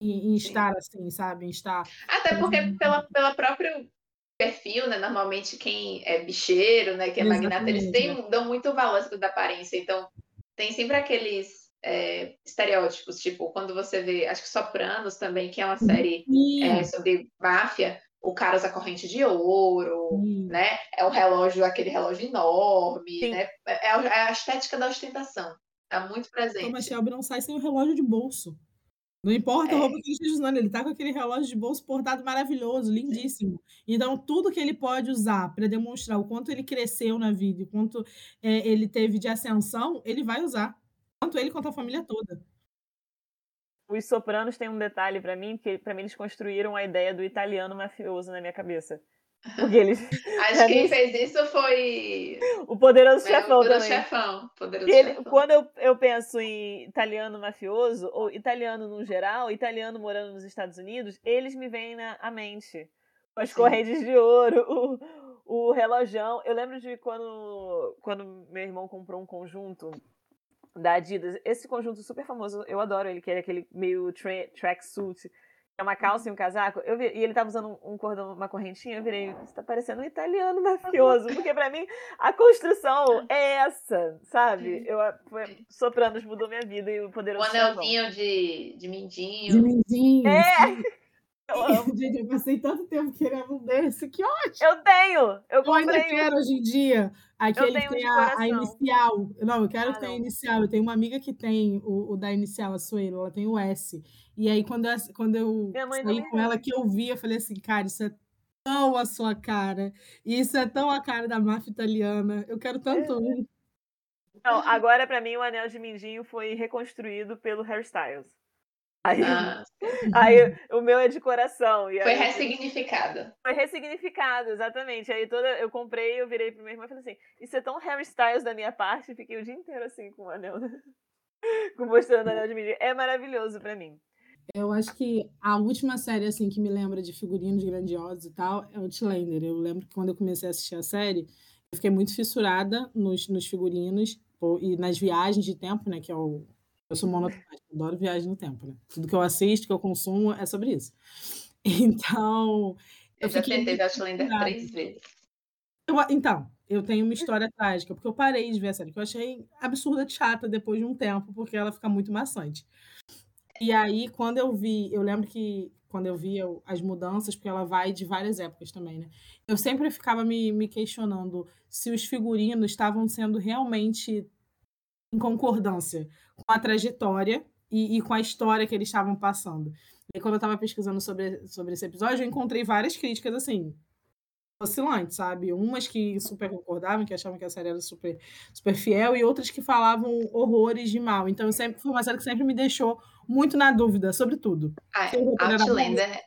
em, em estar assim, sabe? Em estar. Até porque pela, pela próprio perfil, né? Normalmente quem é bicheiro, né? Que é magnata, eles têm, dão muito valor da aparência. Então, tem sempre aqueles é, estereótipos, tipo, quando você vê, acho que Sopranos também, que é uma série é, sobre máfia, o cara usa corrente de ouro, né? É o relógio, aquele relógio enorme, Sim. né? É, é, a estética da ostentação. Tá muito presente. Thomas Shelby não sai sem o relógio de bolso. Não importa a roupa que ele esteja usando, ele tá com aquele relógio de bolso portado maravilhoso, lindíssimo. Então, tudo que ele pode usar para demonstrar o quanto ele cresceu na vida, o quanto é, ele teve de ascensão, ele vai usar. Tanto ele quanto a família toda. Os Sopranos têm um detalhe para mim, que para mim eles construíram a ideia do italiano mafioso na minha cabeça. Porque eles. Acho que quem fez isso foi. O Poderoso é, Chefão. O poderoso também. Chefão. Poderoso Ele, chefão. Quando eu, eu penso em italiano mafioso, ou italiano no geral, italiano morando nos Estados Unidos, eles me vêm na à mente. As Sim. correntes de ouro, o, o relojão. Eu lembro de quando, quando meu irmão comprou um conjunto da Adidas. Esse conjunto super famoso, eu adoro ele, que é aquele meio tra tracksuit é uma calça e um casaco, eu vi, e ele tava usando um cordão, uma correntinha, eu virei, você tá parecendo um italiano mafioso, porque para mim a construção é essa, sabe? Eu foi, Sopranos mudou minha vida e o poderoso O anelzinho de, de mindinho. De mindinho. É! Eu amo. Gente, eu passei tanto tempo querendo um desse, que ótimo! Eu tenho! Eu. Eu ainda quero hoje em dia. Aquele que tem a, a, inicial. Não, eu quero ah, que tenha a inicial. Eu tenho uma amiga que tem o, o da inicial, a Suelo, ela tem o S. E aí, quando eu, quando eu saí com ela, que eu vi, eu falei assim, cara, isso é tão a sua cara. Isso é tão a cara da máfia italiana. Eu quero tanto é. um. Não, agora para mim o anel de mindinho foi reconstruído pelo hairstyles. Aí, ah. aí o meu é de coração. E foi ressignificado. Foi ressignificado, exatamente. Aí toda eu comprei, eu virei pro meu irmão e falei assim: Isso é tão Harry Styles da minha parte. Fiquei o dia inteiro assim com o anel. mostrando o anel de menino. É maravilhoso para mim. Eu acho que a última série assim que me lembra de figurinos grandiosos e tal é o Outlander. Eu lembro que quando eu comecei a assistir a série, eu fiquei muito fissurada nos, nos figurinos e nas viagens de tempo, né? Que é o eu sou monotemática, adoro viagem no tempo, né? Tudo que eu assisto, que eu consumo, é sobre isso. Então. Eu, eu já tentei ver Outlander três vezes. Eu, então, eu tenho uma história trágica, porque eu parei de ver a série, que eu achei absurda de chata depois de um tempo, porque ela fica muito maçante. E aí, quando eu vi, eu lembro que quando eu via as mudanças, porque ela vai de várias épocas também, né? Eu sempre ficava me, me questionando se os figurinos estavam sendo realmente em concordância com a trajetória e, e com a história que eles estavam passando. E quando eu estava pesquisando sobre, sobre esse episódio, eu encontrei várias críticas assim, oscilantes, sabe? Umas que super concordavam, que achavam que a série era super, super fiel, e outras que falavam horrores de mal. Então, sempre foi uma série que sempre me deixou muito na dúvida sobre tudo. Ah, Outlander,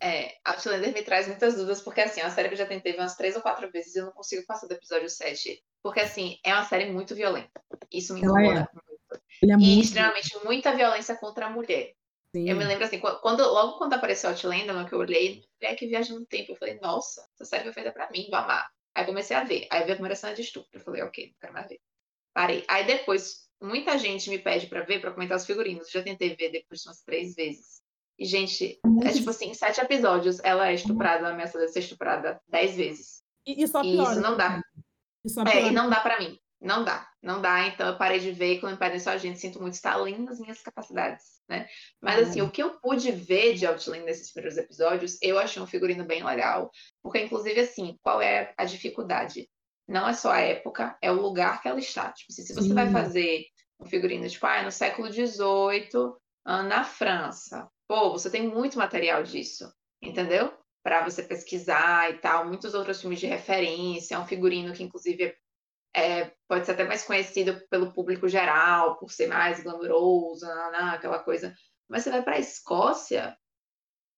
é, Outlander me traz muitas dúvidas, porque assim, é uma série que eu já tentei umas três ou quatro vezes e eu não consigo passar do episódio 7. Porque assim, é uma série muito violenta. Isso me incomoda é. muito. É e muito... extremamente muita violência contra a mulher. Sim. Eu me lembro assim, quando, logo quando apareceu Outlander, que eu olhei, é que viaja no tempo. Eu falei, nossa, essa série foi feita pra mim, vou amar. Aí comecei a ver. Aí vi a primeira cena de estupro. Eu falei, ok, não quero mais ver. Parei. Aí depois, muita gente me pede pra ver, pra comentar os figurinos. Eu já tentei ver depois umas três vezes. E, gente, é tipo assim, sete episódios, ela é estuprada, ameaçada de ser estuprada dez vezes. E, e só piora. E isso não dá. É, e não dá pra mim. Não dá, não dá. Então eu parei de ver. Quando eu parei só a gente, sinto muito estar além das minhas capacidades, né? Mas assim, o que eu pude ver de Outland nesses primeiros episódios, eu achei um figurino bem legal. Porque, inclusive, assim, qual é a dificuldade? Não é só a época, é o lugar que ela está. Tipo, se você Sim. vai fazer um figurino, tipo, ah, no século XVIII, ah, na França. Pô, você tem muito material disso, entendeu? Para você pesquisar e tal. Muitos outros filmes de referência. É um figurino que, inclusive, é pode ser até mais conhecido pelo público geral, por ser mais glamouroso, aquela coisa. Mas você vai para a Escócia,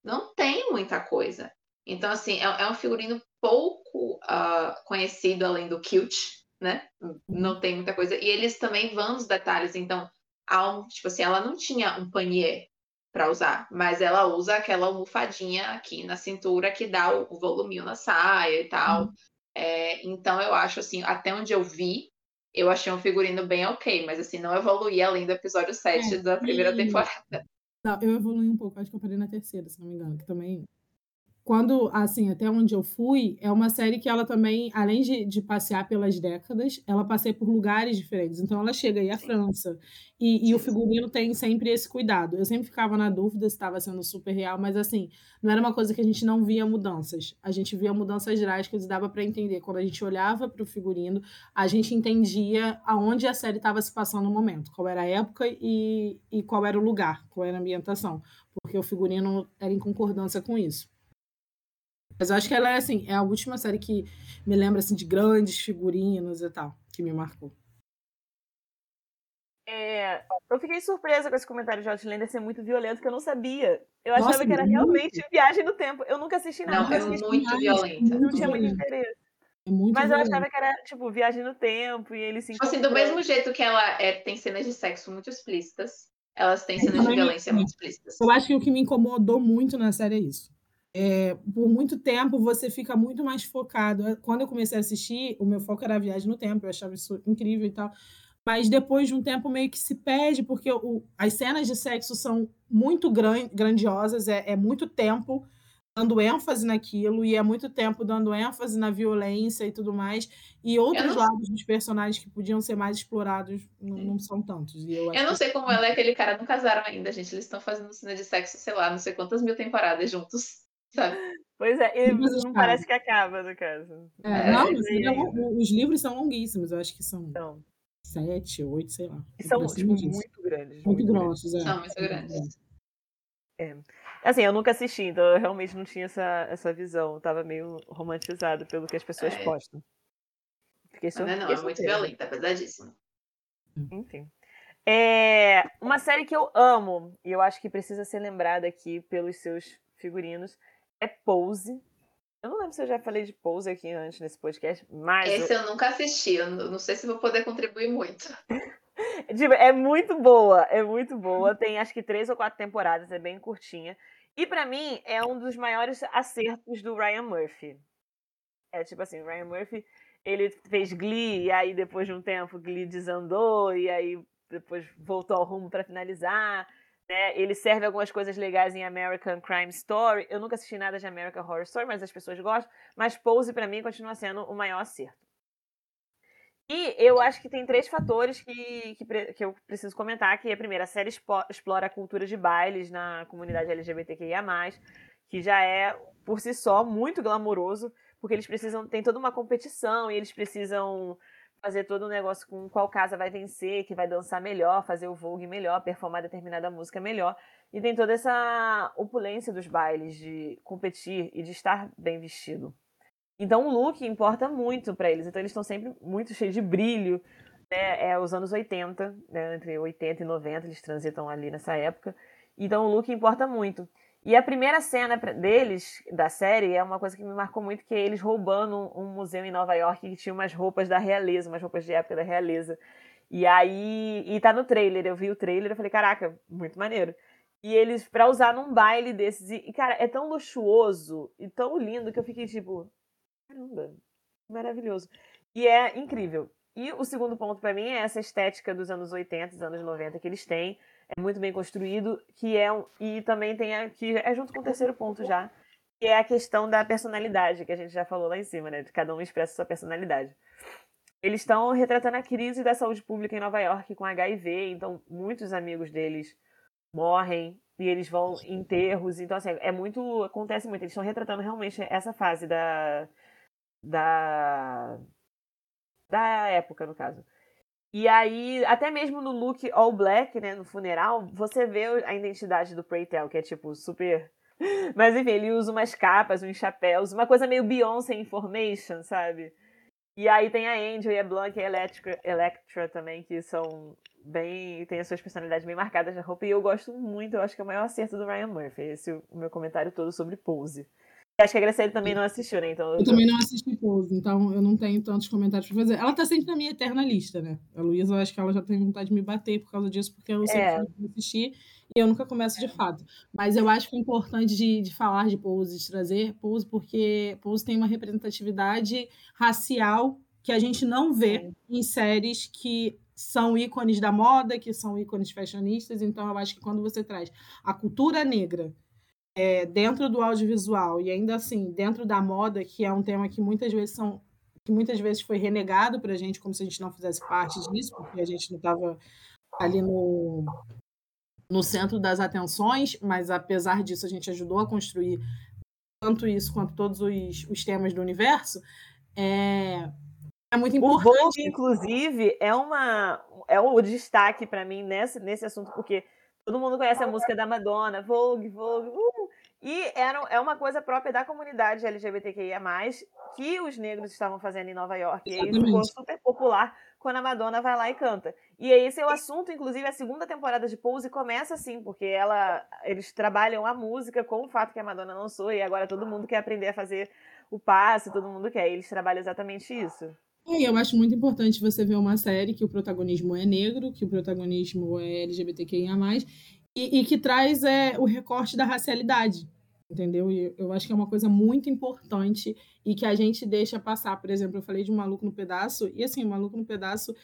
não tem muita coisa. Então, assim, é, é um figurino pouco uh, conhecido além do kilt, né? Não tem muita coisa. E eles também vão nos detalhes. Então, um, tipo assim, ela não tinha um panier. Para usar, mas ela usa aquela almofadinha aqui na cintura que dá o, voluminho na saia e tal. Uhum. É, então eu acho assim, até onde eu vi, eu achei um figurino bem ok, mas assim, não evoluí além do episódio 7 é, da primeira e... temporada. Não, eu evolui um pouco, acho que eu parei na terceira, se não me engano, que também quando, assim, até onde eu fui, é uma série que ela também, além de, de passear pelas décadas, ela passeia por lugares diferentes. Então, ela chega aí à França. E, e o figurino tem sempre esse cuidado. Eu sempre ficava na dúvida se estava sendo super real, mas, assim, não era uma coisa que a gente não via mudanças. A gente via mudanças drásticas e dava para entender. Quando a gente olhava para o figurino, a gente entendia aonde a série estava se passando no momento, qual era a época e, e qual era o lugar, qual era a ambientação. Porque o figurino era em concordância com isso. Mas eu acho que ela é assim, é a última série que me lembra assim de grandes figurinos e tal, que me marcou. É, eu fiquei surpresa com esse comentário de Outlander ser muito violento, que eu não sabia. Eu Nossa, achava que era muito. realmente viagem no tempo. Eu nunca assisti nada. Não, é muito violenta. Não tinha muito interesse. É muito Mas violento. eu achava que era, tipo, viagem no tempo e ele se tipo Assim, do mesmo jeito que ela é, tem cenas de sexo muito explícitas, elas têm cenas de violência muito explícitas. Eu acho que o que me incomodou muito na série é isso é, por muito tempo você fica muito mais focado. Quando eu comecei a assistir, o meu foco era a viagem no tempo, eu achava isso incrível e tal. Mas depois de um tempo meio que se perde, porque o, as cenas de sexo são muito gran, grandiosas, é, é muito tempo dando ênfase naquilo, e é muito tempo dando ênfase na violência e tudo mais. E outros não... lados dos personagens que podiam ser mais explorados não, não são tantos. eu, eu não sei como ela e aquele cara não casaram ainda, gente. Eles estão fazendo cena de sexo, sei lá, não sei quantas mil temporadas juntos. Sabe? Pois é, e não parece que acaba, no caso. É, é, não, é, os livros são longuíssimos, eu acho que são então. sete, oito, sei lá. E são tipo, muito grandes. Muito, muito grossos, é. São muito grandes. É. Assim, eu nunca assisti, então eu realmente não tinha essa, essa visão. Eu tava meio romantizado pelo que as pessoas é. postam. Fiquei não, não, é muito violenta, é pesadíssimo. Enfim. É uma série que eu amo, e eu acho que precisa ser lembrada aqui pelos seus figurinos, é Pose. Eu não lembro se eu já falei de Pose aqui antes nesse podcast, mas. Esse eu, eu nunca assisti, eu não sei se vou poder contribuir muito. tipo, é muito boa, é muito boa. Tem acho que três ou quatro temporadas, é bem curtinha. E para mim é um dos maiores acertos do Ryan Murphy. É tipo assim, o Ryan Murphy, ele fez Glee, e aí depois de um tempo Glee desandou, e aí depois voltou ao rumo para finalizar. Né? Ele serve algumas coisas legais em American Crime Story. Eu nunca assisti nada de American Horror Story, mas as pessoas gostam. Mas Pose, para mim, continua sendo o maior acerto. E eu acho que tem três fatores que, que, que eu preciso comentar. Que a primeira, a série explora a cultura de bailes na comunidade LGBTQIA+, que já é, por si só, muito glamouroso, porque eles precisam, tem toda uma competição e eles precisam fazer todo um negócio com qual casa vai vencer, que vai dançar melhor, fazer o vogue melhor, performar determinada música melhor. E tem toda essa opulência dos bailes de competir e de estar bem vestido. Então o look importa muito para eles. Então eles estão sempre muito cheios de brilho. Né? É os anos 80, né? entre 80 e 90, eles transitam ali nessa época. Então o look importa muito. E a primeira cena deles, da série, é uma coisa que me marcou muito, que é eles roubando um museu em Nova York que tinha umas roupas da realeza, umas roupas de época da realeza. E aí, e tá no trailer, eu vi o trailer e falei, caraca, muito maneiro. E eles, pra usar num baile desses, e, cara, é tão luxuoso e tão lindo que eu fiquei tipo, caramba, maravilhoso. E é incrível. E o segundo ponto para mim é essa estética dos anos 80, dos anos 90 que eles têm, é muito bem construído, que é um, e também tem a, que é junto com o terceiro ponto já, que é a questão da personalidade, que a gente já falou lá em cima, né? De cada um expressa sua personalidade. Eles estão retratando a crise da saúde pública em Nova York com HIV, então muitos amigos deles morrem e eles vão em enterros, então assim, é muito, acontece muito, eles estão retratando realmente essa fase da da da época, no caso. E aí, até mesmo no look all black, né, no funeral, você vê a identidade do Preytel, que é tipo super. Mas enfim, ele usa umas capas, uns chapéus, uma coisa meio Beyoncé Information, sabe? E aí tem a Angel e a Blanca e a Electra, Electra também, que são bem. tem as suas personalidades bem marcadas na roupa. E eu gosto muito, eu acho que é o maior acerto do Ryan Murphy. Esse é o meu comentário todo sobre pose. Acho que a Graciele também não assistiu, né? Então, eu, eu também não assisti Pose, então eu não tenho tantos comentários para fazer. Ela tá sempre na minha eterna lista, né? A Luísa, eu acho que ela já tem vontade de me bater por causa disso, porque eu sempre é. assisti. Eu nunca começo de fato. Mas eu acho que é importante de, de falar de Pose, de trazer Pose, porque Pose tem uma representatividade racial que a gente não vê em séries que são ícones da moda, que são ícones fashionistas. Então, eu acho que quando você traz a cultura negra é, dentro do audiovisual e ainda assim dentro da moda, que é um tema que muitas vezes são que muitas vezes foi renegado para a gente, como se a gente não fizesse parte disso, porque a gente não estava ali no, no centro das atenções, mas apesar disso a gente ajudou a construir tanto isso quanto todos os, os temas do universo. É, é muito importante. O Vogue, inclusive, é uma é o destaque para mim nesse, nesse assunto, porque todo mundo conhece a música da Madonna, Vogue, Vogue, uh, e era, é uma coisa própria da comunidade LGBTQIA+, que os negros estavam fazendo em Nova York. E aí ficou super popular quando a Madonna vai lá e canta. E esse é o assunto, inclusive, a segunda temporada de Pose começa assim, porque ela, eles trabalham a música com o fato que a Madonna lançou, e agora todo mundo quer aprender a fazer o passe, todo mundo quer. E eles trabalham exatamente isso. E eu acho muito importante você ver uma série que o protagonismo é negro, que o protagonismo é LGBTQIA+, e, e que traz é, o recorte da racialidade entendeu? E eu acho que é uma coisa muito importante e que a gente deixa passar. Por exemplo, eu falei de um Maluco no Pedaço, e assim, o Maluco no Pedaço,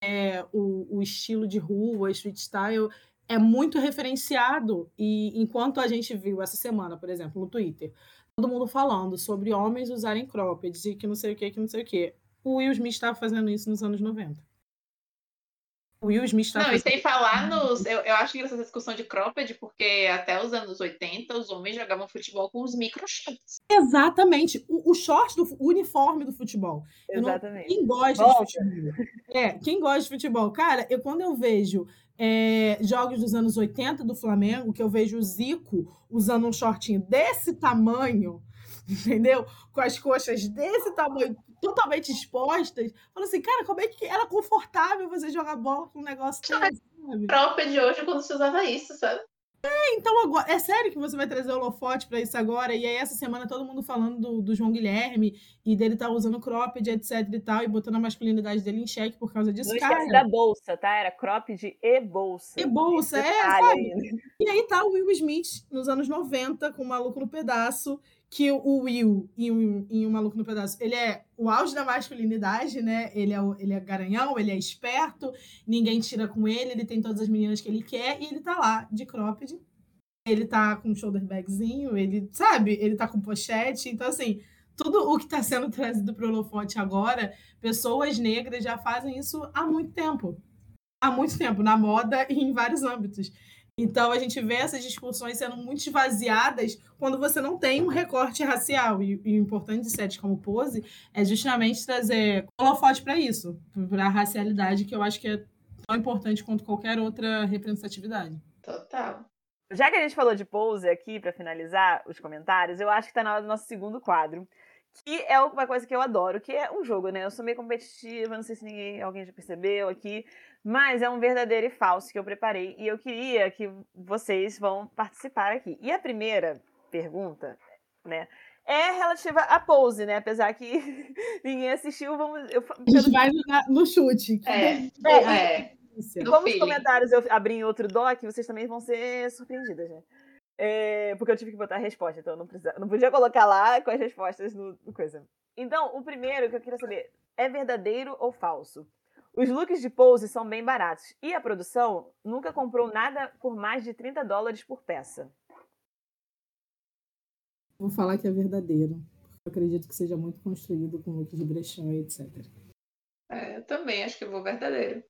é, o, o estilo de rua, street style, é muito referenciado. E enquanto a gente viu essa semana, por exemplo, no Twitter, todo mundo falando sobre homens usarem cropped, e que não sei o que, que não sei o que. O Will Smith estava fazendo isso nos anos 90. O Will Smith tá Não, e sem falar nos. Eu, eu acho engraçada essa discussão de cropped, porque até os anos 80 os homens jogavam futebol com os micro shorts. Exatamente. O, o short do o uniforme do futebol. Exatamente. Não, quem gosta Volta. de futebol? É, quem gosta de futebol? Cara, eu quando eu vejo é, jogos dos anos 80 do Flamengo, que eu vejo o Zico usando um shortinho desse tamanho, entendeu? Com as coxas desse tamanho, totalmente expostas. Falando assim, cara, como é que era confortável você jogar bola com um negócio desse, sabe? Própria de hoje quando se usava isso, sabe? É, então agora, é sério que você vai trazer o holofote para isso agora? E aí, essa semana, todo mundo falando do, do João Guilherme e dele tá usando cropped, etc e tal, e botando a masculinidade dele em xeque por causa disso. Não cara. da bolsa, tá? Era cropped e bolsa. E bolsa, é, sabe? E aí tá o Will Smith nos anos 90, com o maluco no pedaço, que o Will, em um, em um Maluco no Pedaço, ele é o auge da masculinidade, né? Ele é, o, ele é garanhão, ele é esperto, ninguém tira com ele, ele tem todas as meninas que ele quer, e ele tá lá, de cropped. Ele tá com shoulder bagzinho, ele, sabe? Ele tá com pochete. Então, assim, tudo o que está sendo trazido para o holofote agora, pessoas negras já fazem isso há muito tempo. Há muito tempo, na moda e em vários âmbitos. Então a gente vê essas discussões sendo muito esvaziadas quando você não tem um recorte racial. E, e o importante de séries como Pose é justamente trazer holofote para isso, para a racialidade, que eu acho que é tão importante quanto qualquer outra representatividade. Total. Já que a gente falou de Pose aqui, para finalizar os comentários, eu acho que está na hora do nosso segundo quadro, que é uma coisa que eu adoro, que é um jogo, né? Eu sou meio competitiva, não sei se ninguém, alguém já percebeu aqui, mas é um verdadeiro e falso que eu preparei e eu queria que vocês vão participar aqui. E a primeira pergunta, né, é relativa à pose, né? Apesar que ninguém assistiu, vamos. Eu, a gente vai no chute. É, é. é. Como os comentários eu abri em outro doc, vocês também vão ser surpreendidas, né? É, porque eu tive que botar a resposta, então eu não, precisa, não podia colocar lá com as respostas no, no coisa. Então, o primeiro que eu queria saber é verdadeiro ou falso? Os looks de pose são bem baratos e a produção nunca comprou nada por mais de 30 dólares por peça. Vou falar que é verdadeiro. Eu acredito que seja muito construído com looks de brechó e etc. É, eu também acho que eu vou verdadeiro.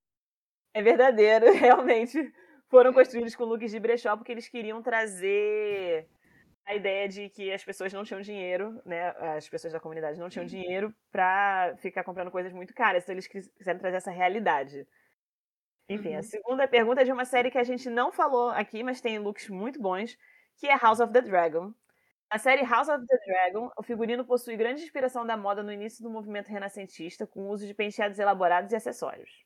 É verdadeiro, realmente. Foram construídos com looks de brechó porque eles queriam trazer a ideia de que as pessoas não tinham dinheiro, né? As pessoas da comunidade não tinham uhum. dinheiro para ficar comprando coisas muito caras. Então eles quiseram trazer essa realidade. Enfim, uhum. a segunda pergunta é de uma série que a gente não falou aqui, mas tem looks muito bons, que é House of the Dragon. Na série House of the Dragon, o figurino possui grande inspiração da moda no início do movimento renascentista, com o uso de penteados elaborados e acessórios.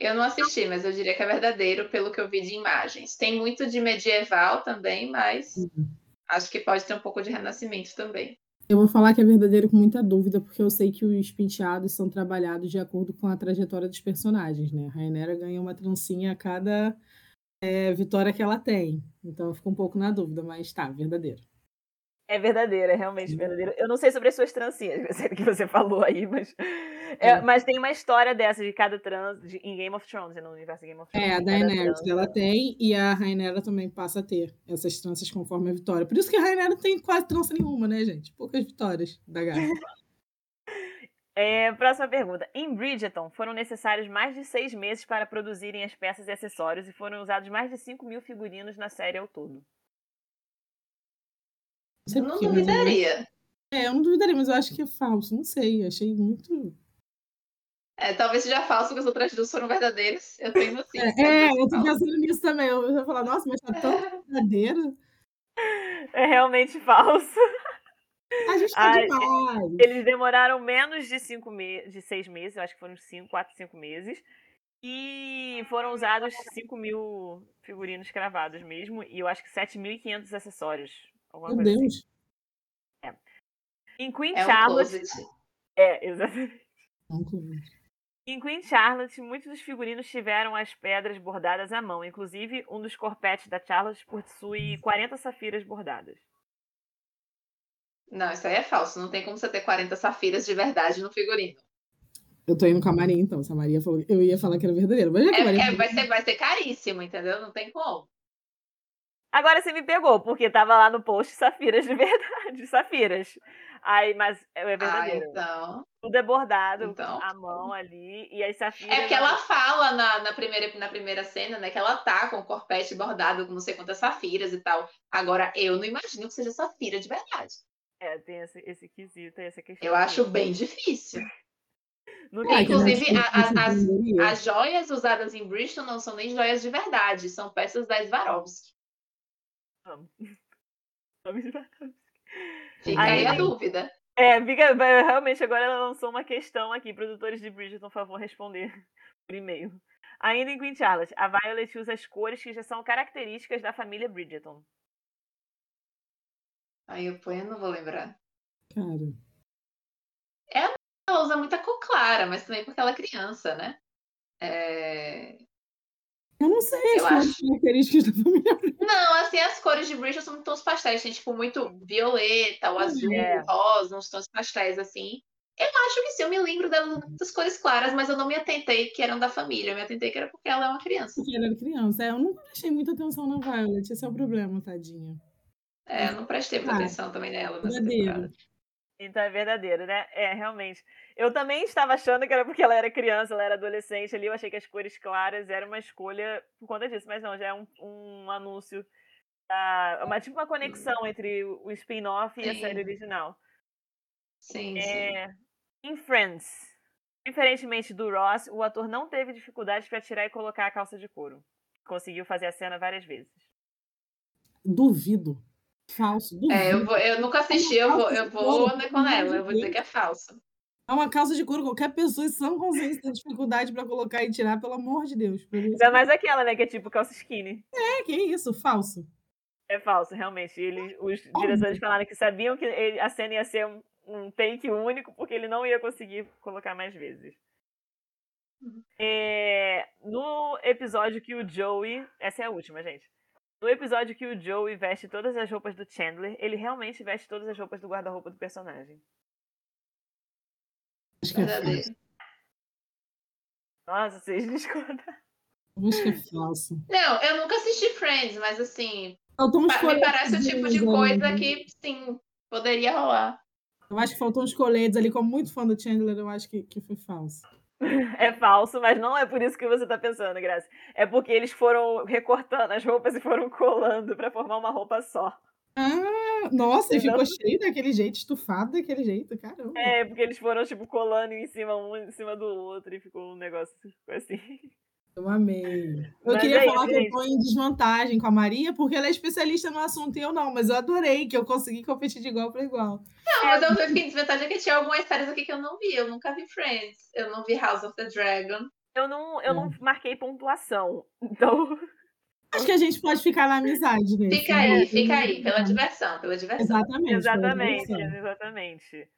Eu não assisti, mas eu diria que é verdadeiro pelo que eu vi de imagens. Tem muito de medieval também, mas uhum. acho que pode ter um pouco de renascimento também. Eu vou falar que é verdadeiro com muita dúvida, porque eu sei que os penteados são trabalhados de acordo com a trajetória dos personagens, né? A Rainera ganha uma trancinha a cada, é vitória que ela tem. Então eu fico um pouco na dúvida, mas tá, verdadeiro. É verdadeiro, é realmente verdadeiro. Eu não sei sobre as suas trancinhas, que você falou aí, mas. É, mas tem uma história dessa de cada trans de, em Game of Thrones, no universo Game of Thrones. É, a Daenerys ela tem e a Rainera também passa a ter essas tranças conforme a vitória. Por isso que a Rainera não tem quase trança nenhuma, né, gente? Poucas vitórias da gata. É, próxima pergunta. Em Bridgerton, foram necessários mais de seis meses para produzirem as peças e acessórios e foram usados mais de 5 mil figurinos na série ao todo. Eu não duvidaria. É, eu não duvidaria, mas eu acho que é falso. Não sei, achei muito. É, talvez seja falso que as outras duas foram verdadeiras. Eu tenho assim. É, é eu tô pensando nisso também. Eu vou falar, nossa, mas tá tão verdadeira. É realmente falso. A gente tá Ai, demais. Eles demoraram menos de, cinco me de seis meses, eu acho que foram cinco, quatro, cinco meses. E foram usados 5 mil figurinos cravados mesmo, e eu acho que 7.500 acessórios. Alguma Meu coisa Deus. assim. Em Queen É um Charlotte. closet. É, exatamente. Não conheço. Em Queen Charlotte, muitos dos figurinos tiveram as pedras bordadas à mão. Inclusive, um dos corpetes da Charlotte possui 40 safiras bordadas. Não, isso aí é falso. Não tem como você ter 40 safiras de verdade no figurino. Eu tô indo com a Maria, então. Se a Maria falou. Eu ia falar que era verdadeiro. Mas já que Maria É, é, vai, ser, vai ser caríssimo, entendeu? Não tem como. Agora você me pegou, porque tava lá no post safiras de verdade, safiras. Aí, mas é Ah, verdadeiro. então. Tudo é bordado Então. à mão ali, e as safiras. É porque ela fala na, na, primeira, na primeira cena, né, que ela tá com o corpete bordado com não sei quantas safiras e tal. Agora, eu não imagino que seja safira de verdade. É, tem esse, esse quesito, essa questão. Eu acho bem difícil. É, que Inclusive, que a- a- as-. As joias usadas em Bristol não são nem joias de verdade, são peças da Swarovski. como. Fica Aí aí a dúvida. É, fica, realmente agora ela lançou uma questão aqui, produtores de Bridgerton, por favor, responder por e-mail. Ainda em Queen Charlotte, a Violet usa as cores que já são características da família Bridgerton. Aí eu ponho, não vou lembrar. Cara. Ela usa muita cor clara, mas também porque ela é criança, né? É, Eu não sei Eu acho. características da família. Não, assim, as cores de Bristol são tons pastéis. Tem, tipo, muito violeta, o azul, É. o rosa, uns tons pastéis, assim. Eu acho que sim, eu me lembro muitas cores claras, mas eu não me atentei que eram da família. Eu me atentei que era porque ela é uma criança. Porque ela era criança. É, eu nunca prestei muita atenção na Violet. Esse é o problema, tadinha. É, eu não prestei muita Ah, atenção também nela nessa verdadeiro. temporada. Então é verdadeiro, né? É, realmente. Eu também estava achando que era porque ela era criança, ela era adolescente ali. Eu achei que as cores claras eram uma escolha por conta disso, mas não, já é um, um anúncio. da- uma, tipo uma conexão entre o spin-off e a Sim. série original. Sim, sim. É, em Friends, diferentemente do Ross, o ator não teve dificuldades para tirar e colocar a calça de couro. Conseguiu fazer a cena várias vezes. Duvido. Falso. Duvido. É, eu, vou, eu nunca assisti, eu vou, eu vou né, com ela. Eu vou dizer que é falso. É uma calça de couro. Qualquer pessoa em sã consciência tem dificuldade pra colocar e tirar, pelo amor de Deus. Ainda mais aquela, né? Que é tipo calça skinny. É, que isso, falso. É falso, realmente. Eles, os diretores falaram que sabiam que ele- a cena ia ser um, um take único, porque ele não ia conseguir colocar mais vezes. É, no episódio que o Joey. Essa é a última, gente. No episódio que o Joey veste todas as roupas do Chandler, ele realmente veste todas as roupas do guarda-roupa do personagem. É. Nossa, vocês discordam. Acho que é falso. Não, eu nunca assisti Friends, mas assim, Faltou uns me parece o tipo de ali, coisa né? que, sim, poderia rolar. Eu acho que faltou uns coletes ali, como muito fã do Chandler, eu acho que, que foi falso. É falso, mas não é por isso que você tá pensando, Graça. É porque eles foram recortando as roupas e foram colando pra formar uma roupa só. Ah, nossa, e ficou cheio daquele jeito, estufado daquele jeito, caramba. É, porque eles foram, tipo, colando em cima um em cima do outro e ficou um negócio ficou assim. Eu amei. Eu Mas queria é falar isso, que eu gente. tô em desvantagem com a Maria, porque ela é especialista no assunto e eu não, mas eu adorei que eu consegui competir de igual para igual. Não, mas eu fiquei em desvantagem que tinha algumas séries aqui que eu não vi. Eu nunca vi Friends. Eu não vi House of the Dragon. Eu não, eu É. não marquei pontuação. Então, Acho que a gente pode ficar na amizade nesse. Fica né? aí, fica aí, pela diversão, pela diversão. Exatamente. exatamente, diversão. exatamente.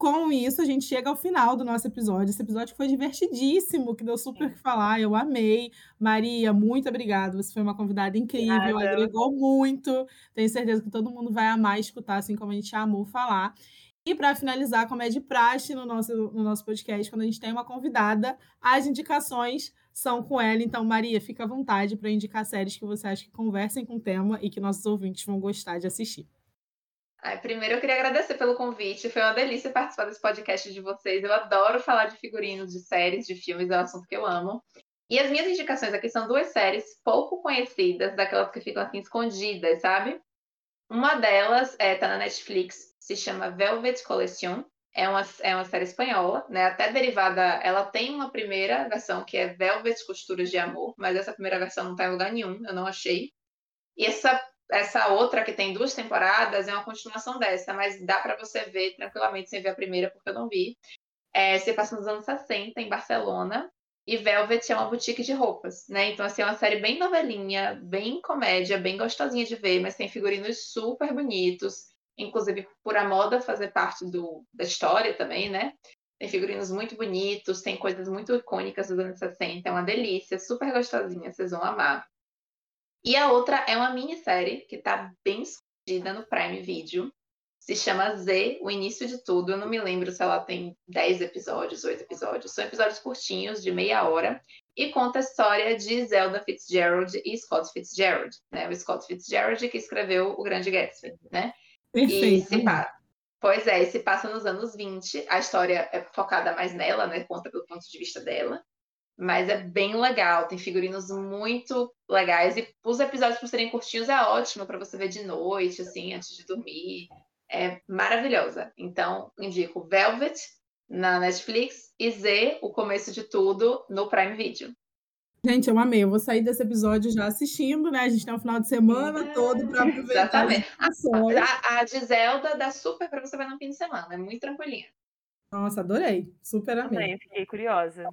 Com isso, a gente chega ao final do nosso episódio. Esse episódio foi divertidíssimo, que deu super o que falar. Eu amei. Maria, muito obrigada. Você foi uma convidada incrível, Nada. agregou muito. Tenho certeza que todo mundo vai amar escutar, assim como a gente amou falar. E para finalizar, como é de praxe no nosso, no nosso podcast, quando a gente tem uma convidada, as indicações são com ela. Então, Maria, fica à vontade para indicar séries que você acha que conversem com o tema e que nossos ouvintes vão gostar de assistir. Ai, primeiro eu queria agradecer pelo convite. Foi uma delícia participar desse podcast de vocês. Eu adoro falar de figurinos, de séries, de filmes, é um assunto que eu amo. E as minhas indicações aqui são duas séries pouco conhecidas, daquelas que ficam assim escondidas, sabe? Uma delas é, tá na Netflix, se chama Velvet Collection. É uma, é uma série espanhola, né? Até derivada, ela tem uma primeira versão que é Velvet Costuras de Amor, mas essa primeira versão não tá em lugar nenhum, eu não achei. E essa essa outra que tem duas temporadas é uma continuação dessa, mas dá para você ver tranquilamente sem ver a primeira, porque eu não vi. É, se passa nos anos 60, em Barcelona, e Velvet é uma boutique de roupas, né? Então, assim, é uma série bem novelinha, bem comédia, bem gostosinha de ver, mas tem figurinos super bonitos, inclusive por a moda fazer parte do, da história também, né? Tem figurinos muito bonitos, tem coisas muito icônicas dos anos 60, é uma delícia, super gostosinha, vocês vão amar. E a outra é uma minissérie que está bem escondida no Prime Video. Se chama Z, o início de tudo. Eu não me lembro se ela tem 10 episódios, 8 episódios. São episódios curtinhos, de meia hora. E conta a história de Zelda Fitzgerald e Scott Fitzgerald. Né? O Scott Fitzgerald que escreveu O Grande Gatsby. Né? E Perfeito. se pa... Pois é, e se passa nos anos 20. A história é focada mais nela, né? Conta pelo ponto de vista dela. Mas é bem legal, tem figurinos muito legais. E os episódios, por serem curtinhos, é ótimo para você ver de noite, assim, antes de dormir. É maravilhosa. Então, indico Velvet na Netflix e Z, o começo de tudo, no Prime Video. Gente, eu amei. Eu vou sair desse episódio já assistindo, né? A gente tem um final de semana todo para aproveitar Exatamente. informações. A, a de Zelda dá super para você ver no fim de semana, é muito tranquilinha. Nossa, adorei. Super amei. Também fiquei curiosa.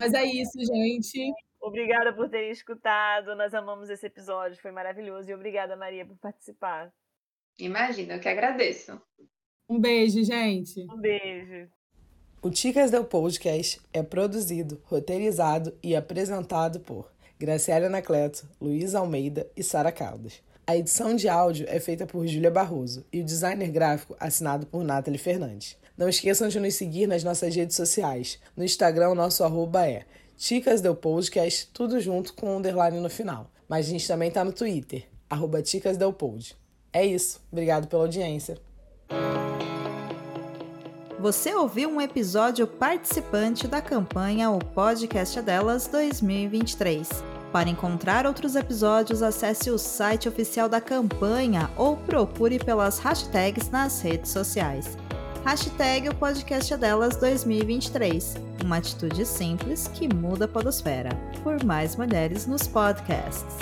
Mas é isso, gente. Obrigada por terem escutado. Nós amamos esse episódio, foi maravilhoso. E obrigada, Maria, por participar. Imagina, eu que agradeço. Um beijo, gente. Um beijo. O Ticas del Podcast é produzido, roteirizado e apresentado por Graciela Anacleto, Luísa Almeida e Sara Caldas. A edição de áudio é feita por Júlia Barroso e o designer gráfico assinado por Nathalie Fernandes. Não esqueçam de nos seguir nas nossas redes sociais. No Instagram, nosso arroba é Ticas del Podcast, tudo junto com um underline no final. Mas a gente também tá no Twitter, arroba Ticas. É isso. Obrigado pela audiência. Você ouviu um episódio participante da campanha O Podcast é Delas 2023. Para encontrar outros episódios, acesse o site oficial da campanha ou procure pelas hashtags nas redes sociais. Hashtag o podcast é delas 2023. Uma atitude simples que muda a podosfera. Por mais mulheres nos podcasts.